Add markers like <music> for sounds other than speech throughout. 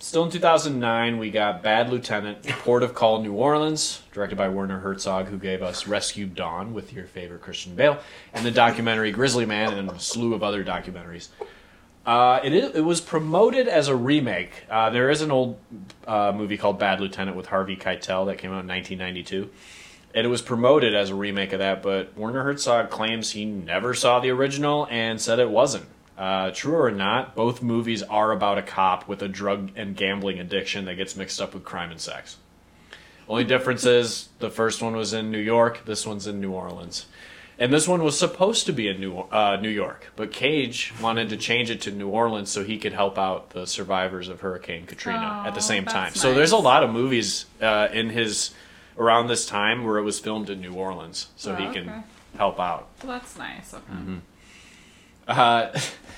still in 2009, we got Bad Lieutenant, Port of Call, New Orleans, directed by Werner Herzog, who gave us Rescue Dawn with your favorite Christian Bale, and the documentary Grizzly Man, and a slew of other documentaries. Uh, it, is, it was promoted as a remake. Uh, there is an old uh, movie called Bad Lieutenant with Harvey Keitel that came out in 1992. And it was promoted as a remake of that, but Werner Herzog claims he never saw the original and said it wasn't. Uh, true or not, both movies are about a cop with a drug and gambling addiction that gets mixed up with crime and sex. Only difference is the first one was in New York, this one's in New Orleans. And this one was supposed to be in New, uh, New York, but Cage wanted to change it to New Orleans so he could help out the survivors of Hurricane Katrina at the Oh, same time. So there's a lot of movies uh, in his around this time where it was filmed in New Orleans, so Oh, he okay. can help out. Well, that's nice of Mm-hmm. Uh,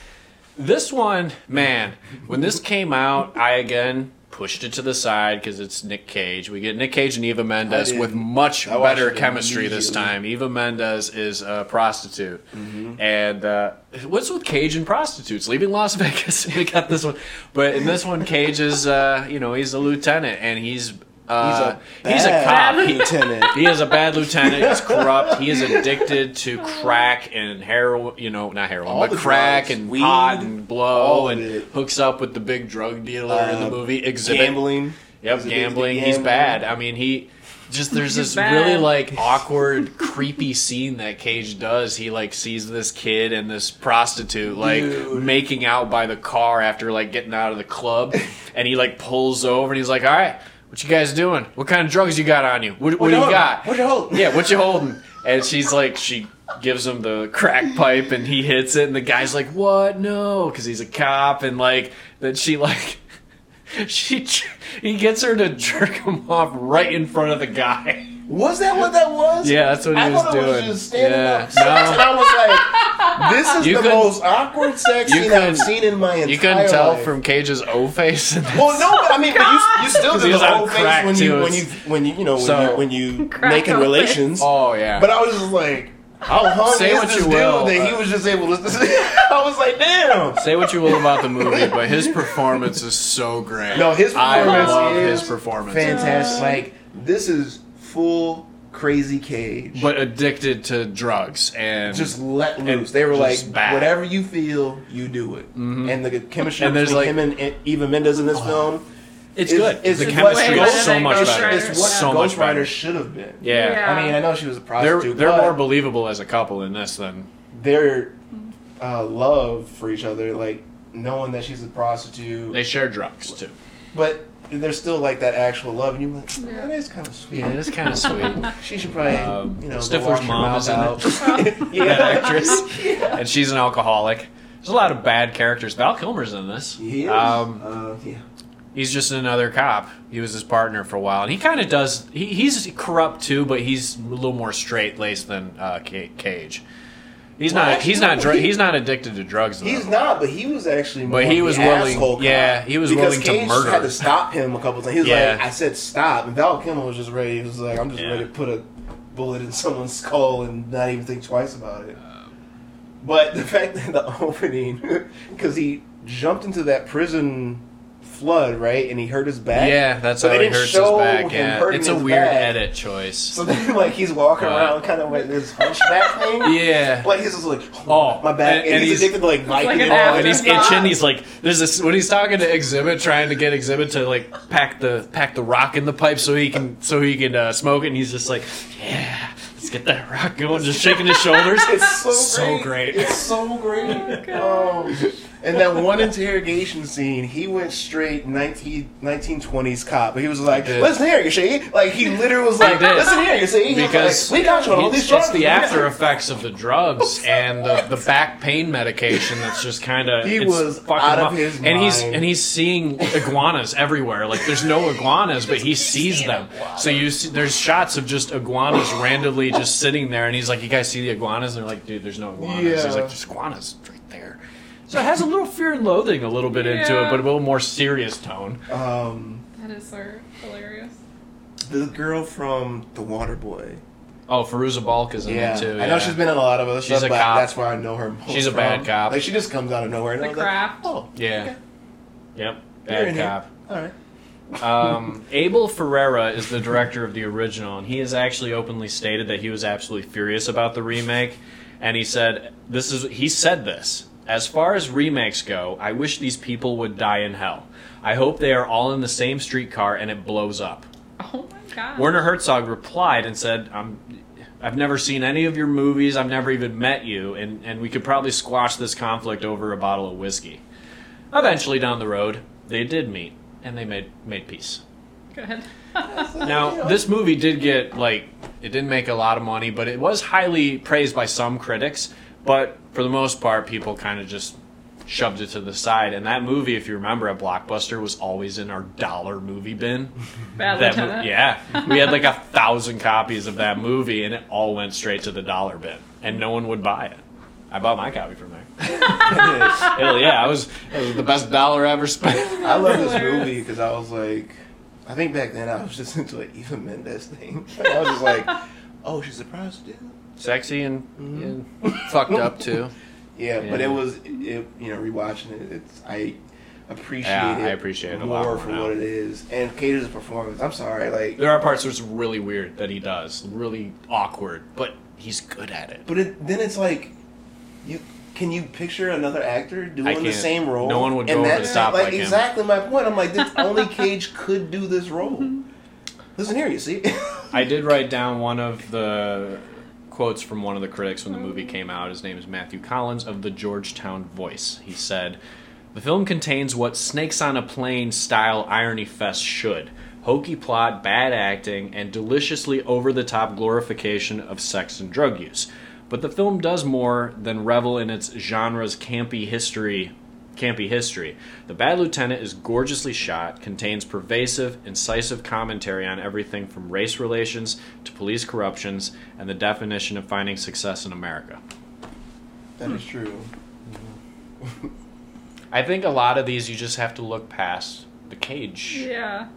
<laughs> this one, man, when this came out, I again pushed it to the side because it's Nick Cage. We get Nick Cage and Eva Mendes with much better chemistry this time. Eva Mendes is a prostitute, Mm-hmm. and uh, what's with Cage and prostitutes? Leaving Las <laughs> Vegas, we got this one. But in this one, Cage is, uh, you know, he's a lieutenant, and he's. Uh, he's a bad he's a cop. lieutenant. <laughs> He is a bad lieutenant. He's <laughs> corrupt. He is addicted to crack and heroin. You know, not heroin, All but crack drugs, and weed, pot and blow, all and it. hooks up with the big drug dealer in the Uh, movie. Exhibit. Gambling. Yep, He's a big gambling. He's bad. I mean, he just <laughs> there's He's this bad. really like awkward, creepy scene that Cage does. He like sees this kid and this prostitute like Dude. making out by the car after like getting out of the club, and he like pulls over and he's like, "All right, what you guys doing? What kind of drugs you got on you? What, what, do you you got? What you holding? Yeah, what you holding?" And she's like, she gives him the crack pipe and he hits it, and the guy's like, "What? No," because he's a cop, and like then she like. <laughs> She, he gets her to jerk him off right in front of the guy. Was that what that was? Yeah, that's what he I was thought it was doing. just standing Yeah, up. no. I was like, this is You the most awkward sex scene I've seen in my entire life. You couldn't tell life. from Cage's O face. in this. Well, no, but I mean, but you, you <laughs> still 'Cause do he the was on whole face when you when you when you you know when So- you when you <laughs> making open. relations. Oh yeah. But I was just like, how hung Say is what this you dude will, that he was just able to? <laughs> I was like, damn. Say what you will about the movie, but his performance is so great. No, his I performance love is his performance. Fantastic. Like this is full crazy cage. But addicted to drugs and just let and loose. They were like, bad. whatever you feel, you do it. And the chemistry And there's between like- him and Eva Mendes in this film, it's is- good. is the what chemistry Ghost- is so much Ghost better. It's what so Ghost much. Rider should have been. Yeah. Yeah. I mean, I know she was a They're prostitute. they're but more believable as a couple in this than their uh, love for each other, like knowing that she's a prostitute, they share drugs too. but there's still like that actual love, and you're like, "Oh, that is kind of sweet. Yeah, it is kind of sweet. <laughs> She should probably, Um, you know, go Stifler's wash her mom mouth is in out. <laughs> <laughs> that actress, and she's an alcoholic. There's a lot of bad characters. Val Kilmer's in this. He is. Um, uh, yeah. he's just another cop. He was his partner for a while, and he kind of does. He, he's corrupt too, but he's a little more straight laced than uh, Ca- Cage. He's Well, not. actually, he's not. Dr- he- he's not addicted to drugs. Though. He's not, but he was actually. But he was willing- yeah, he was because willing to murder. had to stop him a couple times. He was Yeah. like, "I said stop," and Val Kilmer was just ready. He was like, "I'm just Yeah. ready to put a bullet in someone's skull and not even think twice about it." But the fact that the <laughs> opening, because he jumped into that prison flood, right, and he hurt his back. Yeah, that's But how he hurts his back. Yeah, it's a weird back. edit choice. So then, <laughs> like, he's walking But- around kind of with this hunchback thing. yeah. Like he's just like, Oh, my back, and- and, and he's, he's- addicted to like Vicodin. like an Oh, and he's Afterthought. itching. He's like, there's this when he's talking to Exhibit, trying to get Exhibit to like pack the pack the rock in the pipe so he can so he can uh, smoke it. And he's just like, yeah, let's get that rock going, just shaking his shoulders. <laughs> It's so, So great. great. It's so great. <laughs> um, and that one interrogation scene, he went straight 19, 1920s cop. He was like, did. "Listen here, you see." Like he literally was like, "Listen here, you see." He because like, we got you on all these drugs. it's the after effects of the drugs and the, the back pain medication that's just kind of He was fucking out of up. his and he's and he's seeing iguanas everywhere like there's no iguanas but he sees them so you see there's shots of just iguanas randomly just sitting there and he's like you guys see the iguanas and they're like dude there's no iguanas he's like there's iguanas right there so it has a little fear and loathing a little bit into it Yeah. but a little more serious tone Um, That is so hilarious. the girl from The Water Boy. oh Fairuza Balk is in Yeah, it too I know yeah. she's been in a lot of other She's stuff, a but cop. that's where I know her. Most She's a from. bad cop. Like she just comes out of nowhere. And The I was like, Craft. oh, yeah Okay. yep You're bad in here. cop All right. Um, Abel Ferrara is the director of the original, and he has actually openly stated that he was absolutely furious about the remake. And he said, "This is." He said this. As far as remakes go, I wish these people would die in hell. I hope they are all in the same streetcar and it blows up. Oh my god. Werner Herzog replied and said, I'm, I've never seen any of your movies, I've never even met you, and, and we could probably squash this conflict over a bottle of whiskey. Eventually, down the road, they did meet, and they made, made peace. Good. Now, this movie did get, like, it didn't make a lot of money, but it was highly praised by some critics, but for the most part, people kind of just shoved it to the side. And that movie, if you remember at Blockbuster, was always in our dollar movie bin. <laughs> Bad That mo- yeah, we had like a thousand copies of that movie, and it all went straight to the dollar bin, and no one would buy it. I bought my copy from there. <laughs> Hell yeah, I was it was the best dollar ever spent. I love this movie because I was like, I think back then I was just into an Eva Mendes thing. <laughs> I was just like, oh, she's a prostitute. Sexy and, mm-hmm. and fucked up too. <laughs> Yeah, but it was, it, you know, rewatching it, it's I appreciate Yeah, it. I appreciate it a lot more more for now. what it is, and Cater's performance. I'm sorry, like, There are parts that's really weird that he does, really awkward, but he's good at it. but it, then it's like, you can you picture another actor doing the same role? No one would go and over the that's top like, like him. exactly my point. I'm like, this, <laughs> only Cage could do this role. <laughs> Listen here, you see. I did write down one of the quotes from one of the critics when the movie came out. His name is Matthew Collins of the Georgetown Voice. He said, The film contains what Snakes on a Plane style irony fest should hokey plot, bad acting, and deliciously over the top glorification of sex and drug use. But the film does more than revel in its genre's campy history campy history. The Bad Lieutenant is gorgeously shot, contains pervasive, incisive commentary on everything from race relations to police corruptions and the definition of finding success in America. that is true. I think a lot of these you just have to look past the cage. Yeah.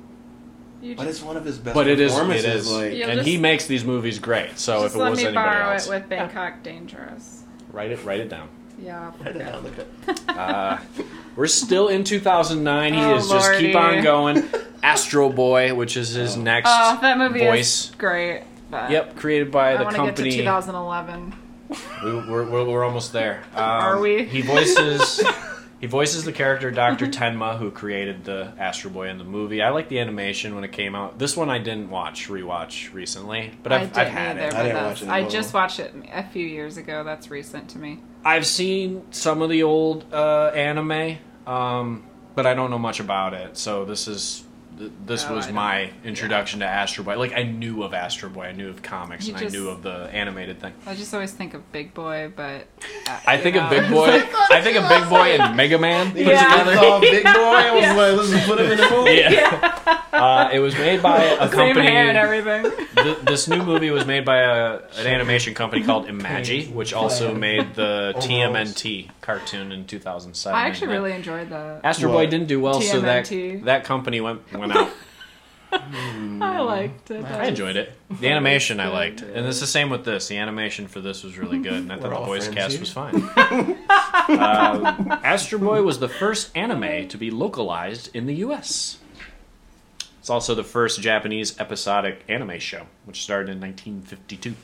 You But just, it's one of his best But it is, performances. it is, Like, and just- he makes these movies great. So if it let was me anybody borrow else, it with Bangkok Dangerous. write it, write it down. Yeah. <laughs> write it forget. look it. <laughs> Uh, we're still in 2009. He Oh, is just keep Lordy. on going. <laughs> Astro Boy, which is his next Oh, that movie voice. is great. But Yep, created by I the want to get company. to 2011. We, we're, we're, we're almost there. Um, Are we? He voices he voices the character Doctor Tenma, who created the Astro Boy in the movie. I like the animation when it came out. This one I didn't watch rewatch recently, but I I've, didn't I've had either, it. I didn't watch it I at just watched it a few years ago. That's recent to me. I've seen some of the old uh, anime, um, but I don't know much about it. So this is th- this Oh, was my introduction to Astro Boy. Like I knew of Astro Boy, I knew of comics, You and I knew of the animated thing. I just always think of Big Boy, but uh, I you think of Big Boy. <laughs> like- I think of Big Boy and Mega Man put Yeah. together. Oh, big boy! I was Yeah. like, let's put him in the movie. Yeah. <laughs> Uh, it was made by a Same company. hair and everything. Th- this new movie was made by a, an animation company called Imagi, which also made the TMNT cartoon in 2007. I actually really enjoyed that. Astro What? Boy didn't do well, so that TMNT. that company went went out. <laughs> I liked it. I enjoyed it. The animation I liked, and it's the same with this. The animation for this was really good, and I We're thought the all voice friends cast here. was fine. uh, Astro Boy was the first anime to be localized in the U.S. It's also the first Japanese episodic anime show, which started in 1952.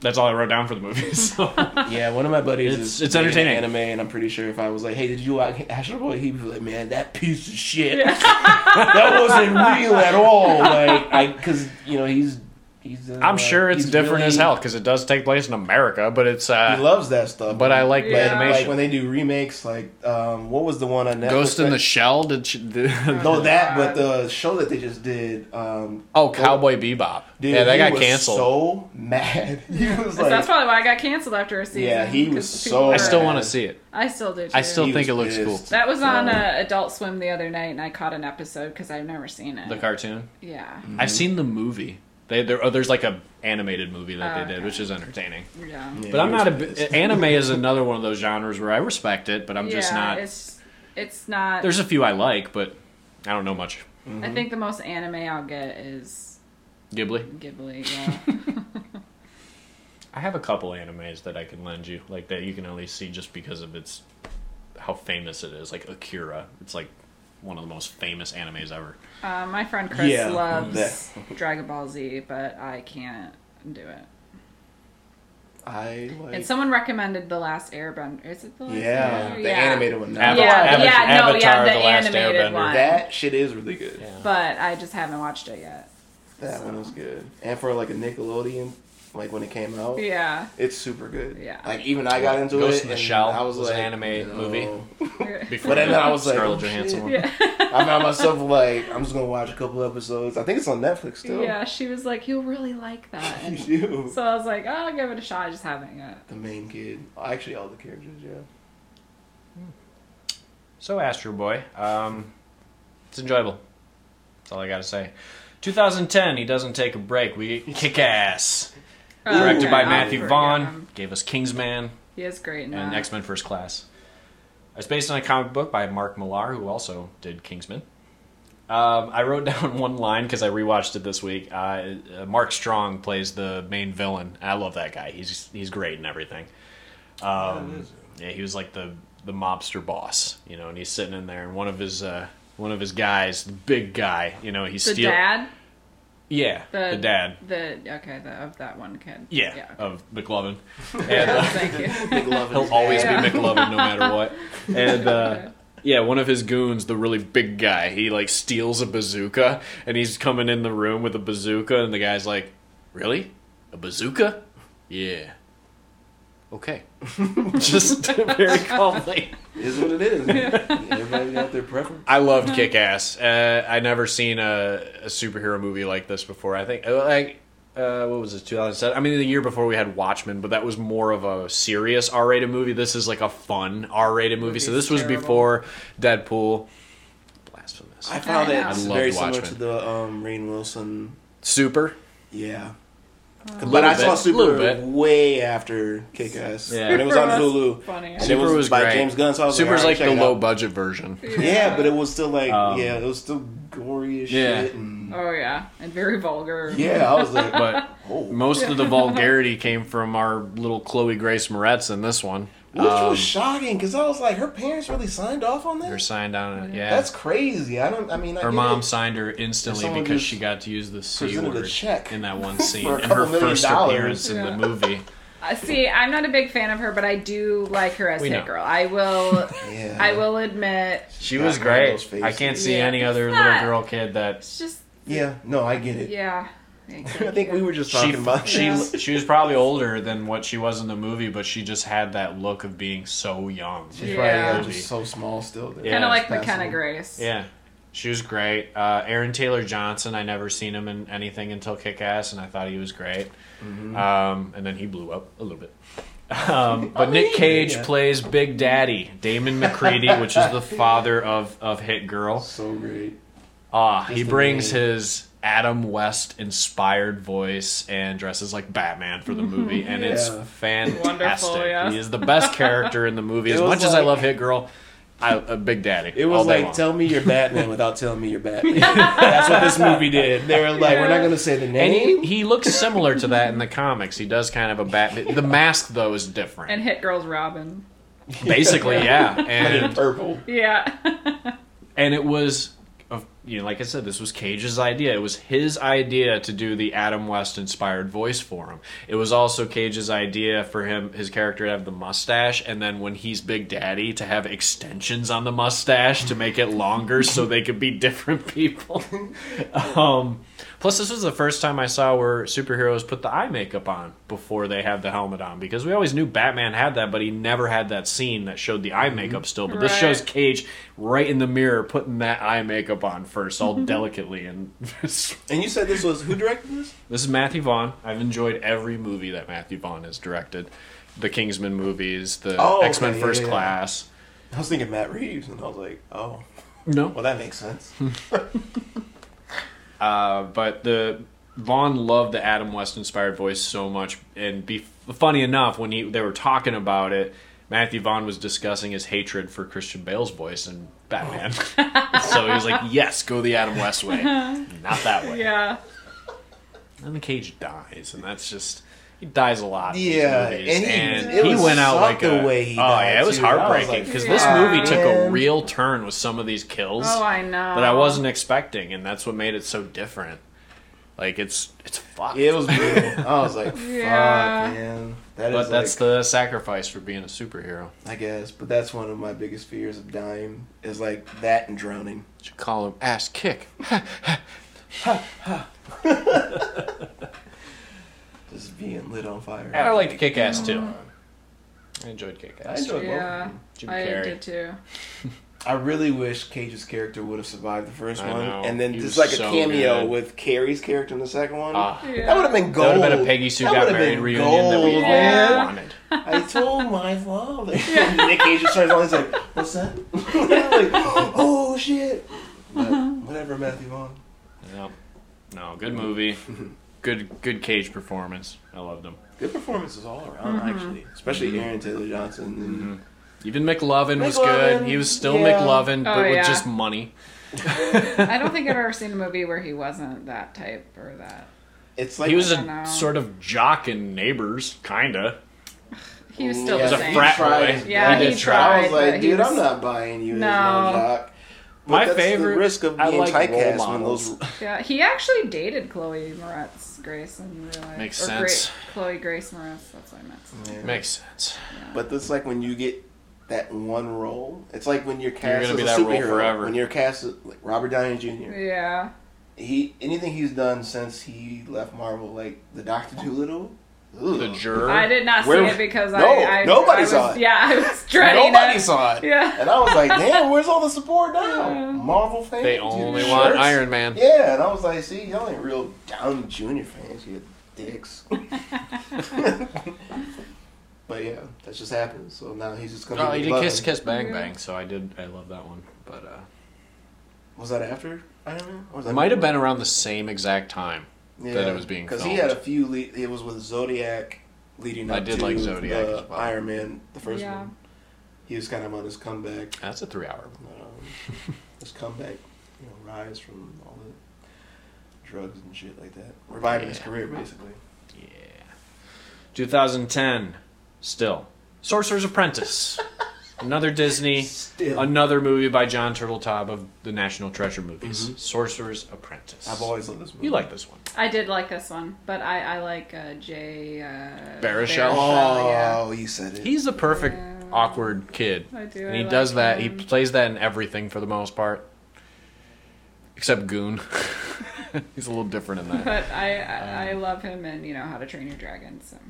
That's all I wrote down for the movie. <laughs> So. Yeah, one of my buddies It's- is it's big into entertaining. anime, and I'm pretty sure if I was like, "Hey, did you watch Astro Boy?" He'd be like, "Man, that piece of shit. <laughs> that wasn't real at all." Like, I because you know he's he's. Uh, I'm sure it's he's different really- as hell because it does take place in America, but it's uh, He loves that stuff. but I like the Yeah. Like animation. when they do remakes, like um, what was the one on Netflix? Ghost in that- the Shell. Did she, did, <laughs> No, that, but the show that they just did. Um, oh Cowboy Bebop? dude, yeah, that he got was canceled. So mad. <laughs> He was like, that's probably why I got canceled after a season. Yeah, he was so- were- I still want to see it. I still do. Too. I still He think it was looks cool. That was on uh, Adult Swim the other night, and I caught an episode because I've never seen it. The cartoon. yeah, I've seen the movie. They there, oh, there's like a animated movie that Oh, they did, okay. which is entertaining. yeah, Yeah, But I'm not a was <laughs> anime is another one of those genres where I respect it, but I'm just not. It's it's not. There's a few I like, but I don't know much. I mm-hmm. think the most anime I'll get is Ghibli. Ghibli. Yeah. <laughs> I have a couple animes that I can lend you, like that you can at least see just because of its how famous it is. Like Akira, it's like one of the most famous animes ever. Uh, my friend Chris Yeah, loves. Dragon Ball Z, but I can't do it. I like. And someone recommended the Last Airbender. Is it the Last yeah, Airbender? the animated one. Ava- Yeah, Ava- yeah, no, yeah, the, The Last animated Airbender. one. That shit is really good. Yeah. But I just haven't watched it yet. That one was good. And for like a Nickelodeon, like when it came out, Yeah. it's super good. Yeah. Like even I got into Ghost it. in the and Shell I was, was like, an anime no. movie. <laughs> Before <laughs> But then I was like, Scarlett oh, Johansson shit. yeah. I found myself like, I'm just gonna watch a couple episodes. I think it's on Netflix still. yeah, she was like, "You'll really like that." And <laughs> You do. so I was like, "Oh, I'll give it a shot." I just haven't yet. The main kid. Actually, all the characters. Yeah. So Astro Boy, um, it's enjoyable. That's all I gotta say. 2010, he doesn't take a break. We <laughs> Kick Ass, directed Okay, by Matthew Vaughn, gave us Kingsman He is great in and that. X Men First Class. It's based on a comic book by Mark Millar, who also did Kingsman. Um, I wrote <laughs> down one line because I rewatched it this week. Uh, uh, Mark Strong plays the main villain. I love that guy. He's he's great and everything. Um, yeah, he was like the the mobster boss, you know, and he's sitting in there, and one of his uh, one of his guys, the big guy, you know, he's the steal- dad. Yeah, the, dad. The okay, the of that one kid. Yeah, Yeah. of McLovin. <laughs> And, uh, Thank you. <laughs> Big love. He'll always Yeah. be McLovin no matter what. <laughs> And uh, yeah, one of his goons, the really big guy, he like steals a bazooka and he's coming in the room with a bazooka and the guy's like, "Really? A bazooka? Yeah. Okay." <laughs> Just very calmly. Is what it is. Everybody got their preference. I loved Kick Ass. Uh, I never seen a, a superhero movie like this before. I think uh, like uh, what was it, 2007? I mean, the year before we had Watchmen, but that was more of a serious R-rated movie. This is like a fun R-rated movie. So Movie's this was before Deadpool. Blasphemous. I found I it. I very loved similar Watchmen. to the um, Rainn Wilson. Super. Yeah. Little But I saw Super way after Kick Ass. Yeah. And it was on Super Hulu. funny. And Super it was, was by great. James Gunn. So I was Super's like, like the low out. budget version. Yeah, but it was still like Um, yeah, it was still gory as Yeah. shit. And, Oh yeah, and very vulgar. yeah, I was like, But oh. most of the vulgarity came from our little Chloe Grace Moretz in this one. Which Um, was shocking because I was like, her parents really signed off on They're that. signed on it. Yeah. That's crazy. I don't. I mean, I Her get mom it. signed her instantly because she got to use the C presented a word check in that one <laughs> scene and her first dollars. appearance in the movie. <laughs> Uh, see, I'm not a big fan of her, but I do like her as We know. Hit Girl. I will. <laughs> Yeah. I will admit, She was great. I can't see Yeah. any other It's little girl kid that it's just Yeah. No, I get it. yeah. <laughs> I think we were just she about. she Yeah. <laughs> she was probably older than what she was in the movie, but she just had that look of being so young. She's Yeah. probably yeah, just so small still. Yeah. Kind of like it's McKenna passable. Grace. Yeah. She was great. Uh, Aaron Taylor Johnson, I never seen him in anything until Kick Ass, and I thought he was great. Mm-hmm. Um, and then he blew up a little bit. Um, but I Nick Cage yeah. plays Big Daddy, Damon Macready, which is the <laughs> father of, of Hit Girl. So great. Ah, he Just the brings name. his Adam West inspired voice and dresses like Batman for the movie, <laughs> and it's fantastic. Yeah. He is the best character in the movie. <laughs> It As was much as I love Hit Girl, I, a Big Daddy. It was like long. tell me you're Batman without telling me you're Batman. <laughs> That's what this movie did. They were like, we're not going to say the And name. he, he looks similar to that in the comics. He does kind of a Batman. The mask though is different. And Hit Girl's Robin. Basically, yeah. But And purple. Yeah. and it was of- you know like i said this was cage's idea. It was his idea to do the adam west inspired voice for him. It was also cage's idea for him his character to have the mustache and then when he's big daddy to have extensions on the mustache to make it longer <laughs> so they could be different people. Um, plus this was the first time i saw where superheroes put the eye makeup on before they have the helmet on because we always knew batman had that but he never had that scene that showed the eye makeup still. But this Right. shows Cage right in the mirror putting that eye makeup on first, all delicately. And <laughs> And you said this was who directed this? This is Matthew Vaughn. I've enjoyed every movie that Matthew Vaughn has directed. The Kingsman movies, the Oh, X Men yeah, First yeah, yeah. Class. I was thinking Matt Reeves, and I was like, oh, No, well, that makes sense. <laughs> uh, but the Vaughn loved the Adam West inspired voice so much, and be funny enough when he they were talking about it. Matthew Vaughn was discussing his hatred for Christian Bale's voice in Batman. <laughs> so he was like, yes, go the Adam West way, <laughs> not that way. yeah. And the cage dies, and that's just He dies a lot. in these Yeah, movies, and he- and it he was went out sucked like the a. way he oh died, yeah, it was too. I was heartbreaking like, because Yeah. this movie took a Man. real turn with some of these kills Oh, I know. that I wasn't expecting, and that's what made it so different. Like it's it's fucked. It was brutal. I was like, <laughs> fuck, Yeah. man. That is but that's like, the sacrifice for being a superhero. I guess, but that's one of my biggest fears of dying is like that and drowning. Should call him ass kick. <laughs> Just being lit on fire. I liked Kick Ass too. I enjoyed Kick ass. I Ass. enjoyed both. Yeah, Jim I Carrey. did too. <laughs> I really wish Cage's character would have survived the first I one, know. and then He just was like a so cameo good. with Carrey's character in the second one. Ah, Yeah. That would have been that gold. would have been a Peggy Sue That got would've married been reunion that we gold, all man. wanted. I told my father. <laughs> Nick Cage just turns on. He's like, "What's that?" <laughs> like, "Oh shit!" But whatever, Matthew Vaughn. Yep. No, good movie. Good good Cage performance. I loved him. Good performances all around, actually. Especially Mm-hmm. Aaron Taylor Johnson. And Even McLovin was good. He was still yeah. McLovin, but Oh, with just money. I don't think I've ever seen a movie where he wasn't that type or that. It's like he was I don't know. a sort of jock in Neighbors, kinda. He was still Yeah, the He was a same. frat tried. boy. Yeah, he he did tried. try. I was like, dude, was- I'm not buying you No. as no jock. But My that's favorite- the risk of I being like role typecast when those. <laughs> Yeah, he actually dated Chloe Moretz Grace in real life. Makes Or sense. Gra- Chloe Grace Moretz. That's what I meant. Yeah. Makes sense. But it's like when you get that one role. It's like when you're cast gonna as be a that role superhero. forever. When you're cast as, like Robert Downey Jr. Yeah. He anything he's done since he left Marvel, like the Doctor Dolittle. ugh. The juror. I did not see it because No, I, I nobody I was, saw it. Yeah, I was dreading Nobody it. saw it. Yeah. And I was like, damn, where's all the support now? Yeah. Marvel fans. They you only shirts. want Iron Man. Yeah, and I was like, see, y'all ain't real Downey Jr. fans, you dicks. <laughs> <laughs> but yeah, that just happened. So now he's just gonna Oh, he did McLovin. Kiss Kiss Bang Yeah. Bang, so I did. I love that one. But uh, Was that after Iron Man? Or was that it might have been around the same exact time. yeah, that it was being Because he had a few. Le- it was with Zodiac leading up I did to like Zodiac the as well. Iron Man, the first Yeah. one. He was kind of on his comeback. That's a three-hour. um, <laughs> his comeback, you know, rise from all the drugs and shit like that, reviving his career basically. Yeah. 2010. Still, Sorcerer's Apprentice. <laughs> Another Disney. Still, Another movie by John Turteltaub of the National Treasure movies. Mhm. Sorcerer's Apprentice. I've always loved this movie. You like this one? I did like this one, but I, I like uh, Jay uh, Baruchel? Oh, yeah. you said it. He's the perfect Yeah. awkward kid. I do. And I he like does that. him. He plays that in everything for the most part. Except Goon. <laughs> <laughs> He's a little different in that. But I, I I love him and you know How to Train Your Dragon. So That's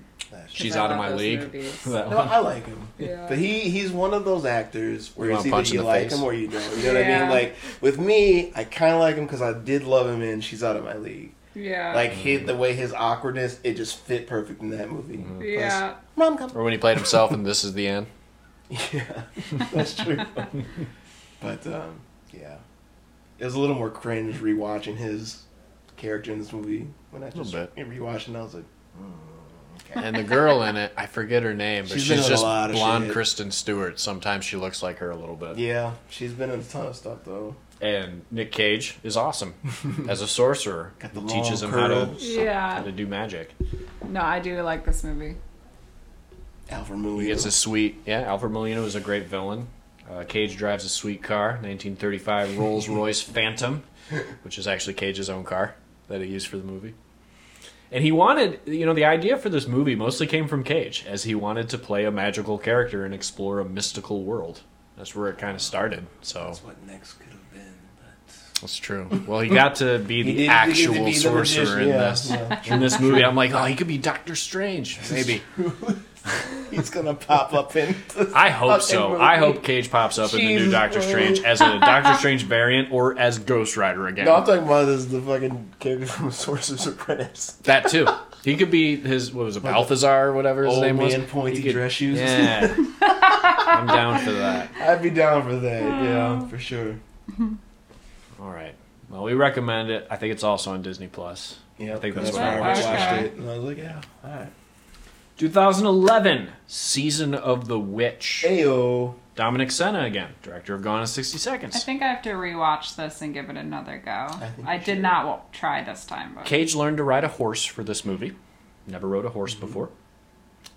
She's I out of my league. No. I like him. Yeah. But he he's one of those actors where You it's wanna either you like face? him or you don't. You know what I mean? Like with me, I kind of like him because I did love him in She's Out of My League. yeah. Like he, the way his awkwardness, it just fit perfect in that movie. Mm-hmm. yeah. Mom, come. Or when he played himself in <laughs> This Is the End. Yeah, that's true. but um, yeah, it was a little more cringe rewatching his character in this movie when I just bit. rewatching. I was like, mm, okay. <laughs> And the girl in it, I forget her name, but She's she's, been a just lot blonde shit. Kristen Stewart. Sometimes she looks like her a little bit. yeah, she's been in a ton of stuff though. And Nick Cage is awesome <laughs> as a sorcerer. Got the teaches him long how to, curls. how to do magic. No, I do like this movie. Alfred He Molina. gets a sweet, yeah. Alfred Molina was a great villain. Uh, Cage drives a sweet car, 1935 Rolls Royce Phantom, <laughs> which is actually Cage's own car that he used for the movie. And he wanted, you know, the idea for this movie mostly came from Cage, as he wanted to play a magical character and explore a mystical world. That's where it kind of started. So That's what next could have been. But that's true. <laughs> Well, he got to be the did- actual be sorcerer magician, in yeah, this yeah. in this movie. I'm like, oh, he could be Doctor Strange, maybe. <laughs> <laughs> he's gonna pop up in. I hope so. movie. I hope Cage pops up in the new Doctor Strange as a <laughs> Doctor Strange variant or as Ghost Rider again. No, I'm talking about this the fucking character from <laughs> Sorcerer's Apprentice. that too. He could be his what was it, Balthazar or whatever his Old name was. man, pointy could- dress shoes. Yeah, I'm down for that. I'd be down for that. Oh. Yeah, for sure. All right. Well, we recommend it. I think it's also on Disney Plus. Yeah, I think that's why what I I watched watched. it. And I was like, yeah, all right. 2011, Season of the Witch. Ayo. Dominic Sena again, director of Gone in 60 Seconds. I think I have to rewatch this and give it another go. think I, did should. not wa- try this time, but Cage learned to ride a horse for this movie. Never rode a horse before.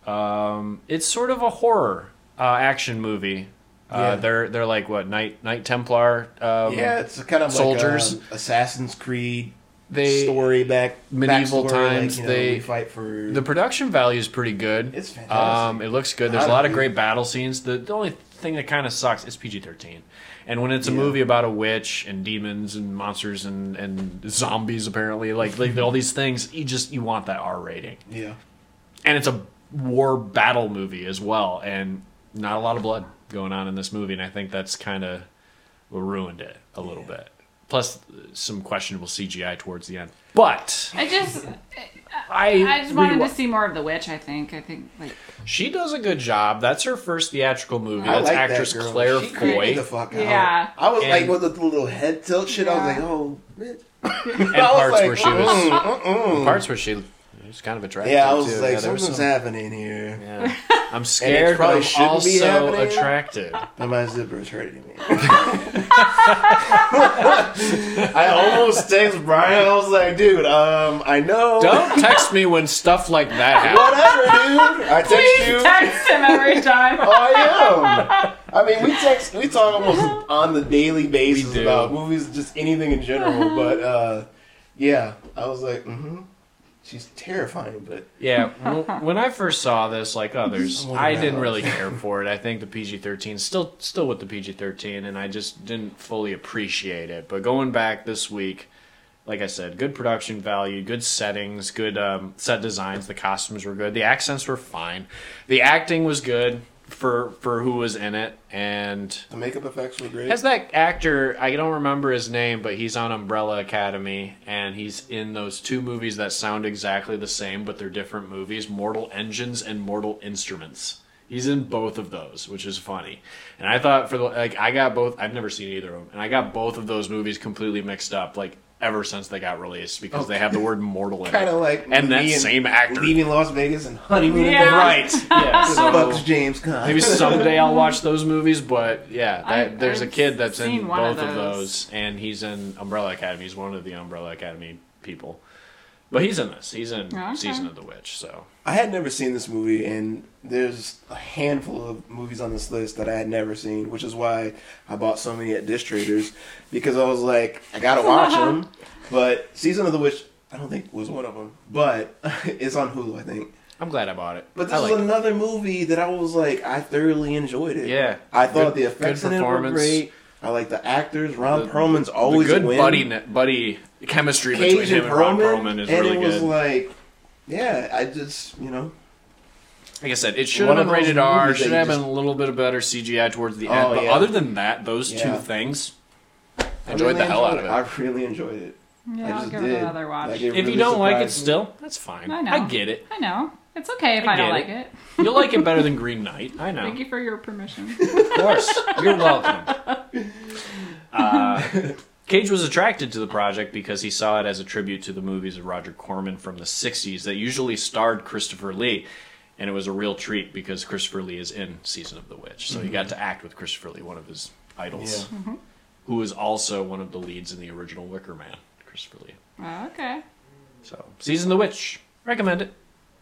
Um, it's sort of a horror uh, action movie. Uh, Yeah. They're they're like what Knight Knight Templar. Um, yeah, it's kind of soldiers. like a Assassin's Creed they story back medieval backstory, times, Like, you know, they- fight for the production value is pretty good. It's fantastic. Um, it looks good. There's a lot of great battle scenes. The, the only thing that kind of sucks is PG-13. And when it's a Yeah. movie about a witch and demons and monsters and, and zombies, apparently, like like all these things, you just you want that R rating. yeah. and it's a war battle movie as well, and not a lot of blood going on in this movie, and I think that's kind of ruined it a little bit. Plus, some questionable CGI towards the end. But I just, I, I just wanted rewa- to see more of the witch. I think. I think like She does a good job. That's her first theatrical movie. I That's like actress that girl. Claire she creeped Foy. the fuck out. Yeah. I was like And- with the little head tilt shit. I was Yeah. like, oh. bitch. and <laughs> I was parts like, where she was mm, mm, mm. parts where she was kind of attractive. Yeah, I was too. like, yeah, something's some- happening here. Yeah. I'm scared, but probably I'm also happening. attracted. But my zipper is hurting me. <laughs> I almost text Brian. I was like, dude, um, I know. Don't text me when stuff like that happens. Whatever, dude. I text please you. text him every time. <laughs> I am. I mean, we text, we talk almost on the daily basis about movies, just anything in general. But uh, yeah, I was like, mm-hmm. She's terrifying, but Yeah, when I first saw this, like others, I didn't really care for it. I think the PG thirteen still still with the PG thirteen, and I just didn't fully appreciate it. But going back this week, like I said, good production value, good settings, good um, set designs. The costumes were good. The accents were fine. The acting was good for for who was in it, and the makeup effects were great. has that actor? I don't remember his name, but he's on Umbrella Academy, and he's in those two movies that sound exactly the same, but they're different movies: Mortal Engines and Mortal Instruments. He's in both of those, which is funny. And I thought for the like, I got both. I've never seen either of them, and I got both of those movies completely mixed up, like ever since they got released, because they oh. have the word mortal in kind <laughs> it. of like And that me same actor. leaving Las Vegas and honeymoon. Yeah. Right? <laughs> Yeah. So fucks James Conn. Maybe someday I'll watch <laughs> those movies, but yeah, that, I- there's a I've kid that's in both of of those. those, and he's in Umbrella Academy. He's one of the Umbrella Academy people, but he's in this. He's in oh, Okay. Season of the Witch. So I had never seen this movie, and there's a handful of movies on this list that I had never seen, which is why I bought so many at Dish Traders because I was like, I gotta watch them. <laughs> But Season of the Witch, I don't think was one of them, but <laughs> it's on Hulu, I think. I'm glad I bought it. But I this like is it. another movie that I was like, I thoroughly enjoyed it. Yeah. I thought Good- the effects good in it were great. I like the actors. Ron The- Perlman's always the good a win. buddy ne- buddy chemistry between Cage him and and Ron Perlman, Perlman is and really it was good. like, yeah, I just you know, like I said, it should one have been of those rated R. movies that Should you have just- been a little bit of better CGI towards the end. Oh, but yeah. other than that, those two things, I I enjoyed really the hell out enjoyed of I it. really enjoyed it. Yeah, I I'll just give did. it another watch. Like, it If you don't like it surprised me. still, that's fine. I know. I get it. I know. It's okay if I I, don't get like it. it. You'll like it better than <laughs> Green Knight. I know. Thank you for your permission. Of course. You're welcome. <laughs> Uh, Cage was attracted to the project because he saw it as a tribute to the movies of Roger Corman from the 60s that usually starred Christopher Lee. And it was a real treat because Christopher Lee is in Season of the Witch. So he mm-hmm. got to act with Christopher Lee, one of his idols, Yeah. Mm-hmm. who was also one of the leads in the original Wicker Man, Christopher Lee. Oh, okay. So, Season of the Witch. Recommend it.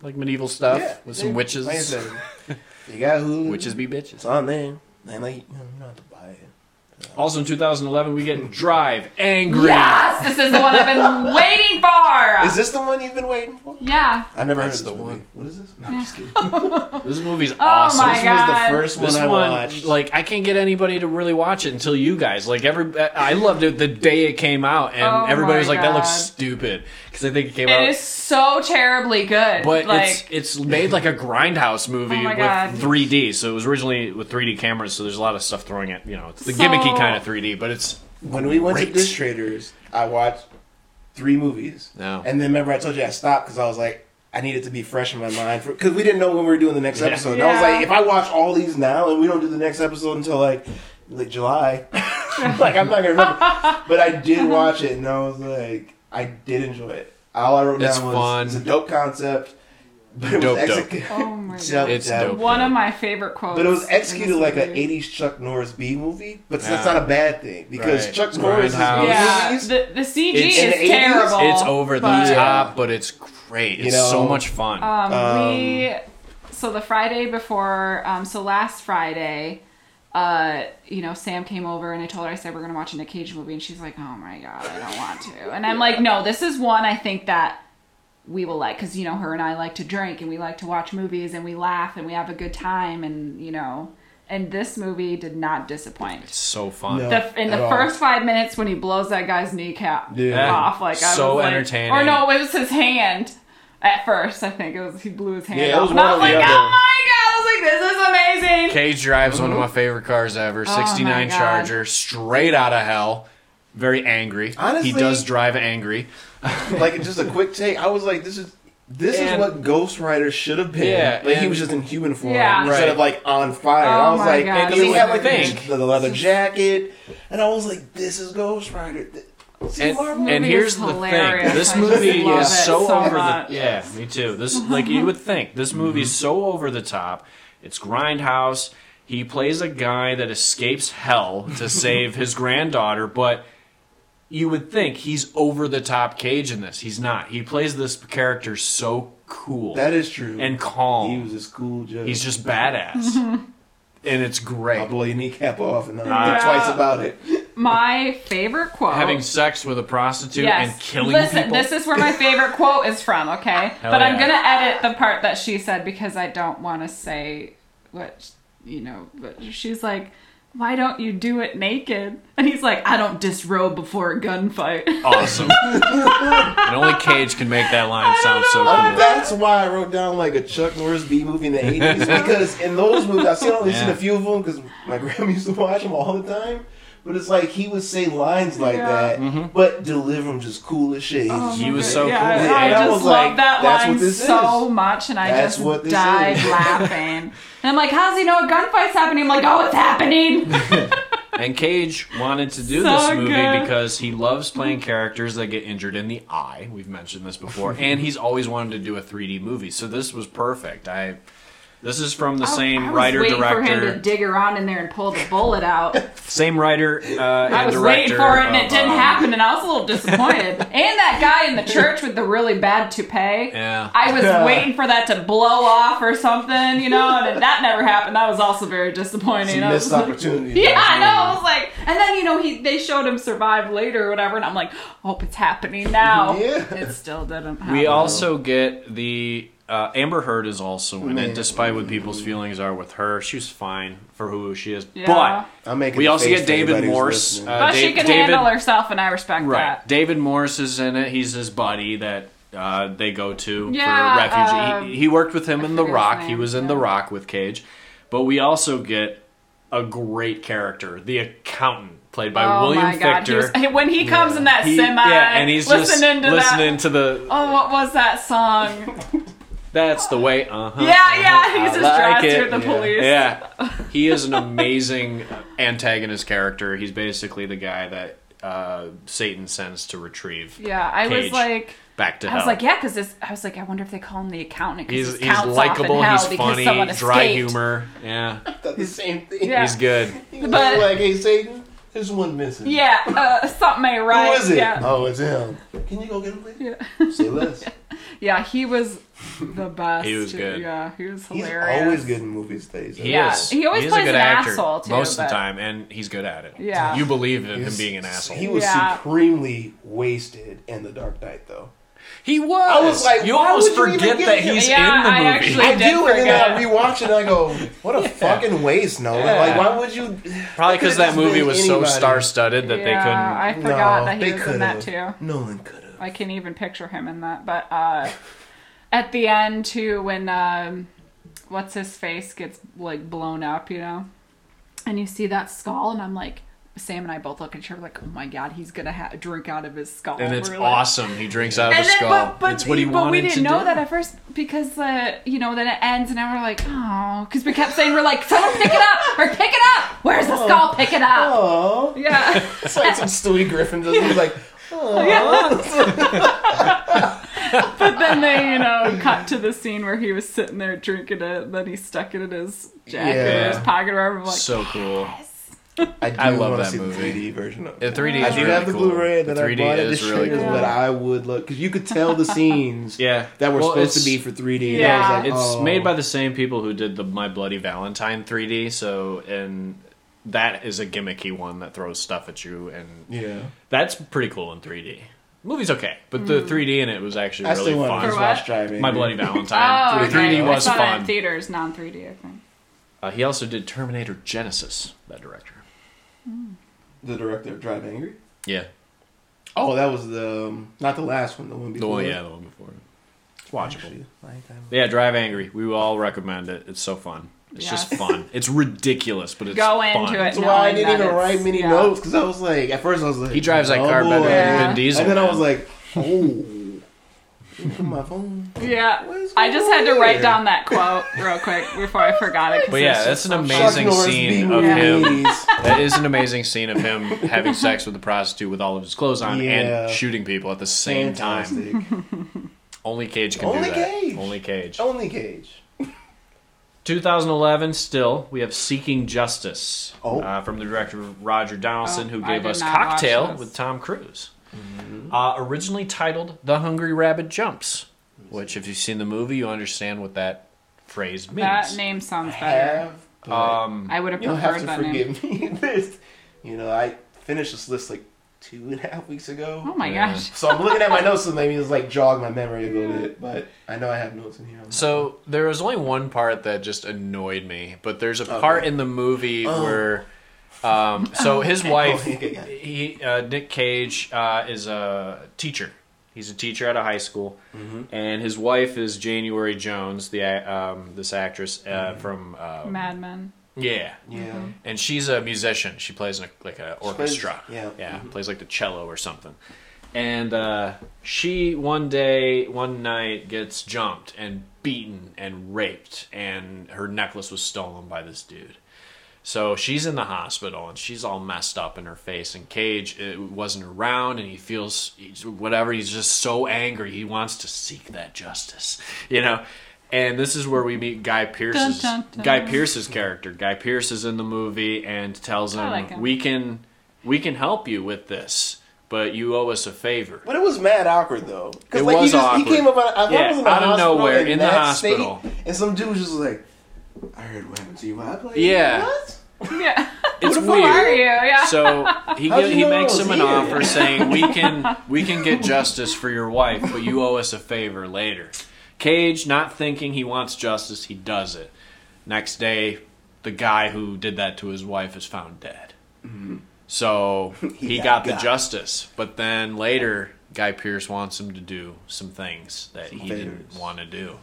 Like medieval stuff Yeah, with some yeah. witches. Like you got who? <laughs> Witches be bitches. It's on there. And like, you don't have to buy it. Also in 2011, we get Drive Angry. Yes, this is the one I've been <laughs> waiting for. Is this the one you've been waiting for? yeah. I've never That's heard of the movie. one. What is this? No, I'm just <laughs> kidding. This movie's Oh awesome. my This was the God. first This one I one, watched. like, I can't get anybody to really watch it until you guys. Like, every I loved it the day it came out, and Oh everybody my was like, "That looks God. stupid," because I think it came It out. is so terribly good. but like, it's it's made like a grindhouse movie Oh with God. 3D. So it was originally with 3D cameras. So there's a lot of stuff throwing it. You know, it's the So- gimmicky kind of 3D, but it's when we went Great. to Dish Traders, I watched three movies. No. And then remember I told you I stopped because I was like, I needed to be fresh in my mind because we didn't know when we were doing the next Yeah. episode. And I was like, if I watch all these now and we don't do the next episode until like like July, <laughs> like I'm not gonna remember. <laughs> But I did watch it and I was like, I did enjoy it. All I wrote It's down was fun. it's a dope concept, but it Dope, was dope. executed. oh my <laughs> god. It's dope. dope. One of my favorite quotes. But it was executed like an '80s Chuck Norris B movie, but that's not a bad thing because Right. Chuck Norris' Grindhouse. Yeah, the, the CG It's- is the 80s terrible. it's over the but- top, but it's great. You It's know, so much fun. Um, Um, we so the Friday before, um, so last Friday, uh, you know, Sam came over and I told her I said we're gonna watch a Nick Cage movie, and she's like, "Oh my god, I don't want to." And I'm like, "No, this is one I think that we will like because you know her and I like to drink and we like to watch movies and we laugh and we have a good time and you know." And this movie did not disappoint. it's so fun. No. The, in the all. first five minutes when he blows that guy's kneecap Yeah. off, like I So was like, entertaining. Or no, it was his hand. At first, I think it was he blew his hand Yeah, it off, was and I was like, "Oh my god!" I was like, "This is amazing." Cage drives one of my favorite cars ever. Oh 69 God. Charger, straight out of hell. Very angry. Honestly- he does drive angry. <laughs> like just a quick take. I was like, this is this is what Ghost Rider should have been. Yeah, like he was just in human form Yeah. instead Right. of like on fire. Oh I was like, God, because he you had like think. the, the leather jacket, and I was like, this is Ghost Rider. See, And, and here's the hilarious. thing. This movie is so, so over much. the Yeah, me too. This like you would think. This movie's <laughs> so over the top. It's grindhouse. He plays a guy that escapes hell to <laughs> save his granddaughter, but you would think he's over the top cage in this. He's not. He plays this character so cool that is true. and calm. he was a school judge. He's just badass. <laughs> and it's great. I'll blow your kneecap off and Yeah. Uh, think <laughs> twice about it. My favorite quote. Having sex with a prostitute yes. and killing Listen, people. this is where my favorite quote is from. Okay, <laughs> Hell but I'm gonna edit the part that she said because I don't want to say what you know. But she's like. Why don't you do it naked? And he's like, I don't disrobe before a gunfight. <laughs> awesome. and only Cage can make that line sound so know. cool. That's why I wrote down like a Chuck Norris B movie in the '80s <laughs> because in those movies I've seen only seen Yeah. a few of them because my grandma used to watch them all the time. But it's like he would say lines like Yeah. that, mm-hmm. but deliver them just cool as shit. Oh He was so yeah, cool. I, Yeah, I and I just was love like, that that's line what this so is. much, and I That's just what died is. <laughs> laughing. And I'm like, "How's he know a gunfight's happening?" I'm like, "Oh, it's happening." <laughs> And Cage wanted to do So this movie good. because he loves playing characters that get injured in the eye. We've mentioned this before, and he's always wanted to do a 3D movie. So this was perfect. I. This is from the I same was writer waiting for him to dig around in there and pull the bullet out. same writer uh, and I was waiting for it, and of, it didn't um, happen, and I was a little disappointed. <laughs> and that guy in the church with the really bad toupee. Yeah. I was waiting for that to blow off or something, you know, and that never happened. That was also very disappointing. Some I was missed like- opportunity. Yeah, I know. I was like, and then you know he they showed him survive later or whatever, and I'm like, hope it's happening now. Yeah. It still didn't. happen. We also get the uh, Amber Heard is also in Man. it, despite what people's feelings are with her. She's fine for who she is, Yeah. but I'm making We also get David Morse, uh, but she can David- handle herself, and I respect right. that. David Morse is in it. He's his buddy that uh, they go to Yeah, for refugee. um, he, he worked with him I in The Rock. He was in yeah. The Rock with Cage, but we also get a great character, the accountant. Played by oh William my god! He was, when he comes in that He- semi, yeah, and he's listening just to listening that. to the. Oh, what was that song? <laughs> That's the way. Uh huh. yeah, yeah. He's I just like drives through the Yeah. police. Yeah, <laughs> he is an amazing antagonist character. He's basically the guy that uh, Satan sends to retrieve Yeah, I was like, back to I hell. was like, yeah, because I was like, I wonder if they call him the accountant he's his he's counts likable. He's funny. Dry escaped. humor. Yeah, <laughs> the same thing. Yeah. he's good. <laughs> He was But- like, hey Satan, there's one missing. Yeah, uh, something ain't right. Who is it? Yeah, Oh, it's him. Can you go get him, please? yeah. Say less. Yeah. He was the <laughs> best. He was good. Yeah, he was hilarious. He's always good in movies days. He Yeah, is. he always is plays a good an actor asshole, too, most of the time, and he's good at it. Yeah. you believe in him being an asshole. He was Yeah. supremely wasted in The Dark Knight, though. He was. I was like, you why almost would you forget that he's Yeah, in the I movie. actually- I did do, and then I rewatch it and I go, "What a fucking waste, Nolan! Yeah. Like, why would you?" Probably because that movie was so star-studded that yeah, they couldn't. I forgot no, that he was could in that too. Nolan could have. I can't even picture him in that. But uh, at the end too, when um, what's his face gets like blown up, you know, and you see that skull, and I'm like, Sam and I both look at each other like, oh my god, he's gonna ha- drink out of his skull. and it's like- awesome. He drinks out of And a then, skull. but, but, it's what he but wanted we didn't know do. that at first because uh, you know then it ends and now we're like oh because we kept saying we're like someone pick it up or pick it up where's the skull pick it up Oh, yeah <laughs> it's like some Stewie Griffin does. He's like, "Oh." But then they you know cut to the scene where he was sitting there drinking it then he stuck it in his jacket or his pocket or wherever I'm like so cool. I do I love that see movie. the 3D version of it. The 3D I is do really have the cool. Blu-ray that the 3D bought at the is really cool. but I would look because you could tell the scenes Yeah, that were Well, supposed to be for 3D. Yeah. and I like, It's oh. made by the same people who did the My Bloody Valentine 3D. So, and that is a gimmicky one that throws stuff at you, and yeah. that's pretty cool in 3D. Movie's okay, but the 3D in it was actually I really still want fun. to For watch what? driving. My Bloody Valentine. <laughs> Oh, Valentine. okay. 3D I was saw that in fun. theaters, non 3D. I think. Uh, he also did Terminator Genisys. That director. The director of Drive Angry. Yeah, Oh, that was the um, not the last one. The one the before. one. Yeah, the one before. It's watchable. Actually, Lifetime. Yeah, Drive Angry. We will all recommend it. It's so fun. It's just fun. It's ridiculous, but it's Go fun. into it. That's why I didn't even it's- write many yeah. notes because I was like, at first I was like, He drives that oh, car better boy. than Yeah. Vin Diesel. and then I was like, oh, <laughs> my phone. Yeah, I just had to write here? down that quote real quick before I forgot it. 'cause But yeah, it's that's an amazing scene of him. That is an amazing scene of him having sex with a prostitute with all of his clothes on Yeah. and shooting people at the same time. Only Cage can Only do that. Cage. Only Cage. Only Cage. 2011, still, we have Seeking Justice Oh. uh, from the director Roger Donaldson, Oh, who gave us Cocktail with Tom Cruise. Mm-hmm. Uh, originally titled The Hungry Rabbit Jumps, which, if you've seen the movie, you understand what that phrase means. That name sounds better. Have, um, I would have you'll have to that name. forgive <laughs> me. this, you know, I finished this list like two and a half weeks ago. Oh my Yeah. gosh. So I'm looking at my <laughs> notes and maybe it's like jog my memory a little bit, but I know I have notes in here. So there was only one part that just annoyed me, but there's a part in the movie Oh. where, um, so his wife, Oh, <laughs> yeah, yeah. he uh, Nick Cage uh, is a teacher. He's a teacher at a high school, Mm-hmm. and his wife is January Jones, the um, this actress uh, from uh, Mad Men. Yeah, yeah. and she's a musician. She plays in a, like an plays- orchestra. yeah. yeah, Mhm. plays like the cello or something. And uh, she one day, one night, gets jumped and beaten and raped, and her necklace was stolen by this dude. So she's in the hospital and she's all messed up in her face. And Cage uh, wasn't around, and he feels he's, whatever. He's just so angry. He wants to seek that justice, you know. And this is where we meet Guy Pearce's Dun, dun, dun. Guy Pearce's character. Guy Pearce is in the movie and tells him, like him. "We can, we can help you with this, but you owe us a favor." But it was mad awkward though. It like, he was just, awkward. He came up out, I Yeah, was in the out of nowhere, in, in the that hospital. state, and some dude was just like, "I heard what happened to you. I played. Yeah. What? Yeah. It's Who weird. are you? Yeah. <laughs> So he How'd gi- you he makes him an here? offer saying we can we can get <laughs> justice for your wife, but you owe us a favor later. Cage, not thinking he wants justice, he does it. Next day, the guy who did that to his wife is found dead. Mm-hmm. So <laughs> he, He got, the got. justice, but then later, Guy Pearce wants him to do some things that Some he didn't want to do.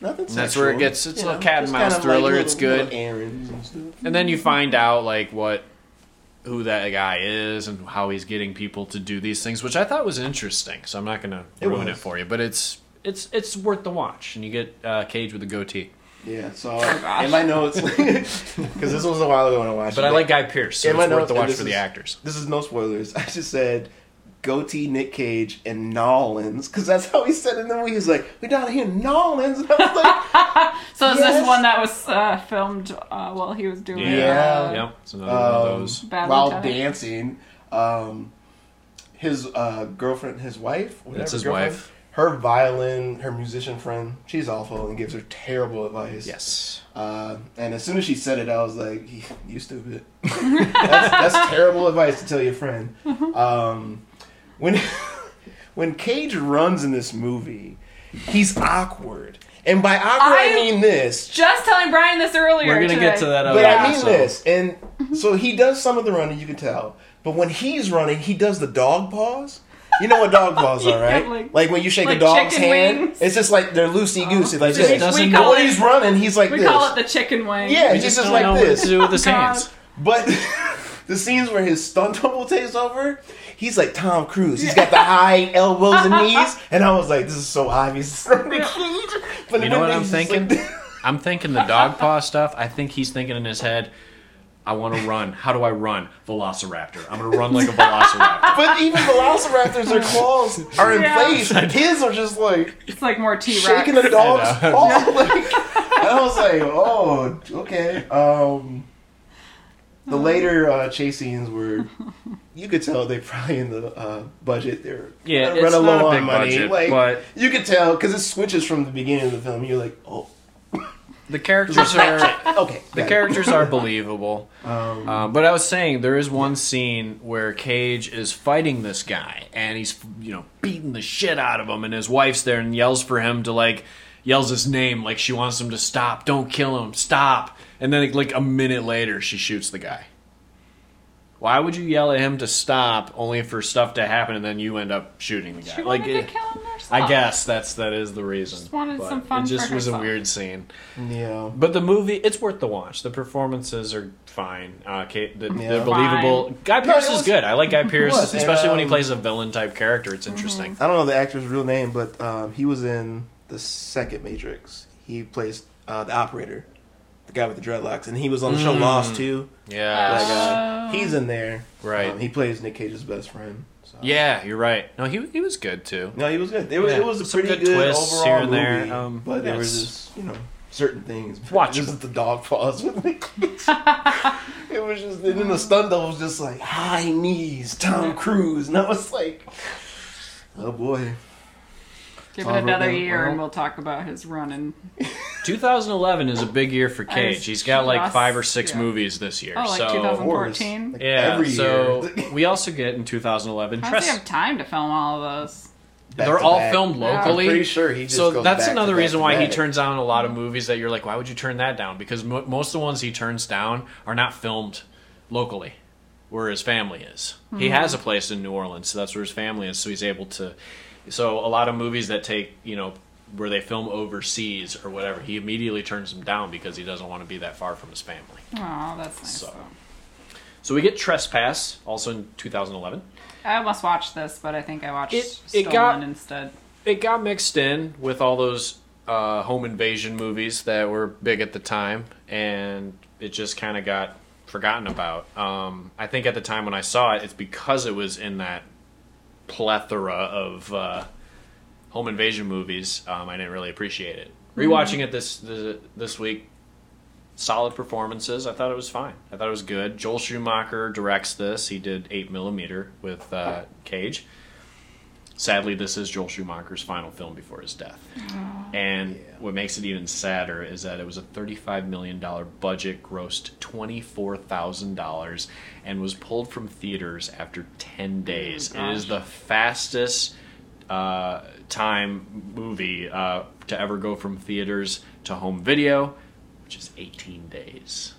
Nothing. And that's where it gets- it's you a know, cat and mouse thriller, Like it's good. and. And then you find out like what who that guy is and how he's getting people to do these things, which I thought was interesting. So I'm not gonna It ruin was. it for you, but it's it's it's worth the watch, and you get uh, Cage with a goatee. Yeah. So gosh. in my notes, <laughs> <laughs> because this was a while ago when I watched. It. But it, I like Guy Pearce, so In it's worth notes, the and watch this for the is- actors. This is no spoilers. <laughs> I just said goatee Nick Cage and Nolans because that's how he said it in the movie. He's like, "We down here, Nolans," and I was like, so is Yes. this one that was uh, filmed uh, while he was doing Yeah. uh, Yep, it's another one of um, those. Bad while Lieutenant? dancing. Um, his uh, girlfriend, his wife, whatever, That's his girlfriend, wife. Her violin, her musician friend, she's awful and gives her terrible advice. Yes. Uh, and as soon as she said it, I was like, "You stupid." that's, that's terrible advice to tell your friend. Um, when <laughs> when Cage runs in this movie, he's awkward, and by awkward I, I- mean this. Just telling Brian this earlier. We're gonna today. get to that other But I mean also. this, and so he does some of the running, you can tell. But when he's running, he does the dog paws. You know what dog paws are, <laughs> Yeah, right? like- like, when you shake like a dog's hand, wings. it's just like they're loosey oh, goosey, like We- this. we doesn't But call when he's running, he's like We this. call it the chicken wing. Yeah, he's just just like know this. what to do with his <laughs> hands. But <laughs> the scenes where his stunt double takes over, he's like Tom Cruise. He's got the high elbows and knees, and I was like, this is so obvious. It's not Nick Cage. But You know what I'm he's just like- thinking? I'm thinking the dog paw stuff. I think he's thinking in his head, I want to run. How do I run? Velociraptor. I'm going to run like a velociraptor. <laughs> but even Velociraptors, their claws are in Yeah. place. His are just like It's like more T Rex. shaking a dog's I know. paw. <laughs> Like, and I was like, oh, okay. Um, the later uh, chase scenes were, you could tell they probably in the uh, budget. They're Yeah, it's running not a low big on money. budget, like, but- you could tell because it switches from the beginning of the film. You're like, oh, The characters are okay. the characters are believable. Um, Um, but I was saying there is one scene where Cage is fighting this guy and he's you know beating the shit out of him and his wife's there and yells for him to like yells his name like she wants him to stop, don't kill him, stop. And then like a minute later she shoots the guy. Why would you yell at him to stop only for stuff to happen and then you end up shooting the guy? She like wanted it- kill him. I guess that's that is the reason. Just wanted But some fun It just for was a weird scene. yeah. But the movie, it's worth the watch. The performances are fine. Uh, Kate, the, Yeah. they're believable. Guy No, Pearce it is was- good. I like Guy <laughs> Pearce, was, and, especially when he um, plays a villain type character. It's interesting. I don't know the actor's real name, but um, he was in the second Matrix. He plays uh, the operator, the guy with the dreadlocks, and he was on the show Mm. Lost too. Yeah, That guy. Oh. He's in there. Right. Um, he plays Nick Cage's best friend. So. yeah, you're right. No, he he was good too. No, he was good. It was, Yeah, it was a some pretty good good, overall here and movie, there, um, but there was yes. just you know certain things. Watchable. Just the dog paws with me. <laughs> it was just and then the stun double was just like high knees, Tom <laughs> Cruise, and I was like, oh boy. Give it another Robin, year and we'll talk about his run and <laughs> 2011 is a big year for I Cage. He's got like just- five or six yeah. movies this year. Oh, like so 2000 Wars, 14? like, yeah, every so year. we also get in 2011. how does Tress- he have time to film all of those? Back they're to all back. filmed Yeah. I'm locally. Pretty sure he just so goes that's back another to back reason to why he back. turns down a lot of movies that you're like, why would you turn that down? Because mo- most of the ones he turns down are not filmed locally, where his family is. He hmm. has a place in New Orleans, so that's where his family is. So he's able to. So a lot of movies that take you know where they film overseas or whatever, he immediately turns them down because he doesn't want to be that far from his family. Oh, that's nice. So. though. So we get Trespass, also in 2011. I almost watched this, but I think I watched It- Stolen it got- instead. it got mixed in with all those uh, home invasion movies that were big at the time, and it just kind of got forgotten about. Um, I think at the time when I saw it, it's because it was in that plethora of uh, home invasion movies. Um, I didn't really appreciate it. Rewatching it this, this this week, solid performances. I thought it was fine. I thought it was good. Joel Schumacher directs this. He did eight millimeter with uh, Cage. Sadly, this is Joel Schumacher's final film before his death. And Yeah. What makes it even sadder is that it was a $35 million budget, grossed $24,000, and was pulled from theaters after 10 days. it is the fastest uh, time movie uh, to ever go from theaters to home video, which is 18 days.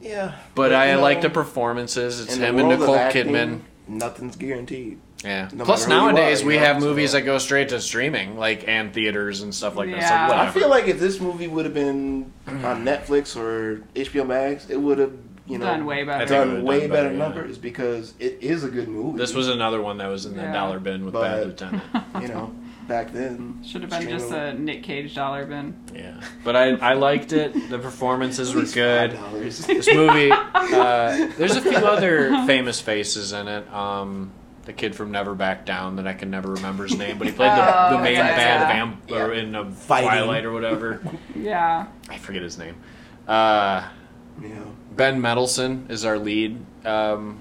Yeah, But I you like the performances. It's him and Nicole acting, Kidman. Nothing's guaranteed. Yeah. No Plus, matter who you nowadays are, we you know, have movies that go straight to streaming, like and theaters and stuff like that. It's Yeah. I feel like if this movie would have been on <clears throat> Netflix or HBO Max, it would have you know Done way better. I done way done better, better, yeah. numbers because it is a good movie. this was another one that was in the Yeah. dollar bin with But- Bad Lieutenant. <laughs> you know back then Should have been just a Nick Cage dollar bin. Yeah, but I I liked it. The performances were good. $5. This movie, uh, there's a few <laughs> other famous faces in it. Um, the kid from Never Back Down that I can never remember his name, but he played the, <laughs> Oh, the main yeah, bad yeah. vamp Yeah. in uh, Fighting. Twilight or whatever. <laughs> Yeah. I forget his name. Uh, yeah. Ben Mendelsohn is our lead. Um,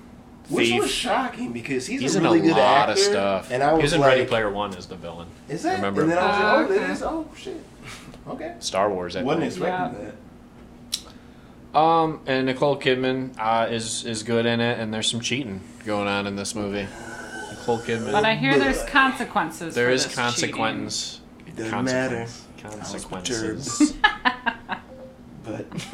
Which thief. was shocking because he's, He's a in really a good lot actor, of stuff. And I he was, was in like, Ready Player One as the villain. Is that? Remember? And then I was like, oh, it is. Oh shit. Okay. Star Wars. I Wasn't expecting Yeah. that. Um, and Nicole Kidman uh, is is good in it, and there's some cheating going on in this movie. Nicole Kidman. But I hear there's consequences. there for is this consequence. It doesn't matter. Consequences. <laughs> But <laughs>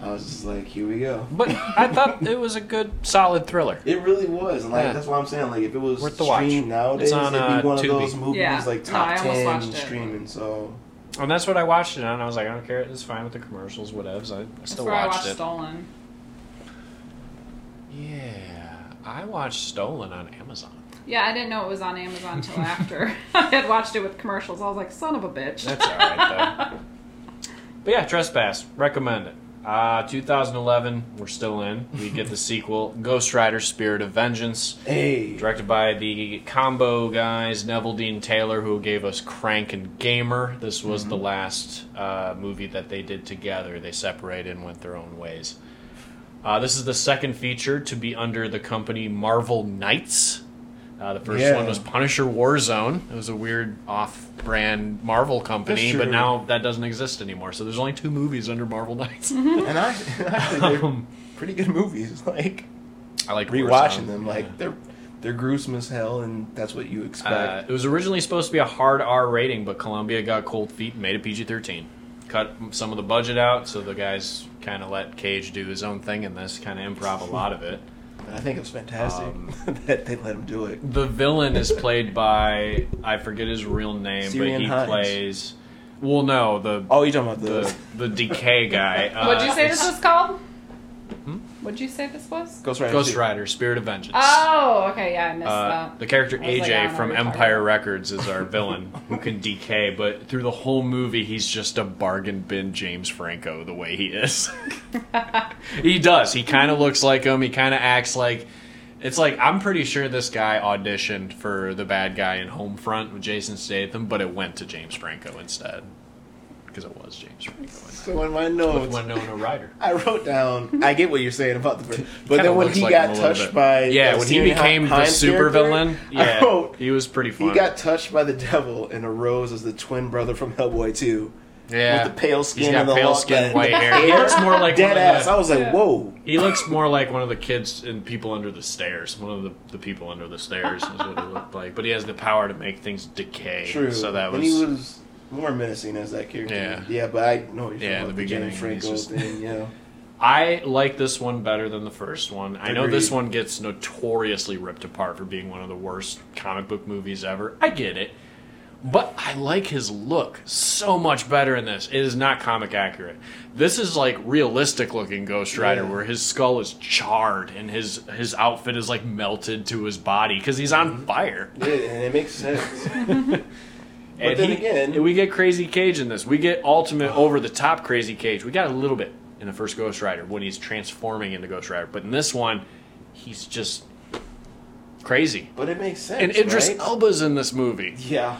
I was just like, here we go. but I thought it was a good, solid thriller. It really was, and like Yeah. that's what I'm saying. Like if it was Worth the watch. nowadays, It's on, it'd uh, be one of Tubi. those movies Yeah. like top almost ten watched it. streaming. So And that's what I watched it on. I was like, I don't care. It's fine with the commercials, whatevs. I, I That's still where I watched watched it. Stolen. Yeah, I watched Stolen on Amazon. Yeah, I didn't know it was on Amazon until after <laughs> I had watched it with commercials. I was like, son of a bitch. That's all right though. <laughs> But yeah, Trespass. Recommend it. Uh, 2011, we're still in. We get the <laughs> sequel, Ghost Rider: Spirit of Vengeance, Hey, directed by the combo guys Neveldine Taylor, who gave us Crank and Gamer. This was the last uh, movie that they did together. They separated and went their own ways. Uh, this is the second feature to be under the company Marvel Knights. Uh, the first Yeah. one was Punisher Warzone. It was a weird off-brand Marvel company, but now that doesn't exist anymore. So there's only two movies under Marvel Knights. <laughs> and I <laughs> actually they're pretty good movies. <laughs> Like I like rewatching Warzone. them, like Yeah. they're they're gruesome as hell, and that's what you expect. Uh, it was originally supposed to be a hard R rating, but Columbia got cold feet and made it PG-13. Cut some of the budget out, so the guys kind of let Cage do his own thing in this, kind of improv a lot of it. <laughs> I think it was fantastic Um, <laughs> that they let him do it. The villain is played by I forget his real name, Ciarán but he Hinds. plays. Well, no, the Oh, you talking about the the, the decay guy. Uh, <laughs> What'd you say this was called? What'd you say this was? Ghost Rider? Ghost. Rider: Spirit of Vengeance. Oh, okay, yeah, I missed Uh, that. the character I was like, I AJ from what you're talking Empire. Records is our <laughs> villain who can decay, but through the whole movie, he's just a bargain bin James Franco the way he is. <laughs> he does. He kind of looks like him. He kind of acts like. It's like I'm pretty sure this guy auditioned for the bad guy in Homefront with Jason Statham, but it went to James Franco instead because it was James Franco So in my with notes, Winona Ryder. <laughs> I wrote down. I get what you're saying about the first, but then when he like got him a little touched by yeah, when he became the Hines super character, villain, I yeah, wrote, he was pretty fun. He got touched by the devil and arose as the twin brother from Hellboy 2. yeah, With the pale skin He's got and the pale skin, the- white hair. He looks more like Dead one of ass. the- I was like, Yeah. whoa. He looks more like one of the kids and people under the stairs. One of the, the people under the stairs is what he looked like. But he has the power to make things decay. True. So that and he was more menacing as that character. Yeah. Yeah, but I know you're Yeah, the beginning, James Franco just- thing. Yeah. <laughs> I like this one better than the first one. I know this one gets notoriously ripped apart for being one of the worst comic book movies ever. I get it. But I like his look so much better in this. It is not comic accurate. This is like realistic looking Ghost Rider, Yeah. where his skull is charred and his his outfit is like melted to his body because he's on Mm-hmm. fire. Yeah, and it makes sense. <laughs> And then he- again- we get Crazy Cage in this. We get ultimate over the top Crazy Cage. We got a little bit in the first Ghost Rider when he's transforming into Ghost Rider, but in this one, he's just crazy. But it makes sense. And Idris right? Elba's in this movie, Yeah.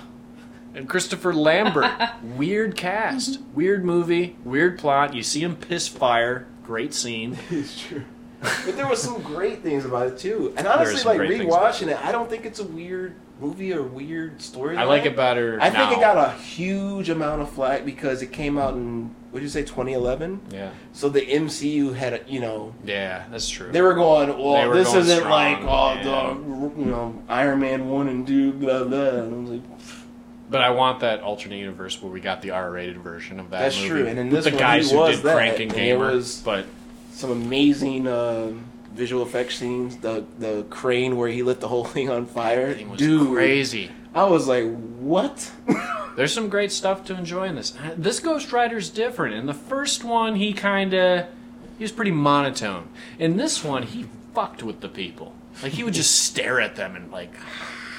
and Christopher Lambert. <laughs> weird cast, mm-hmm. weird movie, weird plot. You see him piss fire. Great scene. <laughs> It's true. But there was some great things about it too. And honestly, like great things about rewatching it, I don't think it's a weird movie or weird story. I like it better. I think now. it got a huge amount of flack because it came out in what did you say 2011. Yeah, So the MCU had a, you know yeah, that's true. they were going well were this going isn't strong, like oh yeah. the you know Iron Man one and two blah blah. And I was like But I want that alternate universe where we got the R-rated version of that. That's movie. true, and in this the one, guys he who was did that, Crank and and Gamer, was- but some amazing uh, visual effects scenes. The the crane where he lit the whole <laughs> thing on fire. everything was Dude, crazy. I was like, what? <laughs> There's some great stuff to enjoy in this. Uh, This Ghost Rider's different. In the first one, he kind of he was pretty monotone. In this one, he fucked with the people. Like he would just <laughs> stare at them and like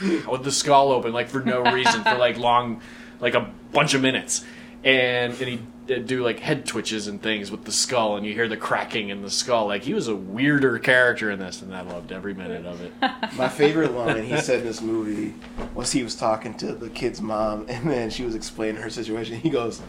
<sighs> with the skull open, like for no reason, for like long, like a bunch of minutes, and and uh, do like head twitches and things with the skull, and you hear the cracking in the skull. Like he was a weirder character in this, and I loved every minute of it. <laughs> My favorite line he said in this movie was he was talking to the kid's mom, and then she was explaining her situation. He goes,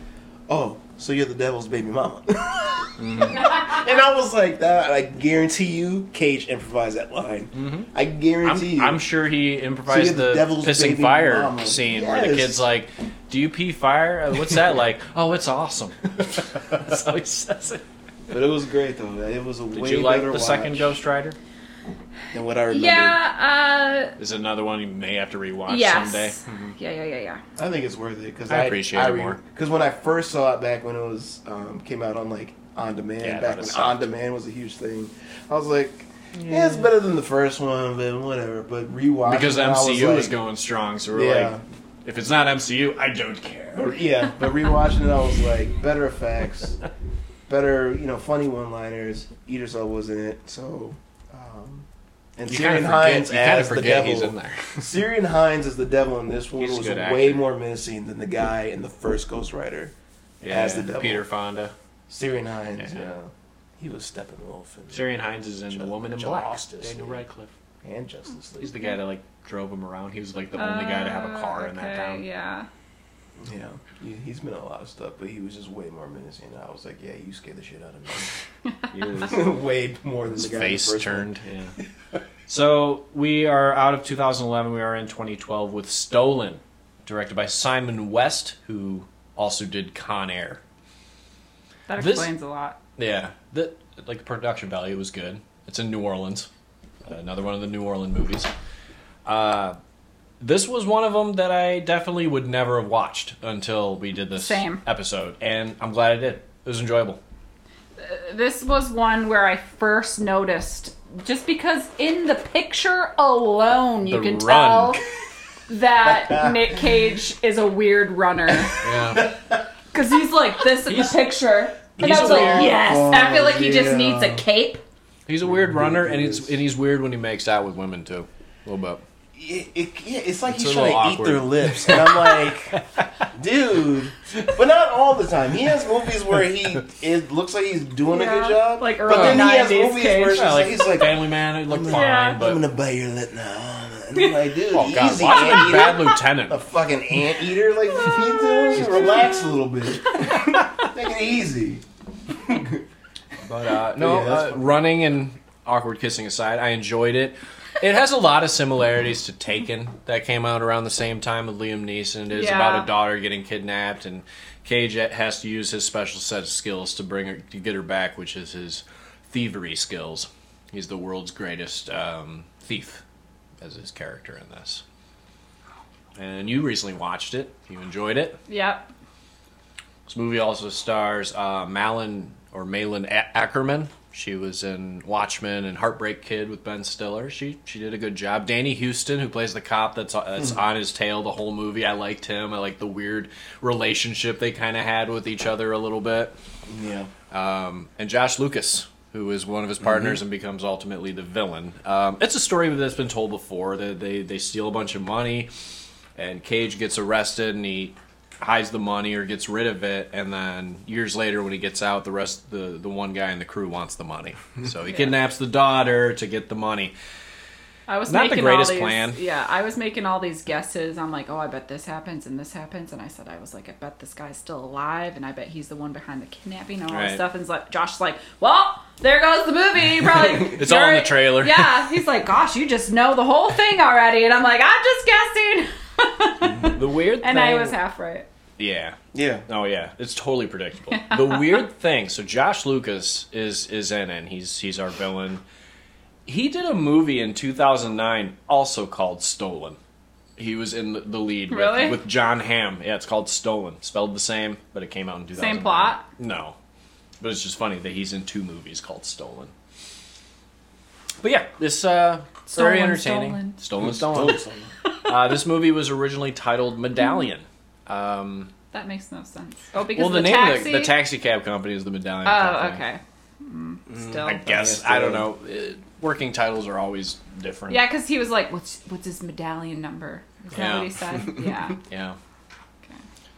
"Oh, so you're the devil's baby mama?" <laughs> Mm-hmm. and I was like, "That I guarantee you, Cage improvised that line. I guarantee I'm, you." I'm sure he improvised So the the, devil's pissing fire mama. scene where the kid's like, "Do you pee fire? Uh, What's that like? <laughs> oh, it's awesome." <laughs> That's how he says it. but it was great though. It was a Did way you like the second Ghost Rider? Than what I remember. Yeah, Is it another one you may have to rewatch uh, yes. someday? Yeah, yeah, yeah, yeah. I think it's worth it because I appreciate it more. Because when I first saw it back when it was um, came out on like on demand, Yeah, back that when is on demand was a huge thing, I was like, yeah, it's better than the first one, but whatever. But rewatch Because it, I was MCU is going strong, so we're Yeah. like, if it's not MCU, I don't care. Or- yeah, but rewatching it, I was like, better effects, better, you know, funny one-liners. Idris Elba was in it, so. And You Ciarán kind of forget, Hinds you as the devil. he's in there. <laughs> <laughs> Ciarán Hinds as the devil in this one He's a was way actor. more menacing than the guy in the first Ghost Rider. as the devil. Peter Fonda. Ciarán Hinds, Yeah. yeah. He was Steppenwolf and, Ciarán Hinds is in Ju- The Woman in Justice Black. Daniel Radcliffe. and Justice League. He's the guy that like drove him around. He was like the only guy to have a car in that Uh, town. Yeah. Yeah, he, he's been in a lot of stuff, but he was just way more menacing. I was like, yeah, you scared the shit out of He is. me. <laughs> <laughs> way more than His the guy in the face turned. Yeah. <laughs> so we are out of 2011. We are in 2012 with Stolen, directed by Simon West, who also did Con Air. That This- explains a lot. Yeah, the like the production value was good. It's in New Orleans, another one of the New Orleans movies. Uh, this was one of them that I definitely would never have watched until we did this Same. episode, and I'm glad I did. It was enjoyable. Uh, this was one where I first noticed, just because in the picture alone you The can run. tell <laughs> that Nick Cage is a weird runner. Yeah, <laughs> Because he's like this in the picture. And I was like, weird- yes. Oh, I feel like he just needs a cape. he's a weird runner, and He it's is. and he's weird when he makes out with women too, a little bit. It, it, yeah, it's like It's he's trying to eat their lips, and I'm like, <laughs> dude. But not all the time. He has movies where he it looks like he's doing a good job, like but early then he has 90s movies where it's Cage. just Yeah, like, like he's like, Family Man, it looked fine, Yeah. I'm gonna bite your lip now, and I'm like, dude, <laughs> oh god, easy, watch anteater. Bad Lieutenant. a fucking anteater. Like, what are you doing? Relax a little bit. <laughs> Take it easy. But uh, no, Yeah, uh, running and awkward kissing aside, I enjoyed it. It has a lot of similarities to Taken that came out around the same time with Liam Neeson. It is Yeah. about a daughter getting kidnapped, and Cage has to use his special set of skills to bring her to get her back, which is his thievery skills. He's the world's greatest um, thief, as his character in this. And you recently watched it. You enjoyed it. Yep. This movie also stars uh, Malin or Malin Akerman. She was in Watchmen and Heartbreak Kid with Ben Stiller. She she did a good job. Danny Huston, who plays the cop that's that's on his tail the whole movie. I liked him. I liked the weird relationship they kind of had with each other a little bit. Yeah. Um, and Josh Lucas, who is one of his partners and becomes ultimately the villain. Um, it's a story that's been told before. That they they steal a bunch of money, and Cage gets arrested, and he hides the money or gets rid of it, and then years later, when he gets out, the rest the the one guy in the crew wants the money, so he kidnaps the daughter to get the money. I was Not the greatest all these, plan. Yeah, I was making all these guesses. I'm like, oh, I bet this happens and this happens, and I said, I was like, I bet this guy's still alive, and I bet he's the one behind the kidnapping and all Right. this stuff. And like, Josh's like, well, there goes the movie. Probably <laughs> It's all in the trailer. Yeah, he's like, gosh, you just know the whole thing already, and I'm like, I'm just guessing, The weird <laughs> and I was half right. Yeah. Yeah. Oh yeah, it's totally predictable. the weird <laughs> thing, so Josh Lucas is is in it. and He's he's our villain. He did a movie in 2009 also called Stolen. He was in the, the lead with, Really? with Jon Hamm. Yeah, it's called Stolen, spelled the same, but it came out in 2009. Same plot? No, but it's just funny that he's in two movies called Stolen. But yeah, this uh, very Stolen, entertaining. Stolen, stolen. <laughs> uh, this movie was originally titled Medallion. Um, That makes no sense. Oh, because well, the, the, name taxi. of the, the taxi cab company is the Medallion. Oh, Company. okay. Mm, still. I guess I don't know. Uh, working titles are always different. Yeah, because he was like, "What's what's his medallion number?" Is that Yeah. what he said? <laughs> Yeah. yeah.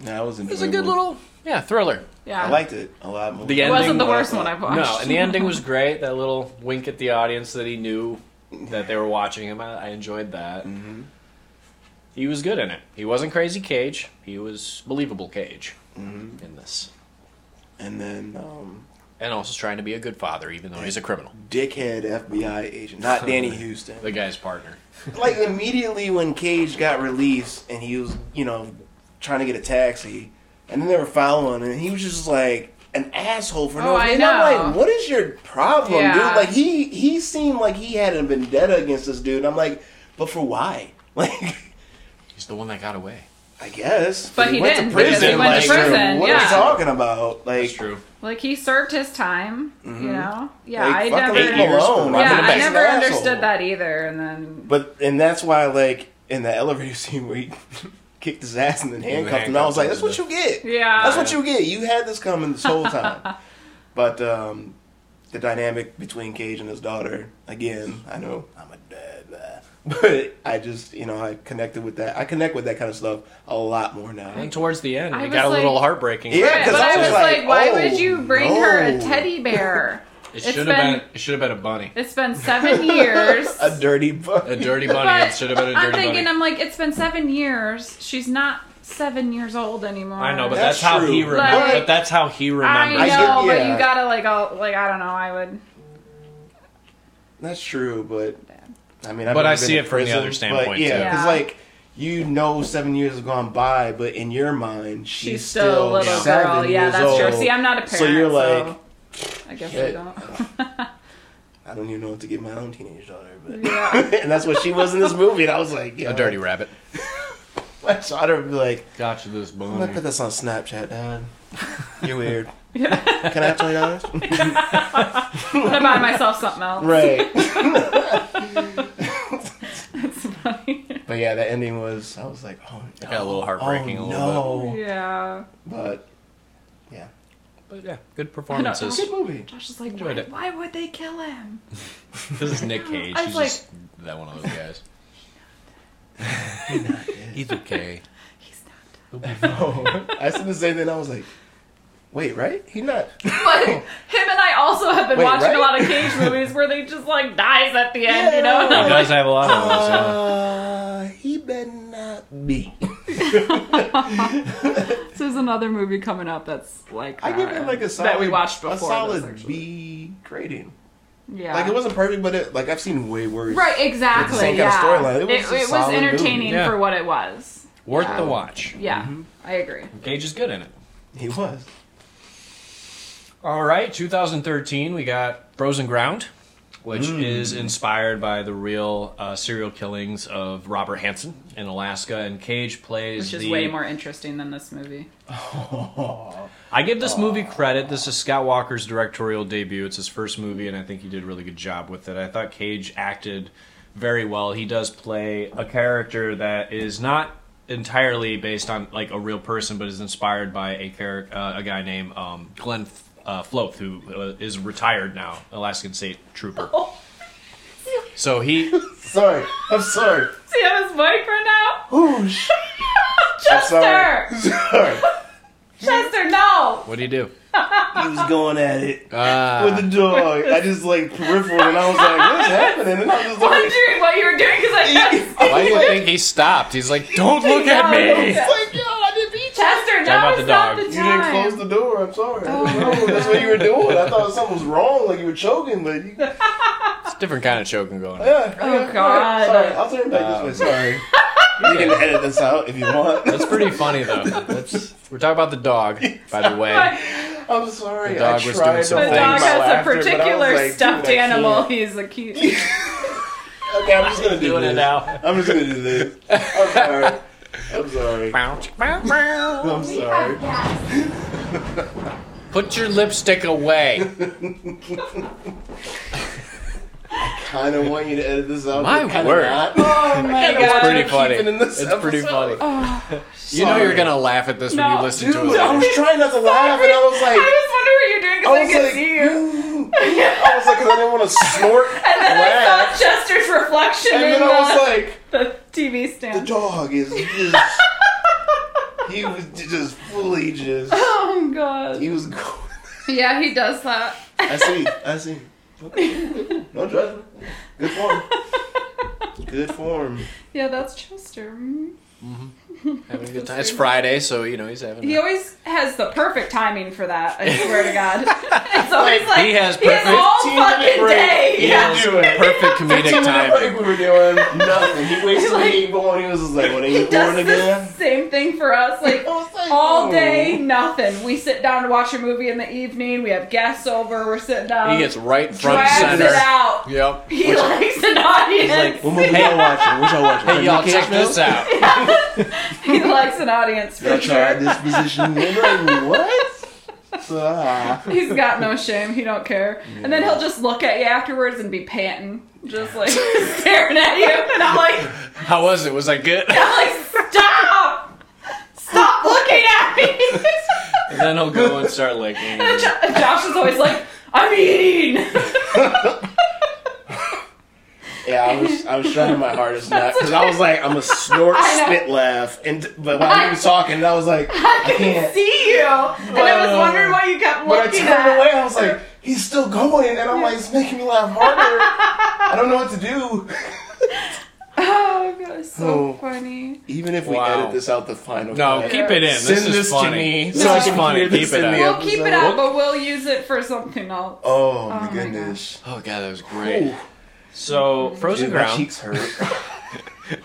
No, I was It was a good little yeah thriller. Yeah. I liked it a lot more. The It ending wasn't the worst one I've watched. No, and the ending was <laughs> great. That little wink at the audience that he knew that they were watching him. I, I enjoyed that. hmm He was good in it. He wasn't crazy Cage. He was believable Cage hmm in this, And then um, and also trying to be a good father, even though he's a criminal. dickhead FBI agent, not <laughs> Danny Huston. The guy's partner. <laughs> like immediately when Cage got released and he was, you know, trying to get a taxi, and then they were following, him, and he was just like an asshole for no Oh, reason. I'm like, what is your problem, Yeah. dude? Like he he seemed like he had a vendetta against this dude. And I'm like, but for why? <laughs> Like, He's the one that got away. I guess. But he went didn't, to because prison. he went to like, prison, What are yeah. you talking about? Like, That's true. Like he served his time, you know. Yeah, Like, I fuck never. leave him alone. Yeah, Yeah, I've been a I basic never asshole. understood that either. And then But and that's why like in the elevator <laughs> scene where he <laughs> kicked his ass and then handcuffed him, I was like, that's what you get. yeah, That's what you get. You had this coming this whole time. <laughs> but um, the dynamic between Cage and his daughter, again, I know I'm a dad, uh, but I just you know I connected with that. I connect with that kind of stuff a lot more now. And towards the end, I it was got a little heartbreaking. Yeah, because I I was was like, like, why oh, would you bring her a teddy bear? <laughs> It should have been- been. It should have been a bunny. It's been seven years. <laughs> a dirty A bunny. dirty bunny. But It should have been a dirty I'm thinking, bunny. I'm like, it's been seven years. She's not seven years old anymore. I know, but That's that's, how true. he remembers. Like- but that's how he I remembers. know, I get- but yeah. you gotta like, all, like I don't know. I would. That's true, but I mean, I've But I see to it from the other standpoint, but yeah, because Yeah. like you know, seven years have gone by, but in your mind, she's, She's, still, a little seven girl. Yeah, years that's true. old. See, I'm not a parent, So you're like, so I guess I shit. don't. <laughs> I don't even know what to give my own teenage daughter, but Yeah. <laughs> and that's what she was in this movie. And I was like, yeah, a dirty rabbit. So I saw her be like, Gotcha this I'm gonna put this on Snapchat, Dad. <laughs> You're weird. Yeah. Can I have twenty dollars? I'm gonna buy myself something else. right. It's funny. But yeah, the ending was. I was like, oh, no. got a little oh, heartbreaking Oh, a little no. Yeah. But yeah, But yeah, good performances. good movie. Josh is like, Enjoyed why, it. why would they kill him? <laughs> This is Nick Cage. <laughs> I was He's like- just that one of those guys. <laughs> He's okay. He's not. Oh, I said the same thing. I was like, wait, right? He not. <laughs> But him and I also have been Wait, watching right? a lot of Cage movies where they just like dies at the end, you know? He does have a lot of those. Yeah. Uh, he better not be. <laughs> <laughs> So there's another movie coming up that's like I give it like a solid, that we watched before. a solid this. B grading. Yeah. Like it wasn't perfect, but it like I've seen way worse. right, exactly. same kind of yeah. storyline. It It was was, a it, was solid movie. entertaining Yeah. for what it was. Worth Yeah. the watch. Yeah, Mm-hmm. I agree. Cage is good in it. He was. All right, 2013, we got Frozen Ground, which Mm. is inspired by the real uh, serial killings of Robert Hansen in Alaska, and Cage plays Which is the. way more interesting than this movie. <laughs> I give this movie credit. This is Scott Walker's directorial debut. It's his first movie, and I think he did a really good job with it. I thought Cage acted very well. He does play a character that is not entirely based on like a real person, but is inspired by a character, uh, a guy named um, Glenn uh, Floth, who uh, is retired now, Alaskan State Trooper. Oh. So he, Sorry, I'm sorry. See how his mic right now? Ooh, sh- I'm Chester! sorry. Sorry. Chester, no! what do you <laughs> do? He was going at it Uh, with the dog. I just like peripheral, and I was like, "What's happening?" And I was just like, Wondering what you were doing because I <laughs> kept why do you think he stopped? He's like, "Don't look at me." "It's like, yo, I didn't beat you." Chester, Talk now about is the not dog. the You didn't close the door. I'm sorry. Oh. <laughs> I don't. That's what you were doing. I thought something was wrong, like you were choking, but you, yeah, <laughs> It's a different kind of choking going on. yeah. Oh, yeah, God. Sorry, I'll turn back this uh, way. <laughs> Sorry. You can edit this out if you want. That's pretty funny though. That's we're talking about the dog, by the way. I'm sorry. The dog I was tried doing some The dog has a laughter, but particular like, stuffed animal. He's a cute. Okay, I'm just gonna do Doing this. it now. I'm just gonna do this. I'm sorry. I'm <laughs> sorry. I'm sorry. Put your lipstick away. I kind of want you to edit this out. My kinda word. Not. Oh my Kinda god. want pretty funny. keep it in this It's pretty episode. funny. <laughs> You know you're gonna laugh at this when No. you listen Dude, to it. I was trying not to laugh, and I was like, I like, was wondering what you're doing I because I, was could like, see you. "Mm." I was like, 'cause I didn't want to <laughs> snort, And then I laugh, saw Chester's reflection and in then the, I was like, the TV stand. the dog is just, <laughs> he was just fully just, Oh god. he was going. Yeah, he does that. I see, I see. No judgment. Good form. <laughs> Good form. Yeah, that's Chester. Mm. Having a good time. It's Friday, so you know he's having. He always has the perfect timing for that. I swear to God. <laughs> It's always like He has he has perfect- all fucking day. He Yeah. has <laughs> perfect comedic 15 minute break we were doing nothing. He wasted Like- eight ball and he was just like, what are you doing again? same thing for us. Like <laughs> like, all oh. day, nothing. We sit down to watch a movie in the evening. We have guests over. We're sitting down. He gets right front and drags center. it out. Yep. He likes an audience. What movie y'all watching? What y'all watching? Hey y'all, check this out. <laughs> he likes an audience for Y'all tried sure. this position. <laughs> Like, what? Ah. He's got no shame. He don't care. And then he'll just look at you afterwards and be panting, just like <laughs> staring at you. And I'm like, How was it? Was I good? I'm like, stop, stop looking at me. And then he'll go and start licking. And Jo- Josh is always like, I'm eating. Yeah, I was I was trying my hardest not because I was like I'm a snort, spit, laugh, and but while he was talking, I was like I can't. see you, and I was wondering why you kept looking. But I turned at. away. I was like, he's still going, and I'm like, it's making me laugh harder. I don't know what to do. <laughs> Oh god, so Oh. funny. Even if we Wow. edit this out the final, No, cut, keep it in. Send this is this to funny. me This so I is funny. this Keep it in in. We'll keep it episode. up, but we'll use it for something else. Oh, my oh, my goodness. Oh god, that was great. Ooh, So Frozen dude, my Ground. cheeks hurt. <laughs>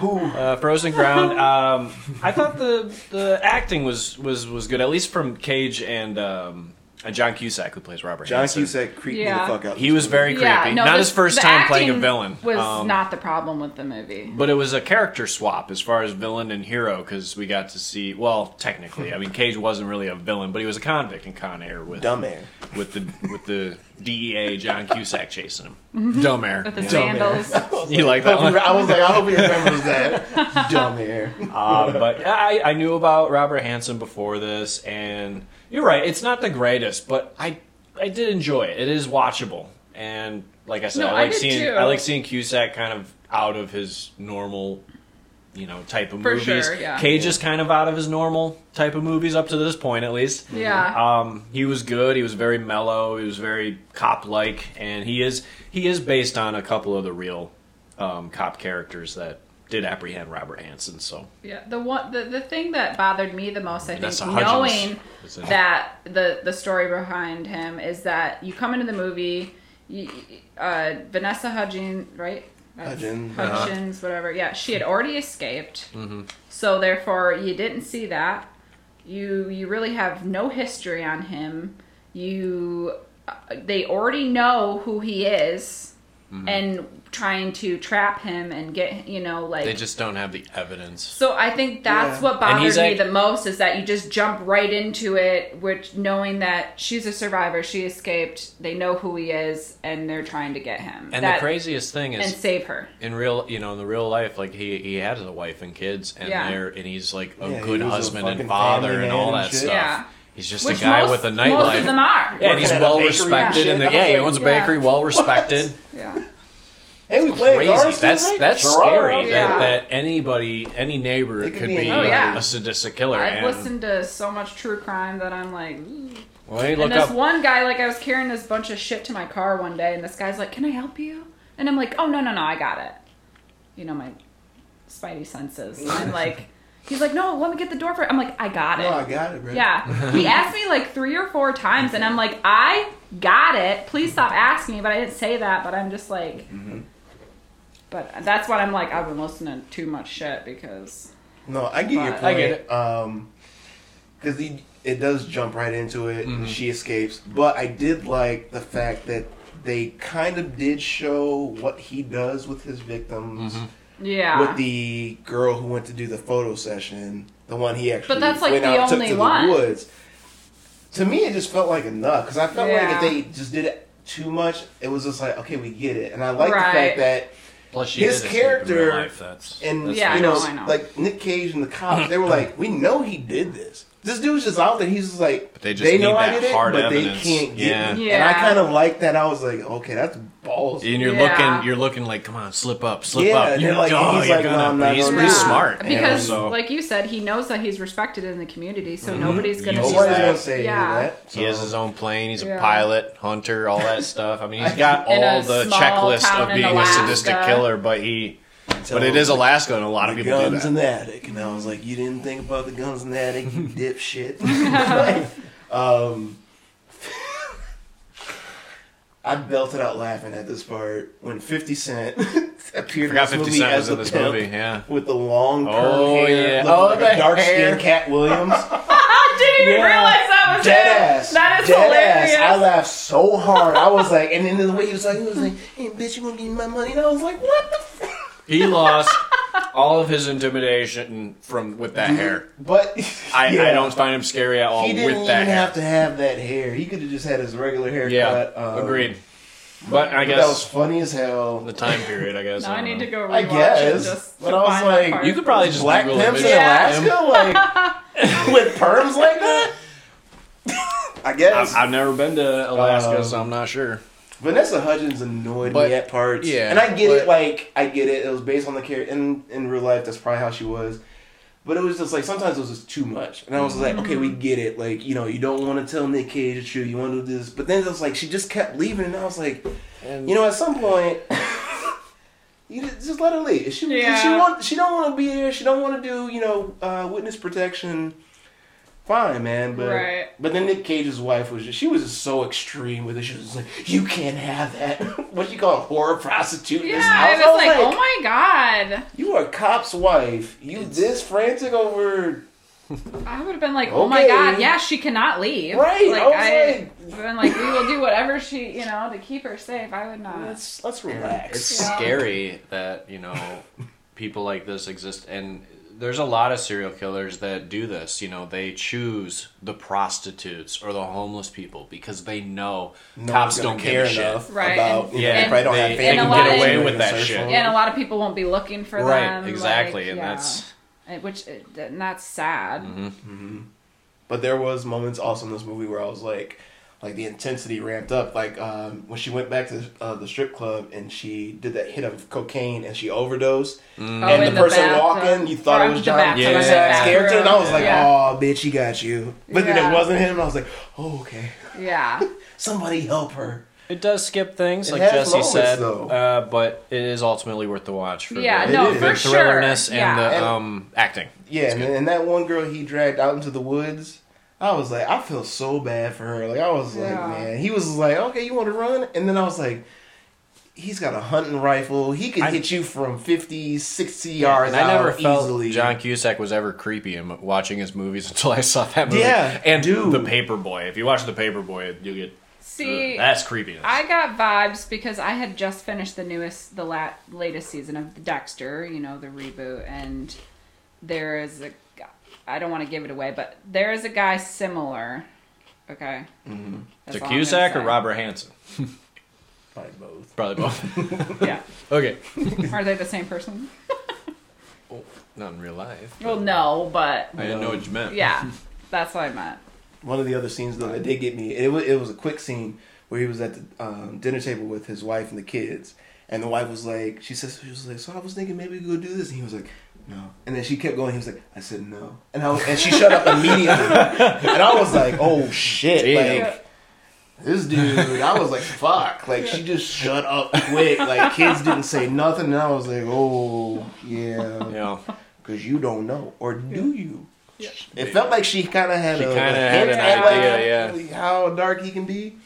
Uh, Frozen Ground. Um, I thought the the acting was was was good, at least from Cage and um, uh, John Cusack, who plays Robert. John Hansen. Cusack creeped Yeah. me the fuck out. He was very creepy. Yeah, no, not the- his first the time playing a acting villain. Was Um, not the problem with the movie. But it was a character swap as far as villain and hero because we got to see. Well, technically, I mean, Cage wasn't really a villain, but he was a convict in Con Air with dumb man. with the with the DEA John Cusack chasing him. Dumb air. With the Yeah. sandals. <laughs> You like that I one? was like, I hope he remembers that. dumb air. Uh, but I, I knew about Robert Hansen before this, and you're right. It's not the greatest, but I I did enjoy it. It is watchable, and like I said, No, I I like did seeing too. I like seeing Cusack kind of out of his normal, you know, type of For movies. sure, yeah. Cage is kind of out of his normal type of movies up to this point, at least. Yeah. Um, he was good. He was very mellow. He was very cop-like, and he is he is based on a couple of the real um, cop characters that did apprehend Robert Hansen. So Yeah, the one the, the thing that bothered me the most, I think, Hudgens knowing was in it. that the the story behind him is that you come into the movie, you, uh, Vanessa Hudgens, right? That's Hudgens, uh-huh. Whatever. Yeah, she had already escaped, Mm-hmm. so therefore you didn't see that. You you really have no history on him. You uh, they already know who he is. And trying to trap him and get you know like they just don't have the evidence. so I think that's Yeah. what bothers me like- the most is that you just jump right into it, which knowing that she's a survivor, she escaped, they know who he is, and they're trying to get him. And That- the craziest thing is and save her. in real, you know, in the real life, like he he has a wife and kids, and Yeah. they're and he's like a Yeah, good he was a husband and father and all and that shit. stuff. Yeah. He's just Which a guy most, with a most of them are. Yeah, and he's Working at a well respected, and and the, yeah, he owns a yeah. bakery, well respected. Yeah. <laughs> Hey, we played Crazy. Garth That's that's Sure. scary. Oh, yeah. That, that anybody, any neighbor could could be be Oh, yeah. a sadistic killer. I've and, listened to so much true crime that I'm like, "Ooh." well, hey, and this up. one guy, like, I was carrying this bunch of shit to my car one day, and this guy's like, "Can I help you?" And I'm like, "Oh no, no, no, I got it." You know my spidey senses. And I'm like, <laughs> he's like, "No, let me get the door for it." I'm like, "I got it." Oh, I got it, bro. Yeah. He <laughs> asked me like three or four times, and I'm like, I got it. Please stop asking me. But I didn't say that. But I'm just like, mm-hmm. But that's what I'm like. I've been listening to too much shit because No, I get your point. I get it. Um, because it does jump right into it. Mhm. She escapes, but I did like the fact that they kind of did show what he does with his victims. Mhm. yeah. With the girl who went to do the photo session, the one he actually but that's, like, went the out and took to one. the woods. To me, it just felt like enough because I felt Yeah. like if they just did it too much, it was just like okay, we get it, and I like the fact that Plus, she his did escape in real character life, that's, and that's Yeah, I you know, know, I know. like Nick Cage and the cops, they were like, "We know he did this. This dude's just out there. He's just like, But they just need know I that did hard it, but evidence. they can't get Yeah. me." Yeah. And I kind of like that. I was like, "Okay, that's balls." And you're Yeah. looking, you're looking like, come on, slip up, slip Yeah, up. and You're like- oh, he's you're like, gonna. I'm not he's pretty do smart. because, so Mm-hmm. like you said, he knows that he's respected in the community, so nobody's gonna. Nobody's gonna say Yeah. that. he has his own plane. He's a Yeah. pilot, hunter, all that stuff. I mean, he's <laughs> got all the checklist of in being a sadistic killer, but he, Tell but it is Alaska, and a lot of the people do guns in the attic, and I was like, "You didn't think about the guns in the attic, you <laughs> dipshit." Like, <laughs> um, I belted out laughing at this part when Fifty Cent <laughs> appeared Forgot in 50 this movie Cent as was in the this pimp movie. Yeah. with the long curly Oh, hair, yeah. looking Oh, like the a dark skinned. Katt Williams. I didn't even Yeah. realize that was Dead him. ass. That is Dead hilarious. ass. I laughed so hard. I was like, and then the way he was like, he was like, "Hey, bitch, you gonna give me my money?" And I was like, "What the?" F-? He lost all of his intimidation from with that hair. But <laughs> I, yeah. I don't find him scary at all He didn't with that even hair. have to have that hair. He could have just had his regular haircut. yeah, um, agreed. But I But that was funny as hell. the time period. I guess. Now I don't need know. to go rewatch I it guess, just but to I was like. You could probably just Black Google pimps in images of Yeah. him. Alaska, like <laughs> with perms like that. <laughs> I guess. I've, I've never been to Alaska, Um, so I'm not sure. Vanessa Hudgens annoyed But- me at parts. yeah, and I get but- it. Like I get it. It was based on the character. In in real life, that's probably how she was. But it was just like sometimes it was just too much, and I was like, okay, we get it. Like you know, you don't want to tell Nick Cage the truth. You want to do this, but then it was like she just kept leaving, and I was like, And you know, at some point. <laughs> You just just let her leave. She, if she want. She don't want to be there. She don't want to do. You know, uh, witness protection. Fine, man. But Right. but then Nick Cage's wife was just. She was just so extreme with it. She was just like, "You can't have that." <laughs> what do you call a horror prostitute in Yeah, this house? I was like, oh my god. You are a cop's wife. You this frantic over. I would have been like, oh my god, yeah, she cannot leave. Right, Like I was I would have been like, we will do whatever she, you know, to keep her safe. I would not. Let's let's relax. it's Yeah. scary that you know people like this exist, and there's a lot of serial killers that do this. You know, they choose the prostitutes or the homeless people because they know No cops don't care give shit. enough Right, about. and- you Yeah, know, they probably don't they- have they can members get away with that shit. Yeah, and a lot of people won't be looking for Right, them. exactly, like, and yeah. that's which and that's sad. Mm-hmm. But there was moments also in this movie where I was like, like the intensity ramped up. Like um, when she went back to uh, the strip club and she did that hit of cocaine and she overdosed, Oh, and in the person bathtub. walking, you thought Or it was the John bathtub, Yeah. Cusack's Yeah. character, and I was like, Yeah. "Oh, bitch, he got you." But then it wasn't him. I was like, "Oh, okay, Yeah. <laughs> somebody help her." It does skip things, It like Jesse moments, said, though. uh, but it is ultimately worth the watch for Yeah, the, no, the for sure. thrillerness and Yeah. the um, acting. Yeah, and, and that one girl he dragged out into the woods. I was like, I feel so bad for her. Like I was like, man, he was like, okay, you want to run? And then I was like, he's got a hunting rifle. He could I- hit you from 50, 60 yards And I never out felt easily. John Cusack was ever creepy in watching his movies <laughs> until I saw that movie. Yeah, and dude. the Paperboy. If you watch the Paperboy, you get See, uh, that's creepiness. I got vibes because I had just finished the newest, the la- latest season of Dexter, you know, the reboot, and there is a, g- I don't want to give it away, but there is a guy similar. Okay. That's to all gonna Cusack or. Robert Hansen? <laughs> Probably both. Probably both. <laughs> Yeah. okay. <laughs> Are they the same person? Not in real life. Well, no, but I didn't know what you meant. yeah, that's what I meant. One of the other scenes though that did get me. It was it was a quick scene where he was at the um, dinner table with his wife and the kids, and the wife was like, she says she was like, so I was thinking maybe we could go do this, and he was like. No, and then she kept going. He was like, "I said no," and I was, and she shut up immediately, <laughs> and I was like, "Oh shit!" Damn. Like this dude, I was like, "Fuck!" Like she just shut up quick. Like kids didn't say nothing, and I was like, "Oh yeah," Yeah. because you don't know, or do you? It felt like she kind of had She a, kinda had an at, like, idea, yeah. how dark he can be.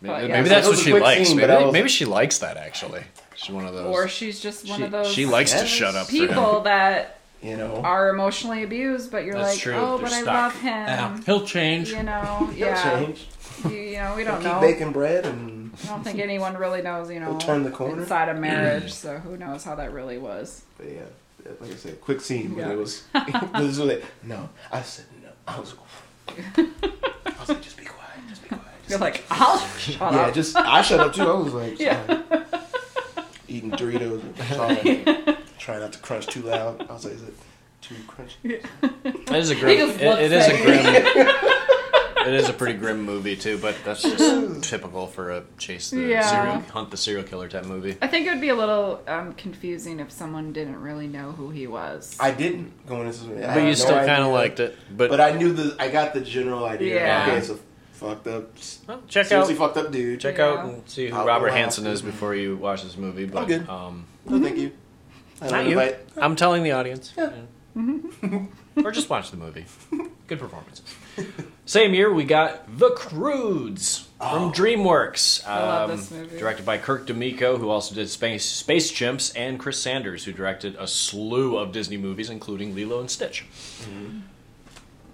But, Maybe, yeah. maybe that's what she likes. scene, maybe, but I was- maybe she likes that actually. She's one of those. Or she's just one she, of those she likes to shut up. for him. people that You know, are emotionally abused, but you're That's like, true. oh, They're but I stuck. love him. Yeah, he'll change. You know, he'll yeah. change. You, you know, we don't keep know. baking bread and I don't think anyone really knows, you know, He'll turn the corner. inside of marriage. Mm. so who knows how that really was? but yeah, yeah, like I said, quick scene. But Yeah. <laughs> it was, it was like, no. I said no. I was, <laughs> I was like, just be quiet, just be quiet. Just You're like, I'll shut yeah, up. just I shut up too. I was like, <laughs> Yeah. sorry. Eating Doritos, and <laughs> trying, trying not to crunch too loud. I was like, is it too crunchy? It is a grim. It, it is a grim. it is a pretty grim movie too, but that's just <laughs> typical for a chase the Yeah. serial hunt the serial killer type movie. I think it would be a little um, confusing if someone didn't really know who he was. I didn't go into this. movie. But you no still kind of liked it. But, But I knew the. I got the general idea. Yeah. Okay, it's a fucked up. well, check out seriously fucked up dude. check Yeah. out and see who I'll Robert go out. Hansen is before you watch this movie. But good. um, No, thank you. I not don't you. invite- I'm telling the audience. Yeah. Yeah. <laughs> or just watch the movie. Good performances. Same year, we got The Croods from DreamWorks. I love um, this movie. Directed by Kirk DeMicco, who also did Space, Space Chimps, and Chris Sanders, who directed a slew of Disney movies, including Lilo and Stitch.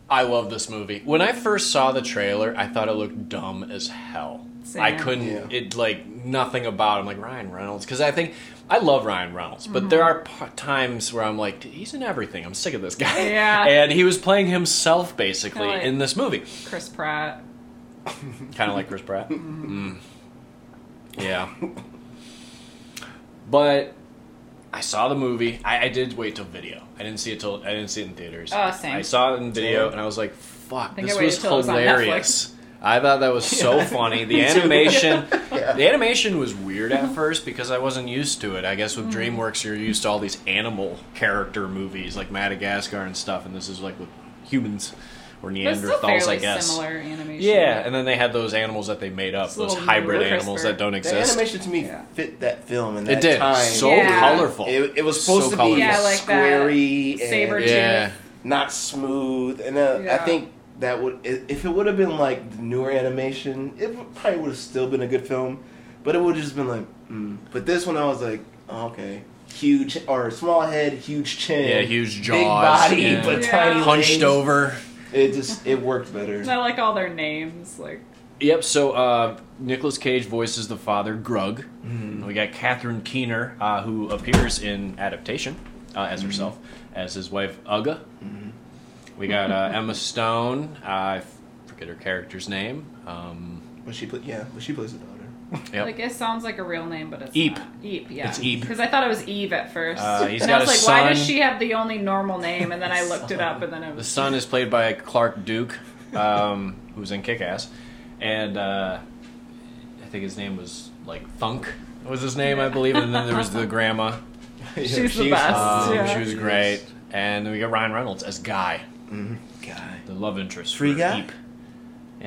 I love this movie. When I first saw the trailer, I thought it looked dumb as hell. Same. I couldn't. Yeah. It like nothing about him, like Ryan Reynolds, because I think I love Ryan Reynolds, but there are Mm-hmm. p- times where I'm like, he's in everything. I'm sick of this guy. Yeah. <laughs> and he was playing himself basically like- in this movie, Chris Pratt. <laughs> kind of like Chris Pratt. Mm. Yeah. But I saw the movie. I, I did wait till video. I didn't see it till I didn't see it in theaters. Oh, same. I saw it in video, and I was like, "Fuck, this was till it was on hilarious." I thought that was so <laughs> funny. The animation, <laughs> Yeah. the animation was weird at first because I wasn't used to it. I guess with mm. DreamWorks, you're used to all these animal character movies like Madagascar and stuff, and this is like with humans or But still Neanderthals, I guess. similar animation. Yeah, and then they had those animals that they made up, It's those little hybrid more animals crisper. that don't The exist. animation to me Yeah. fit that film and It that did time. so Yeah. colorful. It, it was supposed So to colorful. be Yeah, like that squarey and saber tooth. yeah, not smooth, and uh, I Yeah. think that would i- if it would have been like the newer animation, it would- probably would have still been a good film, but it would have just been like. Mm. But this one, I was like, oh, okay, huge or small head, huge chin, Yeah, huge big jaws, body, yeah. but Yeah. tiny hunched legs. over. It just it worked better. I like all their names. Like Yep. So uh, Nicolas Cage voices the father, Grug. Mm. We got Catherine Keener, uh, who appears in adaptation uh, as herself, as his wife Uga. We got uh, Emma Stone. Uh, I forget her character's name. Um, But she put yeah, but she plays the daughter. Yep. like it sounds like a real name, but it's Eep. not. Eep. Yeah. It's Eep. Because I thought it was Eve at first. Uh, he's and got I was a like, why does she have the only normal name? And then I <laughs> looked it up, and then it was. the son is played by Clark Duke, um, <laughs> who's in Kick Ass, and uh, I think his name was like Thunk was his name, I believe, and then there was the <laughs> grandma. She's the best. Um, Yeah. She was great, and then we got Ryan Reynolds as Guy, Mm-hmm. Guy. the love interest. Free for guy? Eep.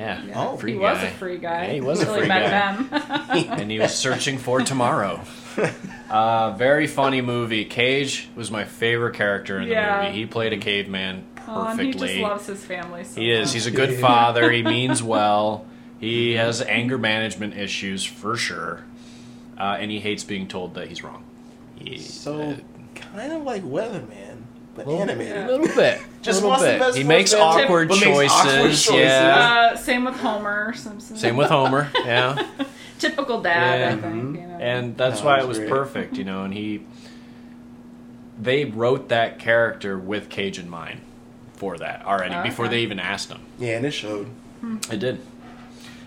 Yeah. Yeah. Oh, free he guy. was a free guy. Yeah, he was a Until free met guy. them. <laughs> and he was searching for <laughs> tomorrow. Uh, very funny movie. Cage was my favorite character in the Yeah. movie. He played a caveman Oh, and he just loves his family. So He is. He's a good <laughs> father. He means well. He has anger management issues for sure, uh, and he hates being told that he's wrong. He, So kind of like Weatherman, but Little- animated. a little bit, <laughs> Just a little bit. He makes awkward makes choices. awkward choices. Yeah. Uh, same with Homer Simpson. Same with Homer. <laughs> Yeah. Typical dad, I Yeah. think. Mhm. You know? and that's No, why it it was was great. perfect, you know. And he, they wrote that character with Cage in mind for that already Oh, before they even asked him. Yeah, and it showed. It did.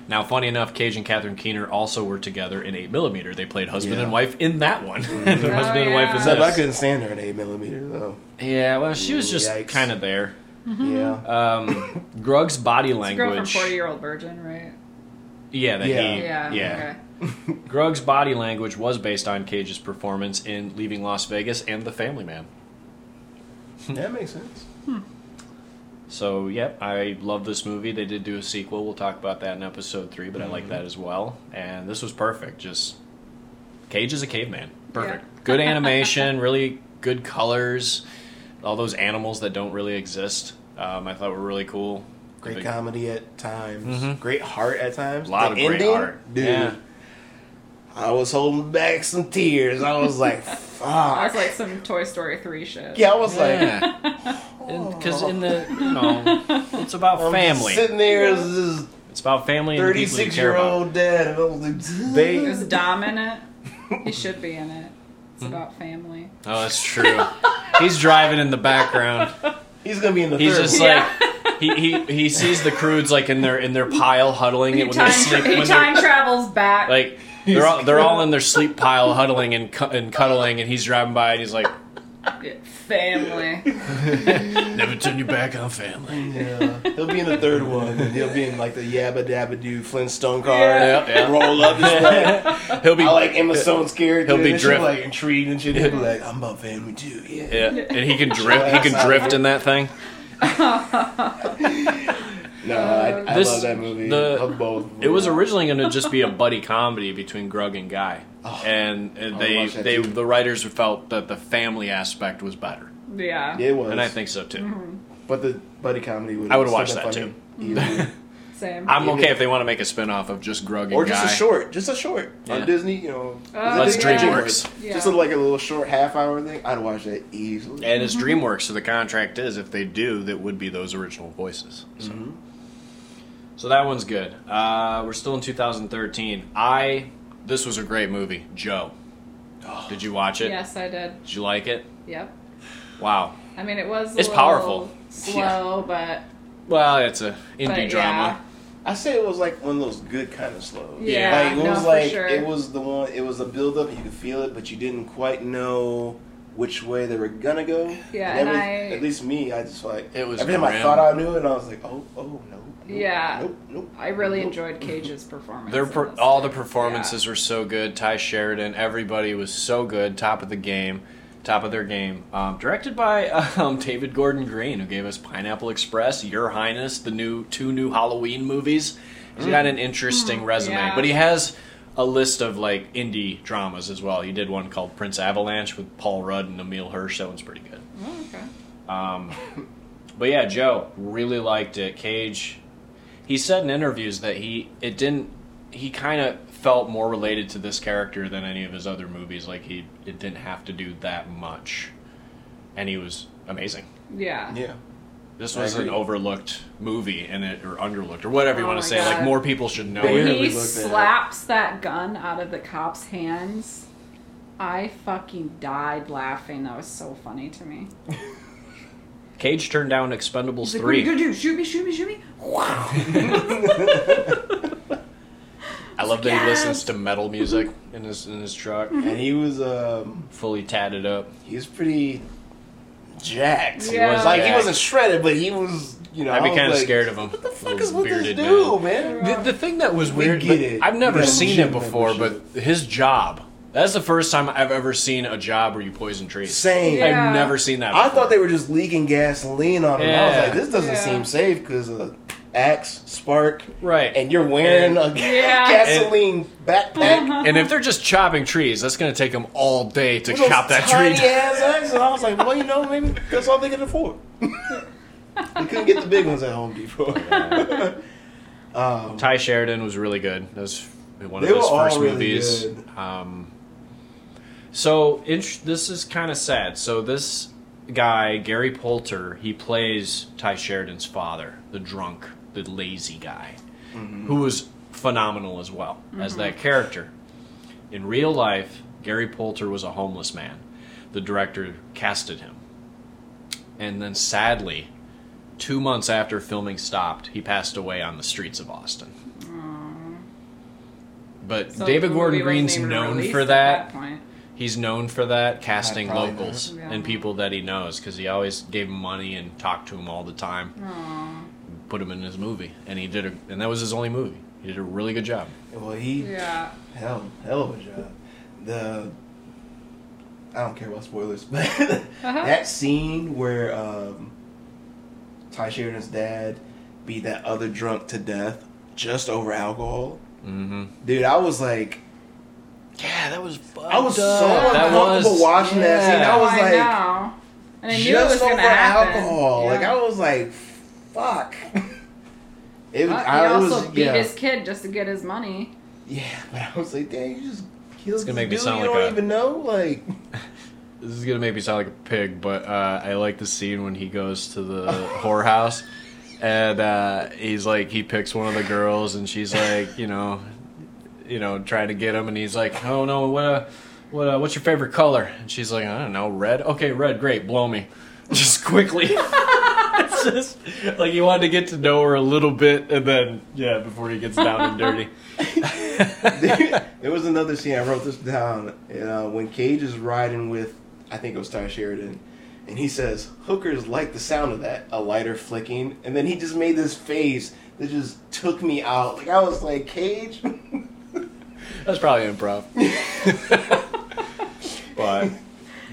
Now, funny enough, Cage and Catherine Keener also were together in 8 millimeter. They played husband Yeah. and wife in that one. Mhm. They're Oh, husband and wife in yeah. Except I couldn't stand her in eight millimeter though. Yeah, well, she was just Yikes. kind of there. Mm-hmm. Yeah. Um, Grug's body It's a girl from language. Forty Year Old Virgin, right? Yeah, that Yeah. he. Yeah. yeah. Okay. <laughs> Grug's body language was based on Cage's performance in Leaving Las Vegas and The Family Man. that makes sense. Hmm. So, yep, I love this movie. They did do a sequel. We'll talk about that in episode three, but I like mm-hmm. that as well. And this was perfect. Just Cage is a caveman. Perfect. Yeah. Good <laughs> animation, really good colors. All those animals that don't really exist, um, I thought were really cool. Great Big- comedy at times. Mhm. Great heart at times. A lot The of great heart. dude. Yeah. I was holding back some tears. I was like, That <laughs> fuck. was like some Toy Story three shit. yeah, I was like, Yeah. <laughs> Because in the, you know, it's about I'm family. sitting there as this It's about family and the people you 36 year old dad, and I was like, They- There's Dom in it. He should be in it. It's about family. Oh, that's true. He's driving in the background. he's gonna be in the He's third just one. like he, he he sees the Croods like in their in their pile huddling He it when time, they're sleep he when time travels back. like they're all they're all in their sleep pile huddling and cu- and cuddling and he's driving by and he's like family. <laughs> never turn your back on family. Yeah, he'll be in the third one, and he'll be in like the Yabba Dabba Doo Flintstone car. Yeah, yeah. Roll up this <laughs> way. He'll be I like Emma Stone's character. He'll be and she's, drift- like intrigued and shit. He'll be like, "I'm about family too." Yeah. yeah, and he can <laughs> drift he can drift in that thing. No, I, I This- love that movie. the- love both. It was originally going to just be a buddy comedy between Grug and Guy, Oh, and uh, they they too. the writers felt that the family aspect was better, Yeah. It was, and I think so too. Mm-hmm. but the buddy comedy would. I would still watch that funny. too. Easily. <laughs> Same. I'm Even- okay if they want to make a spin off of just Grug and or just Guy. a short, just a short Yeah. on Disney. You know, Oh, Let's yeah. DreamWorks. Yeah. Just a, like a little short half hour thing. I'd watch that easily. And it's DreamWorks, so the contract is if they do, that would be those original voices. So, Mhm. So that one's good. Uh, we're still in 2013. I this was a great movie, Joe. Oh, Did you watch it? Yes, I did. Did you like it? Yep. Wow. I mean, it was. A It's powerful. Slow, but Well, it's a indie but drama. I say it was like one of those good kind of slow. Yeah, like it no, was for like sure. it was the one. It was a build up. You could feel it, but you didn't quite know which way they were gonna go. Yeah, and, and every- I- at least me, I just like It was every time I thought I knew it, and I was like, oh, oh no, Yeah. Nope, nope. I really nope. enjoyed <laughs> Cage's performance. Their per- all the too. performances were so good. Tye Sheridan, everybody was so good, top of the game, top of their game. Um, directed by <laughs> um, David Gordon Green, who gave us Pineapple Express, Your Highness, the new two new Halloween movies. He's got an interesting resume, yeah. but he has a list of like indie dramas as well. He did one called Prince Avalanche with Paul Rudd and Emile Hirsch. That one's pretty good. Oh, okay. Um, but yeah, Joe really liked it. Cage, he said in interviews that he it didn't. He kind of felt more related to this character than any of his other movies. Like he it didn't have to do that much, and he was amazing. Yeah. Yeah. This was an overlooked movie, and it or underlooked or whatever you Oh want to say. Like more people should know When it. He looked at slaps that gun out of the cop's hands, I fucking died laughing. That was so funny to me. <laughs> Cage turned down Expendables He's like, what are you three. gonna do? Shoot me, shoot me, shoot me? Wow. <laughs> I love that he Yes. listens to metal music in his in his truck, And he was um fully tatted up. he was pretty jacked. He was like he jacked. wasn't shredded, but he was you know. I'd be was kind of like, scared of him. What the fuck is with this bearded dude, man. man? The, the thing that was We weird, get like, it. I've never We got seen gym it before, but his job. That's the first time I've ever seen a job where you poison trees. Same. Yeah. I've never seen that. I thought they were just leaking gasoline on him. I was like, this doesn't Yeah. seem safe because of axe, spark, right. and you're wearing a <laughs> Yeah. gasoline backpack. And if they're just chopping trees, that's going to take them all day to with those chop that tiny tree. down. ass axes. I was like, well, you know, maybe that's all they could afford. <laughs> they couldn't get the big ones at Home Depot. <laughs> um, Tye Sheridan was really good. That was one of They his were all first really movies. good. Um, so int- this is kind of sad. So this guy Gary Poulter, he plays Tye Sheridan's father, the drunk, the lazy guy, Mm-hmm. who was phenomenal as well as that character. In real life, Gary Poulter was a homeless man. The director casted him, and then sadly, two months after filming stopped, he passed away on the streets of Austin. But So David Gordon movie Green's known released for at that. Point. He's known for that casting locals not. and people that he knows because he always gave him money and talked to him all the time. Put him in his movie, and he did a, and that was his only movie. He did a really good job. well, he Yeah. hell hell of a job. The I don't care about spoilers, <laughs> but Uh-huh. that scene where um, Tye Sheridan's dad beat that other drunk to death just over alcohol, Mm-hmm. dude, I was like, Yeah, that was. I was so That uncomfortable was- watching that scene. I was Oh, like, know. And I knew it was just gonna over happen. alcohol. Yeah. Like I was like, fuck. <laughs> It was. But he I, also was, beat yeah, his kid just to get his money. yeah, but I was like, damn, you just killed It's gonna this make me dude sound you like don't a- even know. Like, <laughs> <laughs> This is gonna make me sound like a pig, but uh, I like the scene when he goes to the whorehouse, and uh, he's like, he picks one of the girls, and she's like, you know, you know, trying to get him, and he's like, oh no, what uh, what uh, what's your favorite color? And she's like, I don't know, red. Okay, red, great, blow me, <laughs> just quickly. <laughs> it's just like he wanted to get to know her a little bit, and then yeah, before he gets down and dirty. <laughs> there was another scene. I wrote this down. Uh, when Cage is riding with, I think it was Tye Sheridan, and he says, "Hookers like the sound of that, a lighter flicking," and then he just made this face that just took me out. Like I was like, Cage. That's probably improv. but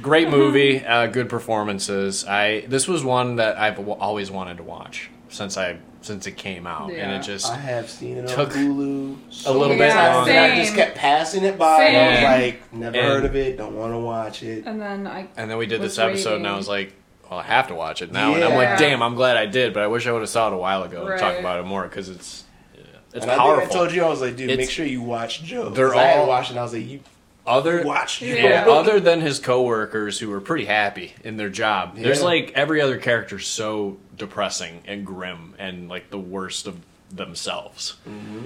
great movie, uh, good performances. I this was one that I've w- always wanted to watch since I since it came out, and it just I have seen it Took on Hulu. a little bit times long. that I just kept passing it by. Same. And I was like, never And- heard of it. Don't want to watch it. And then I and then we did this episode, and I was like. Well, I have to watch it now, and I'm like, "Damn, I'm glad I did." But I wish I would have saw it a while ago and talk about it more because it's yeah, it's and I powerful. think I told you I was like, dude, It's- make sure you watch Joe. They're 'Cause I had all- watched and I was like, you Other watch Joe. Yeah, <laughs> Yeah. other than his coworkers who were pretty happy in their job. There's like every other character so depressing and grim and like the worst of themselves. Mm-hmm.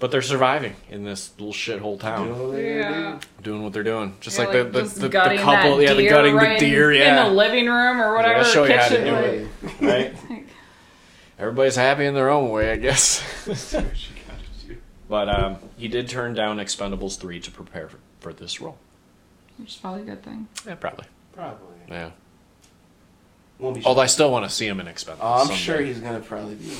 But they're surviving in this little shithole town, know what they Yeah. doing what they're doing. Just Yeah, like, the, the, just the, the gutting couple, yeah, the gutting right the deer, in, yeah. in the living room or Like, whatever I'll show you how to kitchen. do it. Right? <laughs> Everybody's happy in their own way, I guess. <laughs> but um, he did turn down Expendables 3 to prepare for, for this role. Which is probably a good thing. Yeah, probably. Probably. Yeah. Won't be Although I still want to see him in Expendables. Oh, I'm someday. sure he's gonna probably be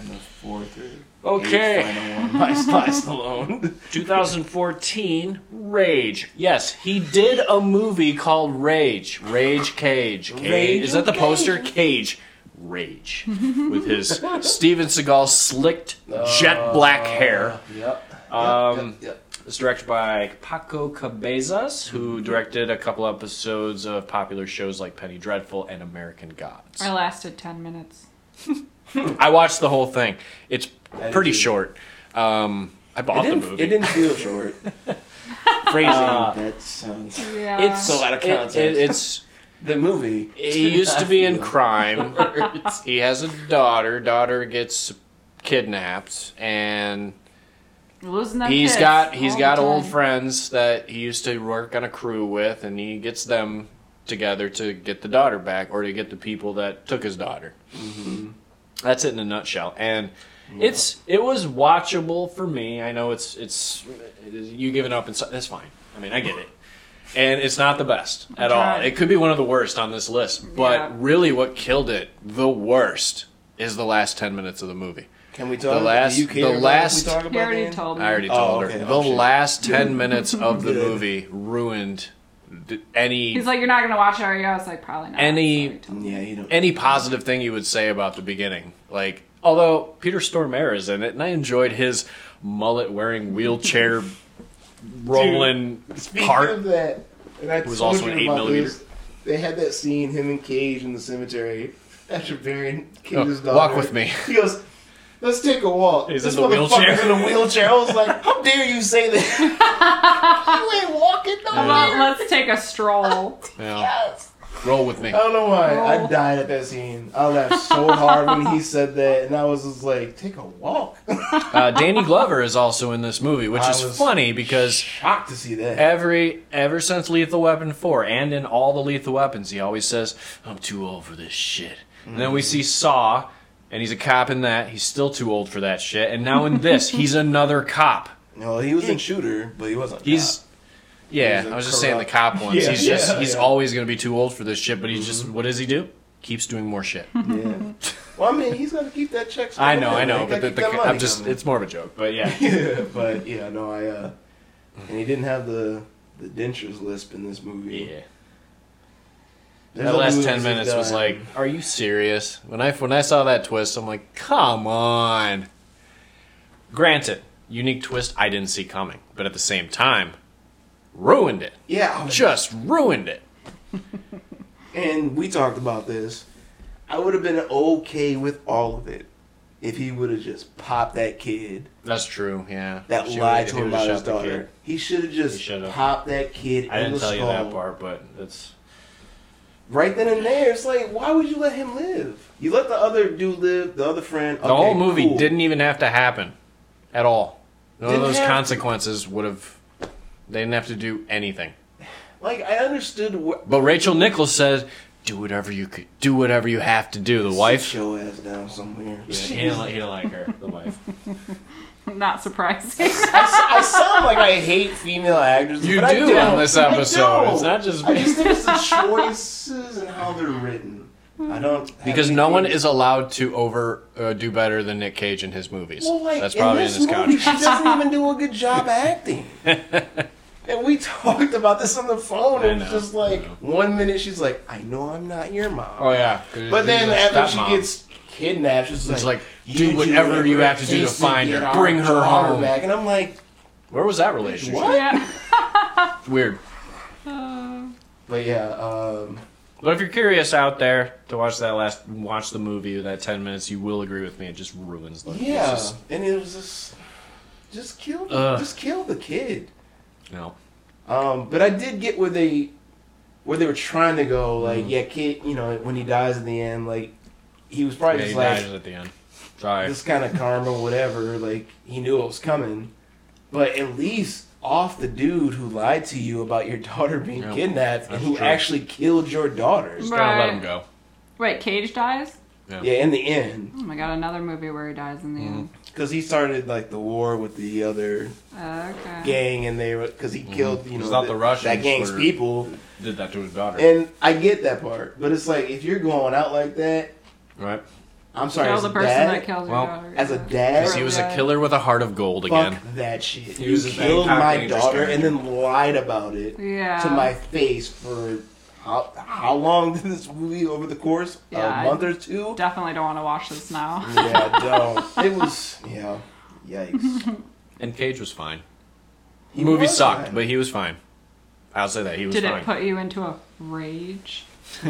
in the fourth or Okay. eighth final one by Sly Stallone. <laughs> 2014, Rage. Yes, he did a movie called Rage. Rage Cage. Cage. Rage Is that the Cage. poster? Cage. Rage. With his <laughs> Steven Seagal slicked jet black hair. Yep. Um, yep, yep. It's directed by Paco Cabezas, who directed a couple episodes of popular shows like Penny Dreadful and American Gods. I lasted 10 minutes. <laughs> I watched the whole thing. It's I pretty did. short. Um, I It bought the didn't, movie. it didn't feel short. <laughs> Phrasing Uh, that sounds. Yeah. It's So out of it- it- context. it's The movie. he used to be in crime. <laughs> <laughs> He has a daughter. Daughter gets kidnapped, and Losing that he's kiss got he's all got the old time. friends that he used to work on a crew with, and he gets them together to get the daughter back, or to get the people that took his daughter. Mm-hmm. That's it in a nutshell, and. It's it was watchable for me. I know it's it's you giving up and so, that's fine. I mean I get it, and it's not the best at all. It could be one of the worst on this list, but Yeah. really what killed it the worst is the last ten minutes of the movie. Can we talk? The last- do you care the about last- we talk He about already Dan? told me. I already Oh, told okay. her Oh, the shit. last ten <laughs> minutes of the Good. movie ruined th- any He's like, you're not gonna watch it, are you? I was like, probably not. Any- So he told me. Yeah, you don't. any positive thing you would say about the beginning. Like, although Peter Stormare is in it, and I enjoyed his mullet wearing wheelchair <laughs> rolling Speaking part. of that, and I was also you an eight millimeter. this, They had that scene, him and Cage in the cemetery. After burying oh, Cage's Oh, daughter. walk with me. He goes, "Let's take a walk." He's this in the motherfucker's wheelchair. in a wheelchair. I was like, <laughs> "How dare you say that? <laughs> <laughs> you ain't walking Well, nowhere." let's take a stroll. Yeah. Yes. Roll with me. I don't know why. I Oh. died at that scene. I laughed so hard when he said that, and I was just like, "Take a walk." Uh, Danny Glover is also in this movie, which I is was funny because Shocked to see that. every ever since Lethal Weapon 4 and in all the Lethal Weapons, he always says, "I'm too old for this shit." And then we see Saw, and he's a cop in that. He's still too old for that shit. And now in this, he's another cop. No, he was in Shooter, but he wasn't. a He's yeah, I was just saying the corrupt- cop ones. Yeah, he's just yeah, he's yeah. always gonna be too old for this shit, but he's just what does he do? Keeps doing more shit. Yeah. <laughs> Well, I mean, he's gonna keep that check. I know, I know, but the, Gotta the, keep that money I'm just coming. it's more of a joke. But yeah. yeah, <laughs> but yeah, no, I uh, and he didn't have the the dentures lisp in this movie. Yeah. There's that last ten minutes was like, are you serious? When I when I saw that twist, I'm like, come on. Granted, unique twist I didn't see coming, but at the same time, ruined it. yeah, Just ruined it. <laughs> and we talked about this. I would have been okay with all of it if he would have just popped that kid That's true. Yeah. that She lied to him about his daughter. He should have just popped that kid. I didn't tell you that part, but it's Right then and there, it's like, why would you let him live? You let the other dude live, the other friend. the whole movie cool. didn't even have to happen at all. None Didn't of those consequences would have. They didn't have to do anything. Like I understood what. But Rachel Nichols said, "Do whatever you could. Do whatever you have to do." The wife. Show your ass down somewhere. <laughs> he didn't, like, he didn't like her. The wife. <laughs> Not surprising. I, I sound like I hate female actors. You but I do don't. on this I episode. don't. It's not just I me. just think it's the <laughs> choices and how they're written. I don't Because no one is allowed to over uh, do better than Nick Cage in his movies. Well, like That's probably in in this this movie, contract. she doesn't even do a good job acting. And we <laughs> talked about this on the phone, I and it's know, just like one minute she's like, "I know I'm not your mom," Oh yeah. but then after she Stepmom. gets kidnapped, she's It's like, like, do whatever you have to do to find her. Bring her home. back, and I'm like, where was that relationship? What? yeah. <laughs> <laughs> Weird. but yeah, um, But if you're curious out there to watch that last, watch the movie that ten minutes, you will agree with me. It just ruins the. yeah, just- and it was just, just kill, Ugh. just kill the kid. No. Um, but I did get where they where they were trying to go. Like, Mhm. yeah, kid, you know, when he dies in the end, like he was probably Yeah, he just like dies at the end. Sorry. this kind of karma, whatever. Like he knew it was coming, but at least off the dude who lied to you about your daughter being Yep, kidnapped and who true. actually killed your daughter. Just gotta let Right. him go. Wait, Cage dies? Yeah. Yeah, in the end, Oh my god, another movie where he dies in the Mhm. end. because he started like the war with the other Okay. gang, and they were because he killed you know not the- the Russians that gang's people. Did that to his daughter. And I get that part, but it's like if you're going out like that. right. I'm sorry. Kill as the a person dad, that kills your Well, daughter. as a dad, Because he was a killer with a heart of gold fuck again. that shit. He you was killed my daughter and then lied about it Yeah. to my face for how how long did this movie over the course? Yeah, a I- month or two? Definitely don't want to watch this now. <laughs> yeah, don't. It was yeah. Yikes. <laughs> And Cage was fine. He movie was sucked, fine. but he was fine. I'll say that he was Did fine. it put you into a rage? <laughs>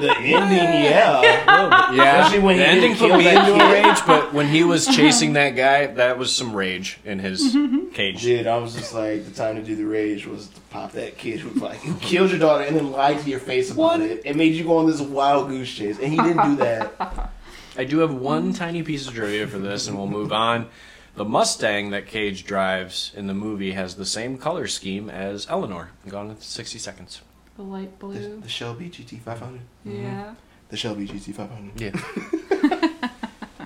the ending, <laughs> yeah. yeah, Especially when the he ending didn't put kill me that into a kid. rage, but when he was <laughs> chasing that guy, that was some rage in his mm-hmm. cage. Dude, I was just like, the time to do the rage was to pop that kid who like <laughs> who killed your daughter and then lied to your face about What? it. It made you go on this wild goose chase, and he didn't do that. I do have one tiny piece of trivia for this, and we'll move on. The Mustang that Cage drives in the movie has the same color scheme as Eleanor. Gone in 60 seconds. The light The, blue. the Shelby GT 500. Yeah. Mm-hmm. The Shelby GT 500. Yeah. <laughs>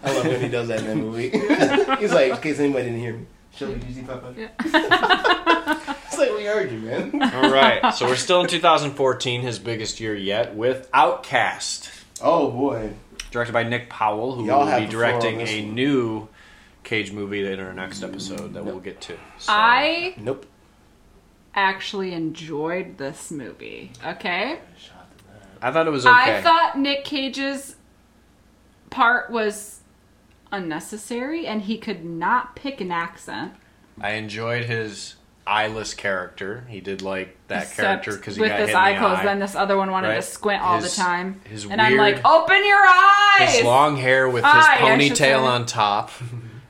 I love when he does that in that movie. <laughs> He's like, in case anybody didn't hear me, Shelby GT 500. <laughs> it's like we heard you, man. All right, so we're still in 2014, his biggest year yet, with Outcast, Oh boy. directed by Nick Powell, who Y'all will be the floor on directing a one. new Cage movie in our next episode that we'll get to. So- I Nope. Actually enjoyed this movie. Okay. I thought it was okay. I thought Nick Cage's part was unnecessary and he could not pick an accent. I enjoyed his eyeless character. He did like that except character because he with got this hit in eye the closed. eye. Then this other one wanted Right. to squint all His- the time. his and I'm like, open your eyes. his long hair with his Eye, I should say. ponytail on top. <laughs>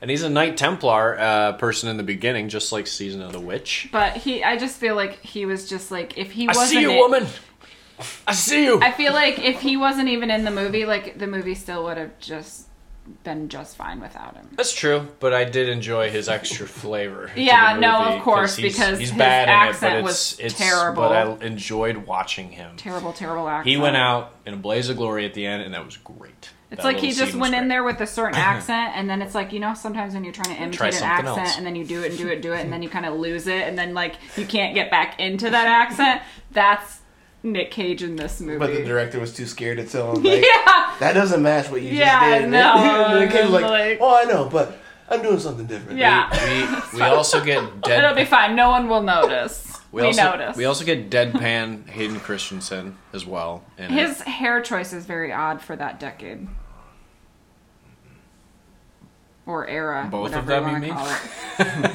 And he's a Knight Templar uh, person in the beginning, just like Season of the Witch. But he, I just feel like he was just like if he I wasn't. see you, in- woman. I see you. I feel like if he wasn't even in the movie, like the movie still would have just been just fine without him. That's true, but I did enjoy his extra flavor. Yeah, no, of course, he's, because he's his bad accent in it, but was it's, it's terrible. But I enjoyed watching him. Terrible, terrible accent. He went out in a blaze of glory at the end, and that was great. It's like he just scene was went in there with a certain <laughs> accent, and then it's like you know sometimes when you're trying to imitate an accent, else. and then you do it and do it and do it, and then you kind of lose it, and then like you can't get back into that <laughs> accent. That's Nick Cage in this movie. But the director was too scared to tell him, <laughs> like, yeah, that doesn't match what you Yeah, just did. no, and the kid was like, like- oh, I know, but I'm doing something different. yeah. We, we also get dead. It'll be fine. No one will notice. We, also, notice. We also get deadpan Hayden Christensen as well. In it. His hair choice is very odd for that decade. Or era. Both of whatever them, you you wanna mean?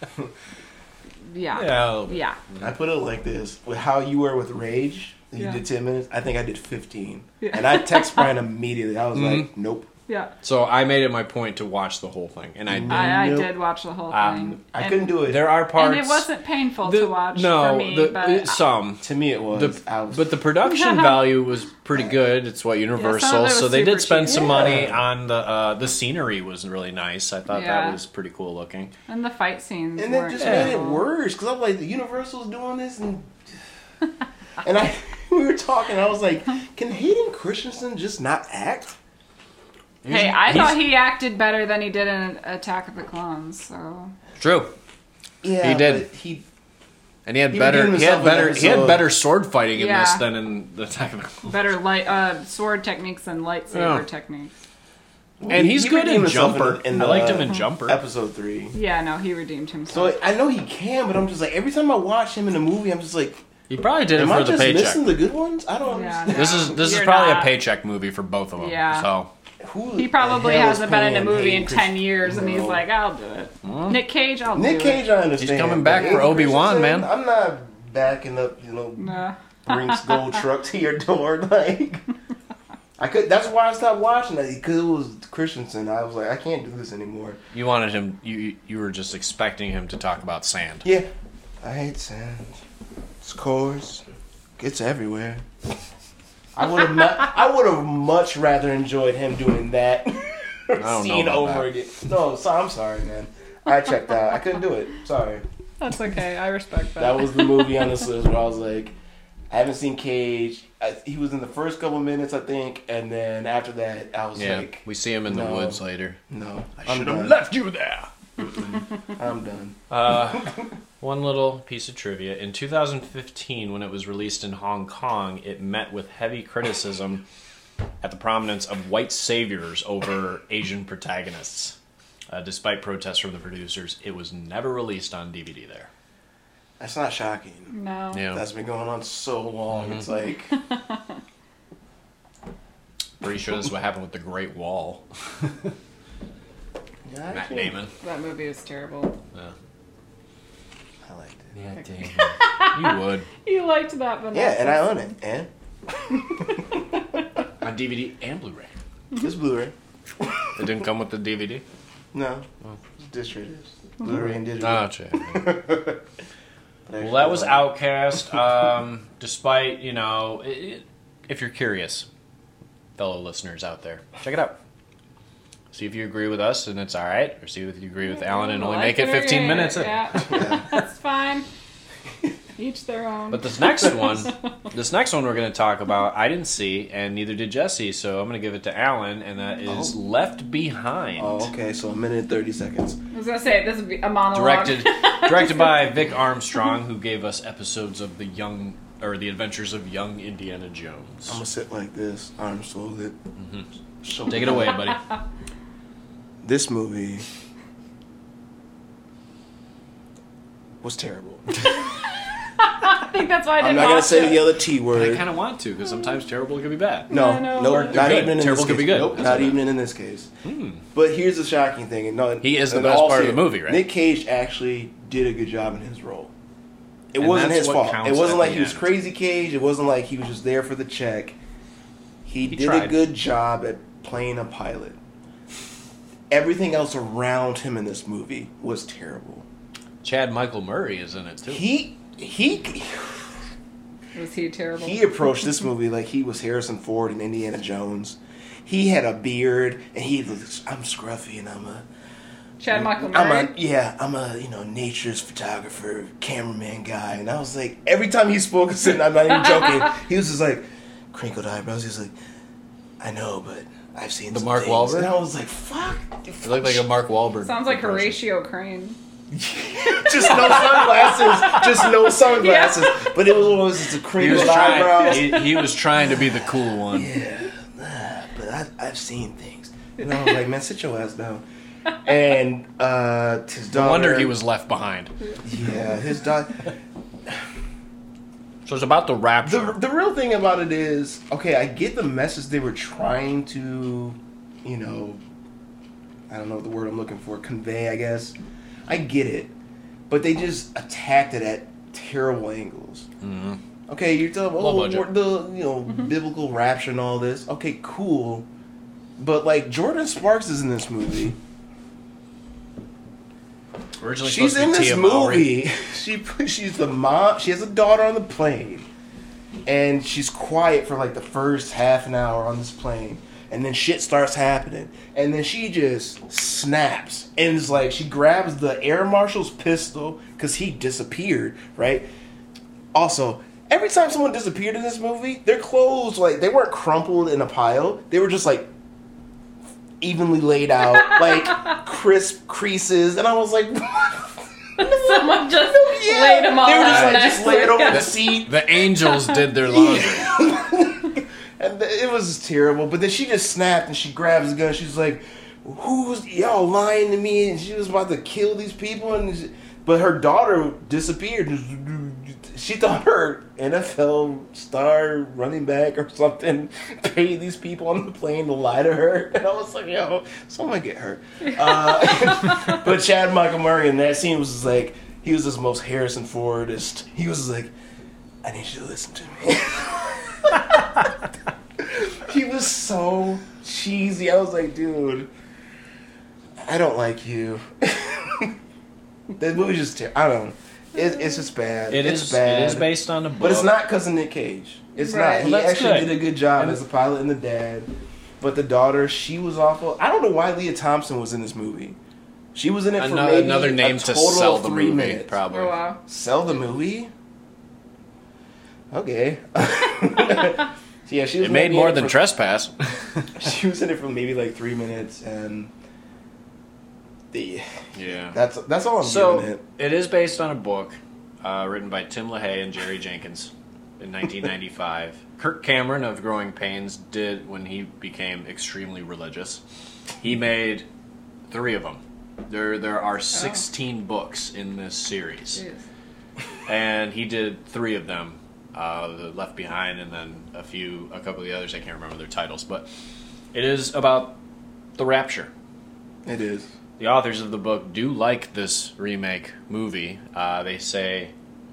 call it. <laughs> yeah. yeah. yeah, I put it like this: with how you were with Rage, you Yeah. did ten minutes. I think I did fifteen, Yeah. and I text <laughs> Brian immediately. I was Mm-hmm. like, nope. Yeah. So I made it my point to watch the whole thing, and I did. I, I Nope. did watch the whole Um, thing. I couldn't do it. There are parts. And it wasn't painful the- to watch no, for me, the, but uh, some. to me, it was. The, I was but the production <laughs> value was pretty good. It's what Universal, it was so they super did spend cheap. some Yeah. money on the uh, the scenery was really nice. I thought Yeah. that was pretty cool looking. and the fight scenes and it weren't just made it terrible. worse because I'm like, the Universal's doing this, and <laughs> and I <laughs> we were talking. I was like, can Hayden Christensen just not act? Hey, I thought he acted better than he did in Attack of the Clones. So True, Yeah, He did. He and he had He better. He had better. He had better sword fighting in Yeah. this than in the Attack of the Clones. better light uh, sword techniques and lightsaber Yeah. techniques. And he's he good in redeemed himself Jumper. in I liked the him in Jumper. episode three. Yeah, no, he redeemed himself. So I know he can, but I'm just like every time I watch him in a movie, I'm just like, He probably did it am for I the just paycheck. missing the good ones? I don't Yeah, understand. This is this is You're probably not. a paycheck movie for both of them. Yeah. So Who he the probably hell hasn't been in a movie in Hayden ten years, and he's like, "I'll do it." Nick Cage, I'll do it. Nick do Cage, I understand. He's coming back for Obi-Wan, man. I'm not backing up, you know, it. Nah. Brinks <laughs> gold truck to your door. <laughs> Like, I could. That's why I stopped watching it because it was Christensen. I was like, I can't do this anymore. you wanted him. You you were just expecting him to talk about sand. Yeah, I hate sand. It's coarse. It's everywhere. I would have. I would have much rather enjoyed him doing that <laughs> scene over that. again. No, so I'm sorry, man. I checked out. I couldn't do it. Sorry. That's okay. I respect that. That was the <laughs> movie on this list where I was like, I haven't seen Cage. I, he was in the first couple minutes, I think, and then after that, I was Yeah, like, we see him in the woods later. no, I should have left you there. <laughs> I'm done. Uh, one little piece of trivia: in 2015, when it was released in Hong Kong, it met with heavy criticism at the prominence of white saviors over Asian protagonists. Uh, despite protests from the producers, it was never released on DVD there. That's not shocking. No. Yeah, That's been going on so long. It's like <laughs> pretty sure this is what happened with the Great Wall. <laughs> yeah, Matt actually, Damon. That movie was terrible. Yeah. I liked it. Yeah, damn. You would <laughs> You liked that, but Yeah, and I own it. <laughs> And on DVD and Blu-ray. it's Blu-ray. It didn't come with the DVD. No, disc traders. Blu-ray and digital. Oh, shit. <laughs> Well, that was Outcast. Um, despite you know, it, if you're curious, fellow listeners out there, check it out. See if you agree with us and it's all right, or see if you agree with Alan and only Like make it 15 hate minutes. it, in. <laughs> Yeah, that's fine. Each their own. But this next <laughs> one, this next one we're going to talk about, I didn't see, and neither did Jesse. So I'm going to give it to Alan, and that oh. is Oh. Left Behind. Oh, okay. So a minute and thirty seconds. I was gonna say this would be a monologue. directed <laughs> directed by Vic Armstrong, who gave us episodes of the young or the Adventures of Young Indiana Jones. I'm gonna sit like this, arms folded. Mm-hmm. Shoulder Take it away, buddy. This movie was terrible. <laughs> I think that's why I didn't I'm not gonna watch say it. the other T I word. They kind of want to because sometimes terrible can be bad. No, I know. nope, Or not good. even in Terrible this could be good. Nope, That's not what I- even in this case. Hmm. But here's the shocking thing. and No, He is the in best all part of the movie, right? Nick Cage actually did a good job in his role. It And wasn't that's his what fault. counts It wasn't like the he was end. crazy Cage. It wasn't like he was just there for the check. He, He did tried. a good job at playing a pilot. Everything else around him in this movie was terrible. Chad Michael Murray is in it too. He he Was he terrible? he approached this movie like he was Harrison Ford in Indiana Jones. He had a beard and he looks. I'm scruffy and I'm a. Chad Michael I'm Murray. a yeah. I'm a you know nature's photographer, cameraman guy, and I was like every time he spoke, and I'm not even joking. <laughs> He was just like crinkled eyebrows. He was like, I know, but I've seen The some Mark things." Wahlberg? and I was like, fuck. You look like a Mark Wahlberg. Sounds like impression. Horatio Crane. <laughs> just no sunglasses, just no sunglasses. But it was always just a He was, trying, eyebrows. he, he was trying to be the cool one. Yeah, nah, but I, I've seen things. And I was like, man, sit your ass down. And uh, his No wonder he was left behind. Yeah, his daughter. So it's about the rapture. The, the real thing about it is, okay, I get the message they were trying to, you know, I don't know the word I'm looking for, convey, I guess. I get it. But they just attacked it at terrible angles. Mhm. Okay, you're talking Low oh, budget. the you know biblical rapture and all this. Okay, cool, but like Jordin Sparks is in this movie. Originally She's supposed in to be this Tia movie. <laughs> She she's the mom. She has a daughter on the plane, and she's quiet for like the first half an hour on this plane, and then shit starts happening, and then she just snaps and is like she grabs the air marshal's pistol because he disappeared. Right. Also, every time someone disappeared in this movie, their clothes like they weren't crumpled in a pile. They were just like evenly laid out, like <laughs> crisp creases, and I was like. <laughs> Someone just Yeah. laid them all They were just out like just next lay it over the seat, The angels did their laundry. <laughs> and th- it was terrible. But then she just snapped and she grabs the gun. She's like, "Who's y'all lying to me?" And she was about to kill these people, and she- but her daughter disappeared. She thought her NFL star running back or something <laughs> paid these people on the plane to lie to her, <laughs> and I was like, "Yo, someone get hurt." Uh, <laughs> but Chad Michael Murray in that scene was like he was his most Harrison Fordist. He was like, "I need you to listen to me." he was so cheesy. I was like, dude, I don't like you. That movie's just ter- I don't. know. It, it's just bad. It it's is. bad. It is based on a book. But it's not because of Nick Cage. It's Right. not. He Well, that's actually good. did a good job And- as the pilot and the dad. But the daughter, she was awful. I don't know why Lea Thompson was in this movie. She was in it for Another, maybe another name a to sell of the three movie, minutes. probably. Oh wow. Sell the movie? Okay. <laughs> <laughs> So, yeah, she was It made more than for- Trespass. <laughs> She was in it for maybe like three minutes, and the yeah. that's that's all I'm So giving it. it is based on a book uh, written by Tim LaHaye and Jerry Jenkins. in <laughs> 1995. Kirk Cameron of Growing Pains did when he became extremely religious. He made three of them. There, there are 16 books in this series, Jeez. and he did three of them. Uh, the Left Behind, and then a few, a couple of the others. I can't remember their titles, but it is about the rapture. It is. The authors of the book do like this remake movie. Uh, they say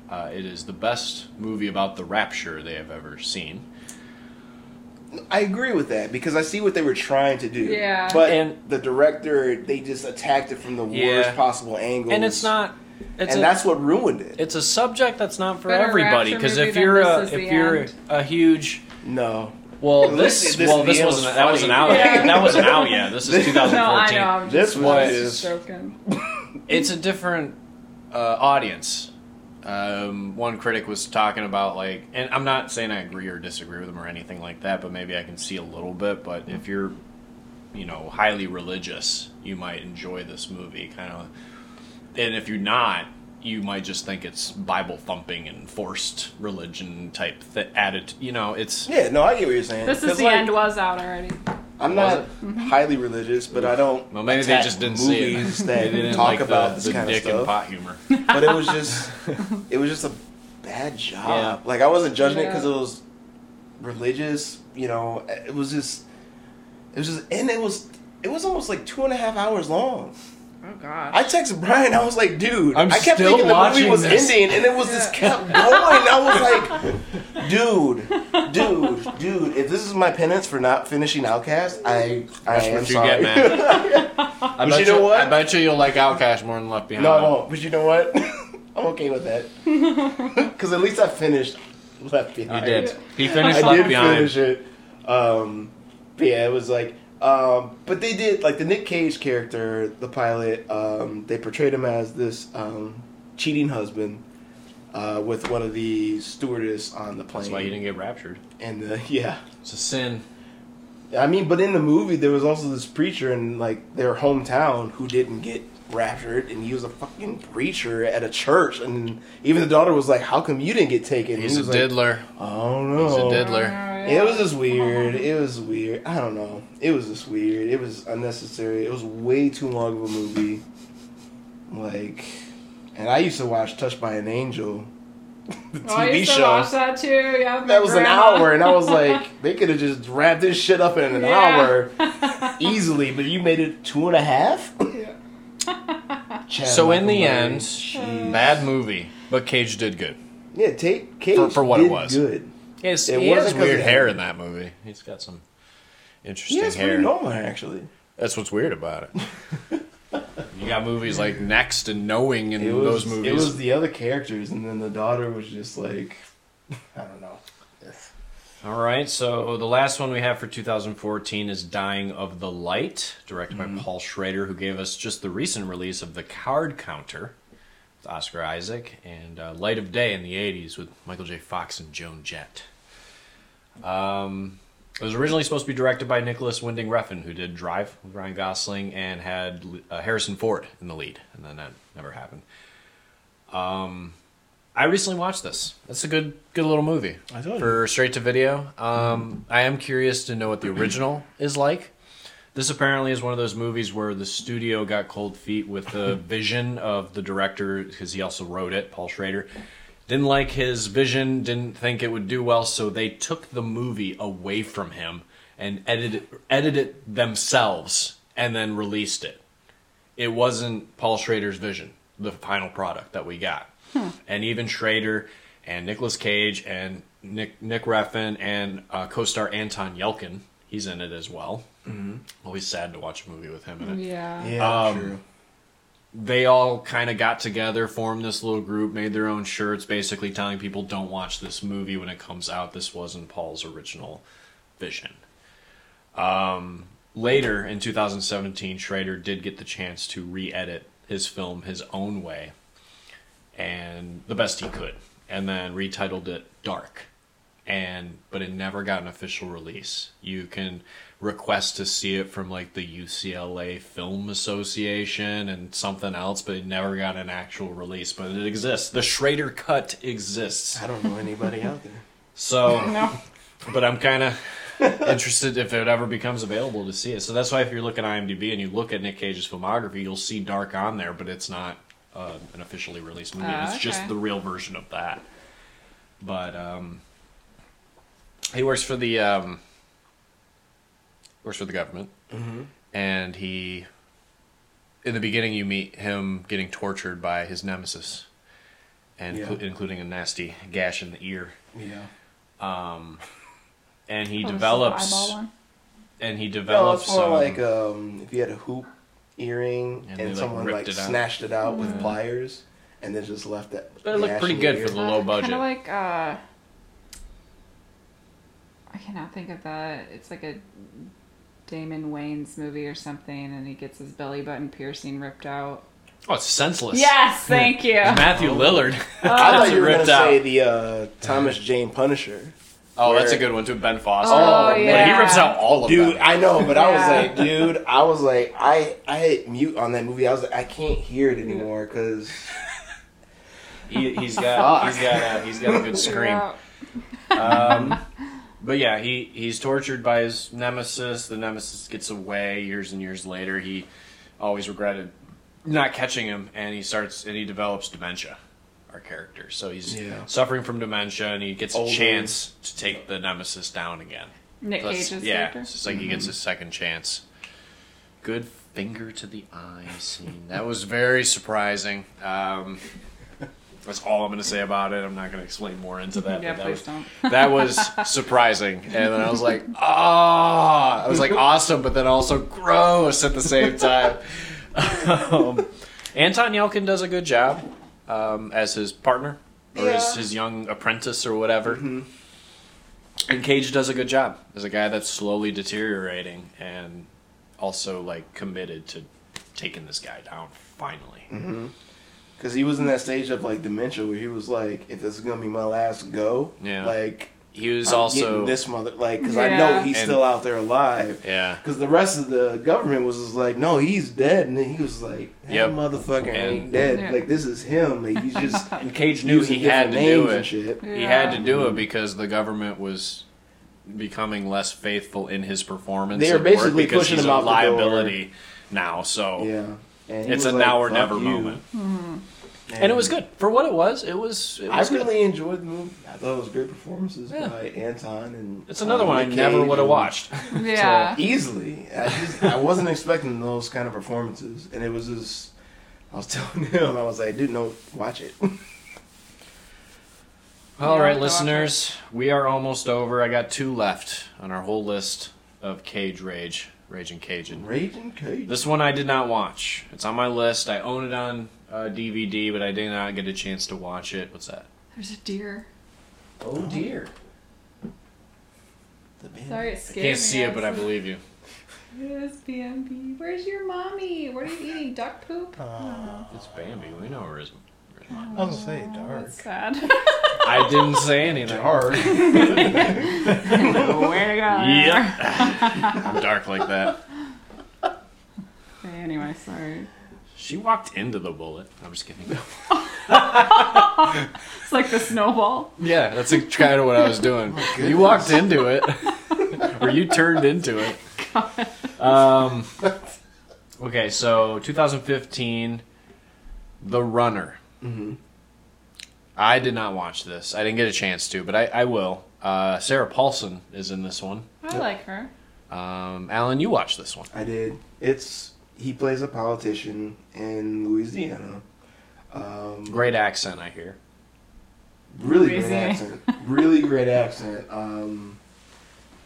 uh, it is the best movie about the rapture they have ever seen. I agree with that because I see what they were trying to do. Yeah. But And- the director, they just attacked it from the Yeah. worst possible angle. And it's not. It's and a, that's what ruined it. it's a subject that's not for Better everybody because if you're a if you're End. a huge no. Well This- this, this well this wasn't was that wasn't funny. out Yeah. that wasn't out yet this is 2014 No, I know. I'm This just, one I'm is- joking. <laughs> it's a different uh, audience. Um, one critic was talking about like, and I'm not saying I agree or disagree with him or anything like that, but maybe I can see a little bit. But if you're, you know, highly religious, you might enjoy this movie, kind of. And if you're not, you might just think it's Bible thumping and forced religion type th- added. You know, it's Yeah, no, I get what you're saying. This is the like, end was out already. I'm not mm-hmm. highly religious, but I don't. well, maybe they attack just didn't see it. movies <laughs> they didn't talk like about the, this the kind dick of and pot humor. <laughs> but it was just, <laughs> it was just a bad job. Yeah. Like I wasn't judging it because it was religious. You know, it was just, it was just, and it was, it was almost like two and a half hours long. Oh god. I texted Brian. I was like, "Dude, I'm I kept still thinking the movie was this. ending, and it was just kept going." I was like, <laughs> "Dude, dude, dude, if this is my penance for not finishing Outcast, I, I That's am sorry." get, man. <laughs> I But bet you know what? I bet you you'll like Outcast more than Left Behind. no, I won't. But you know what? <laughs> I'm okay with that because at least I finished Left Behind. You Behind. did. He finished I Left did Behind. finish it. Um, but yeah, it was like, um, but they did like the Nick Cage character, the pilot. Um, they portrayed him as this um, cheating husband uh, with one of the stewardess on the plane. That's why he didn't get raptured. And uh, <laughs> yeah, It's a sin. I mean, but in the movie there was also this preacher in like their hometown who didn't get raptured, and he was a fucking preacher at a church, and even the daughter was like, "How come you didn't get taken?" He's he a was like, diddler. I don't know. He's a diddler. It was just weird. It was weird. I don't know. It was just weird. It was unnecessary. It was way too long of a movie. Like, and I used to watch Touched by an Angel, <laughs> the Oh, I TV used to show. watch that too. Yeah, That was an hour, and I was <laughs> like, they could have just wrapped this shit up in an Yeah. hour <laughs> easily, but you made it two and a half. Chad So in Michael the Murray, end, jeez. Bad movie, but Cage did good. yeah, take Cage For- for what it did was. good. Yes, It he has wasn't 'cause weird of hair in that movie. He's got some He interesting has hair. pretty normal hair, actually. That's what's weird about it. <laughs> you got movies like Next and Knowing and It was, those movies. It was the other characters, and then the daughter was just like, <laughs> I don't know. All right, so the last one we have for 2014 is Dying of the Light, directed by Paul Schrader, who gave us just the recent release of The Card Counter with Oscar Isaac, and uh, Light of Day in the 80s with Michael J. Fox and Joan Jett. Um, it was originally supposed to be directed by Nicolas Winding Refn, who did Drive with Ryan Gosling and had uh, Harrison Ford in the lead, and then that never happened. Um, I recently watched this. That's a good, good little movie I told you. for straight to video. Um, I am curious to know what the original <clears throat> is like. This apparently is one of those movies where the studio got cold feet with the <laughs> vision of the director because he also wrote it, Paul Schrader. Didn't like his vision, didn't think it would do well, so they took the movie away from him and edited edited it themselves and then released it. It wasn't Paul Schrader's vision, the final product that we got. And even Schrader and Nicolas Cage and Nick Nick Refn and uh, co-star Anton Yelchin, he's in it as well. Mm-hmm. Always sad to watch a movie with him in it Yeah. Yeah, Um, true. they all kind of got together, formed this little group, made their own shirts, basically telling people don't watch this movie when it comes out. This wasn't Paul's original vision. Um, later in 2017, Schrader did get the chance to re edit his film his own way, and the best he could, and then retitled it Dark. And but it never got an official release. You can request to see it from like the UCLA Film Association and something else, but it never got an actual release. But it exists. The Schrader cut exists. I don't know anybody out there. So, <laughs> No. but I'm kind of interested if it ever becomes available to see it. So that's why if you're looking at IMDb and you look at Nick Cage's filmography, you'll see Dark on there, but it's not uh, an officially released movie. Oh, it's just the real version of that. But um, he works for the um, works for the government, Mm-hmm. and he in the beginning you meet him getting tortured by his nemesis, and Yeah. inclu- including a nasty gash in the ear. Yeah. Um, and he Oh, this is the develops and he No, develops it's more um, like um, if you had a hoop earring And and, they, like, someone like it out. snatched it out Mm. with pliers and then just left it. But it looked pretty good your for the low budget. Kind of like uh, I cannot think of that. It's like a Damon Wayans movie or something, and he gets his belly button piercing ripped out. oh, it's senseless. Yes, thank <laughs> you. Matthew Lillard. I thought you were gonna say the uh, Thomas Jane Punisher. Oh, that's a good one too. Ben Foster. Oh, but he yeah. But he rips out all of Dude, them. I know, but I was Yeah. like, dude, I was like, I I hit mute on that movie. I was like, I can't hear it anymore because He, he's got he's got a, he's got a good <laughs> scream. Yeah. Um, but yeah, he he's tortured by his nemesis. The nemesis gets away years and years later. He always regretted not catching him, and he starts and he develops dementia. Our character, so he's Yeah. suffering from dementia, and he gets a chance to take the nemesis down again. Nick That's- Cage's yeah, character. it's just like he gets a second chance. Good finger to the eye scene. That was very surprising. Um, that's all I'm going to say about it. I'm not going to explain more into that. yeah, but that please was, don't. <laughs> that was surprising, and then I was like, <laughs> ah, I was like awesome, but then also gross at the same time. <laughs> um, Anton Yelchin does a good job um, as his partner or his, Yeah. his young apprentice or whatever. Mhm. And Cage does a good job as a guy that's slowly deteriorating and also like committed to taking this guy down finally. because he was in that stage of like dementia where he was like, if this is gonna be my last go, Yeah. like He was I'm also this mother, like, because I know he's And- still out there alive. yeah. Because the rest of the government was just like, no, he's dead, and then he was like, that Yep. motherfucker And- ain't dead. Yeah. Like this is him. Like he's <laughs> just And Cage knew he had to do it. shit. He had to do it because the government was becoming less faithful in his performance. They were at work basically pushing he's him a out the door. liability now. So Yeah, and it's a like, now or never you." moment. Mm-hmm. And it was good for what it was. It was. It I was good. really enjoyed the movie. I thought it was great performances Yeah. by Anton and It's another uh, one I never would have watched. <laughs> Yeah. easily. I just I wasn't expecting those kind of performances, and it was just I was <laughs> telling him I was like, dude, no, watch it. <laughs> All Yeah, right, I'll have to watch listeners, we are almost over. I got two left on our whole list of Cage Rage, Raging Cajun. Raging Cage. This one I did not watch. It's on my list. I own it on uh, DVD, but I did not get a chance to watch it. What's that? There's a deer. Oh dear. The band. Sorry, it I scared can't me. see it, but I believe you. Yes, BMB. Where's your mommy? What are you eating? Duck poop? Uh, It's Bambi. We know where his. where's mine. I was gonna say Oh, dark. That's sad. I didn't say anything. Dark. <laughs> Where to go? Yep. I'm dark like that. Okay, anyway, sorry. She walked into the bullet. I'm just kidding. <laughs> It's like the snowball. Yeah, that's kind of what I was doing. <laughs> you walked into it, <laughs> or you turned into it. Um, okay, so 2015, The Runner. hmm I did not watch this. I didn't get a chance to, but I, I will. Uh, Sarah Paulson is in this one. I like her. Um, Alan, you watched this one. I did. It's he plays a politician in Louisiana. Um, Great accent, I hear. Really great accent. Really great accent. Um,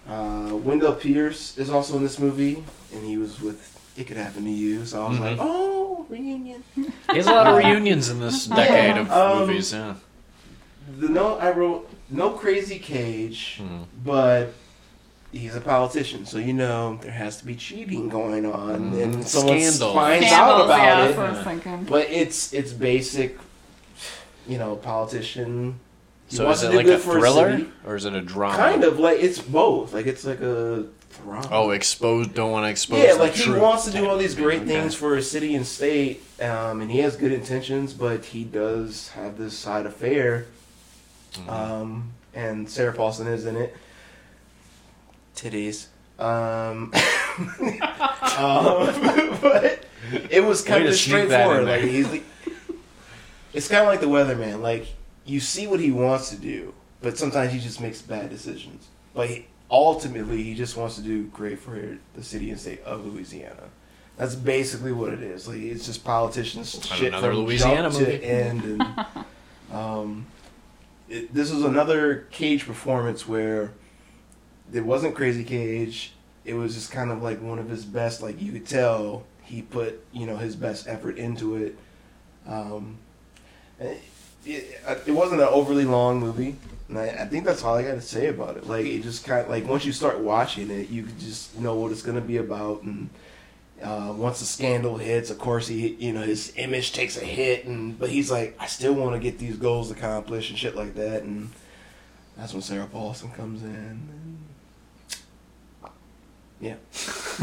uh, Wendell Pierce is also in this movie, and he was with It Could Happen to You. So I was Mhm. like, oh, reunion. He has a lot of <laughs> reunions in this decade of Um, movies. Yeah. The note I wrote, no crazy cage, Mhm. but he's a politician, so you know there has to be cheating going on, Mm. and someone Scandal. finds out about yeah, it. that's what I was thinking. But it's it's basic, you know, politician. He So is it to do like a good for his thriller city. or is it a drama? Kind of like it's both. Like it's like a drama. Oh, expose. Don't want to expose. yeah, the like he truth wants to do all these great Okay. things for his city and state, um, and he has good intentions, but he does have this side affair. Mhm. Um, and Sarah Paulson is in it. Titties. Um, <laughs> um, but it was kind Way of straightforward. Like he's, the- it's kind of like the weatherman. Like you see what he wants to do, but sometimes he just makes bad decisions. But he, ultimately, he just wants to do great for the city and state of Louisiana. That's basically what it is. Like it's just politicians And shit another from Louisiana jump movie. to end. And, <laughs> um, it, this is another Cage performance where it wasn't Crazy Cage. It was just kind of like one of his best. Like you could tell he put you know his best effort into it. Um, it, it, wasn't an overly long movie. And I, I think that's all I got to say about it. Like it just kind of like once you start watching it, you just know what it's gonna be about. And uh, once the scandal hits, of course he you know his image takes a hit, and but he's like, I still want to get these goals accomplished and shit like that. And that's when Sarah Paulson comes in. And yeah,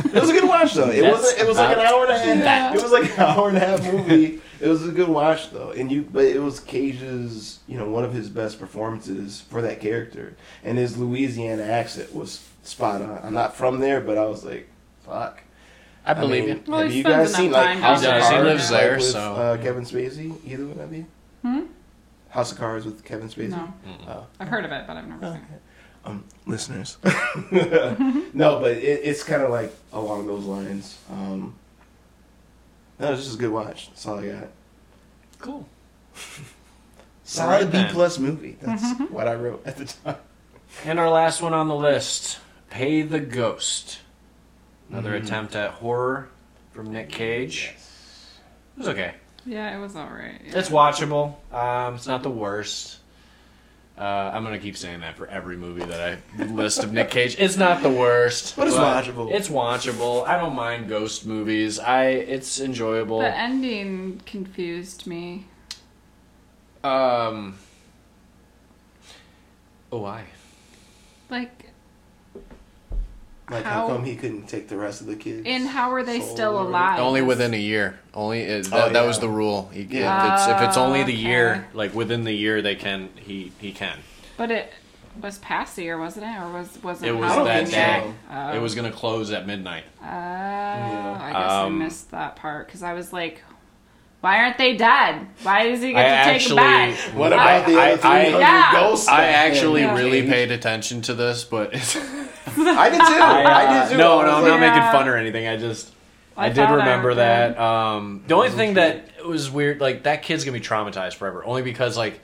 it was a good watch though. It wasn't. It was like an hour and a half. that. It was like an hour and a half movie. it was a good watch though, and you. But it was Cage's, you know, one of his best performances for that character, and his Louisiana accent was spot on. I'm not from there, but I was like, fuck. I believe mean, you. Well, have he you guys seen like time House down of. Cards? He lives like, there, with, so- uh, Kevin Spacey. Either one of you? Hmm? House of Cards with Kevin Spacey. No, Oh. I've heard of it, but I've never Okay. seen it. Um, listeners. <laughs> no, but it, it's kind of like along those lines. Um, no, it's just a good watch. That's all I got. Cool. <laughs> Solid Alright B then. plus movie. That's what I wrote at the time. And our last one on the list, Pay the Ghost. Another Mhm. attempt at horror from Nick Cage. It was okay. Yeah, it was alright. Yeah. It's watchable. Um, it's not the worst. Uh, I'm gonna keep saying that for every movie that I list of Nick Cage. It's not the worst, But it's watchable. It's watchable. I don't mind ghost movies. I it's enjoyable. The ending confused me. Um. Oh, why? Like, Like, how, How- come he couldn't take the rest of the kids? and how are they still alive? Only within a year. Only it, that, Oh, that was the rule. You, Yeah. if it's, if it's only the okay. year, like within the year, they can. He he can. But it was past the year, wasn't it? Or was was it? It was that long? day. Oh. It was gonna close at midnight. Oh, I guess Um, I missed that part because I was like, "Why aren't they dead? Why does he get I to take actually- them back?" What I- about the I- other 300 Yeah. ghosts? I actually Yeah. really paid attention to this, but it's, <laughs> I did too. I, did too. No, I no, I'm like, not making fun or anything. I just I, I did thought I remember that. Um, the only thing that was weird, like that kid's gonna be traumatized forever, only because like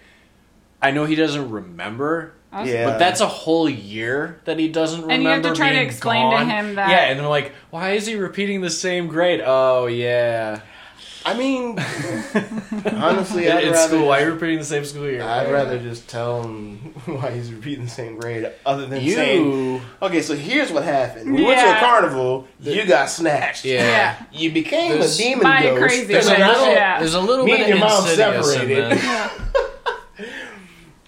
I know he doesn't remember. I Yeah. But that's a whole year that he doesn't remember. And you have to try to being explain to him that- Yeah, and they're like, why is he repeating the same grade? Oh yeah, I mean, <laughs> honestly, I'd in rather, school. Why are you repeating the same school year? I'd rather just tell him <laughs> why he's repeating the same grade, other than saying, you. "Okay, so here's what happened. We went to a Yeah. carnival. You got snatched. yeah. yeah. You became There's- a demon ghost. crazy There's a witch, little, yeah. there's a little Me bit and of your mom insidious in separated.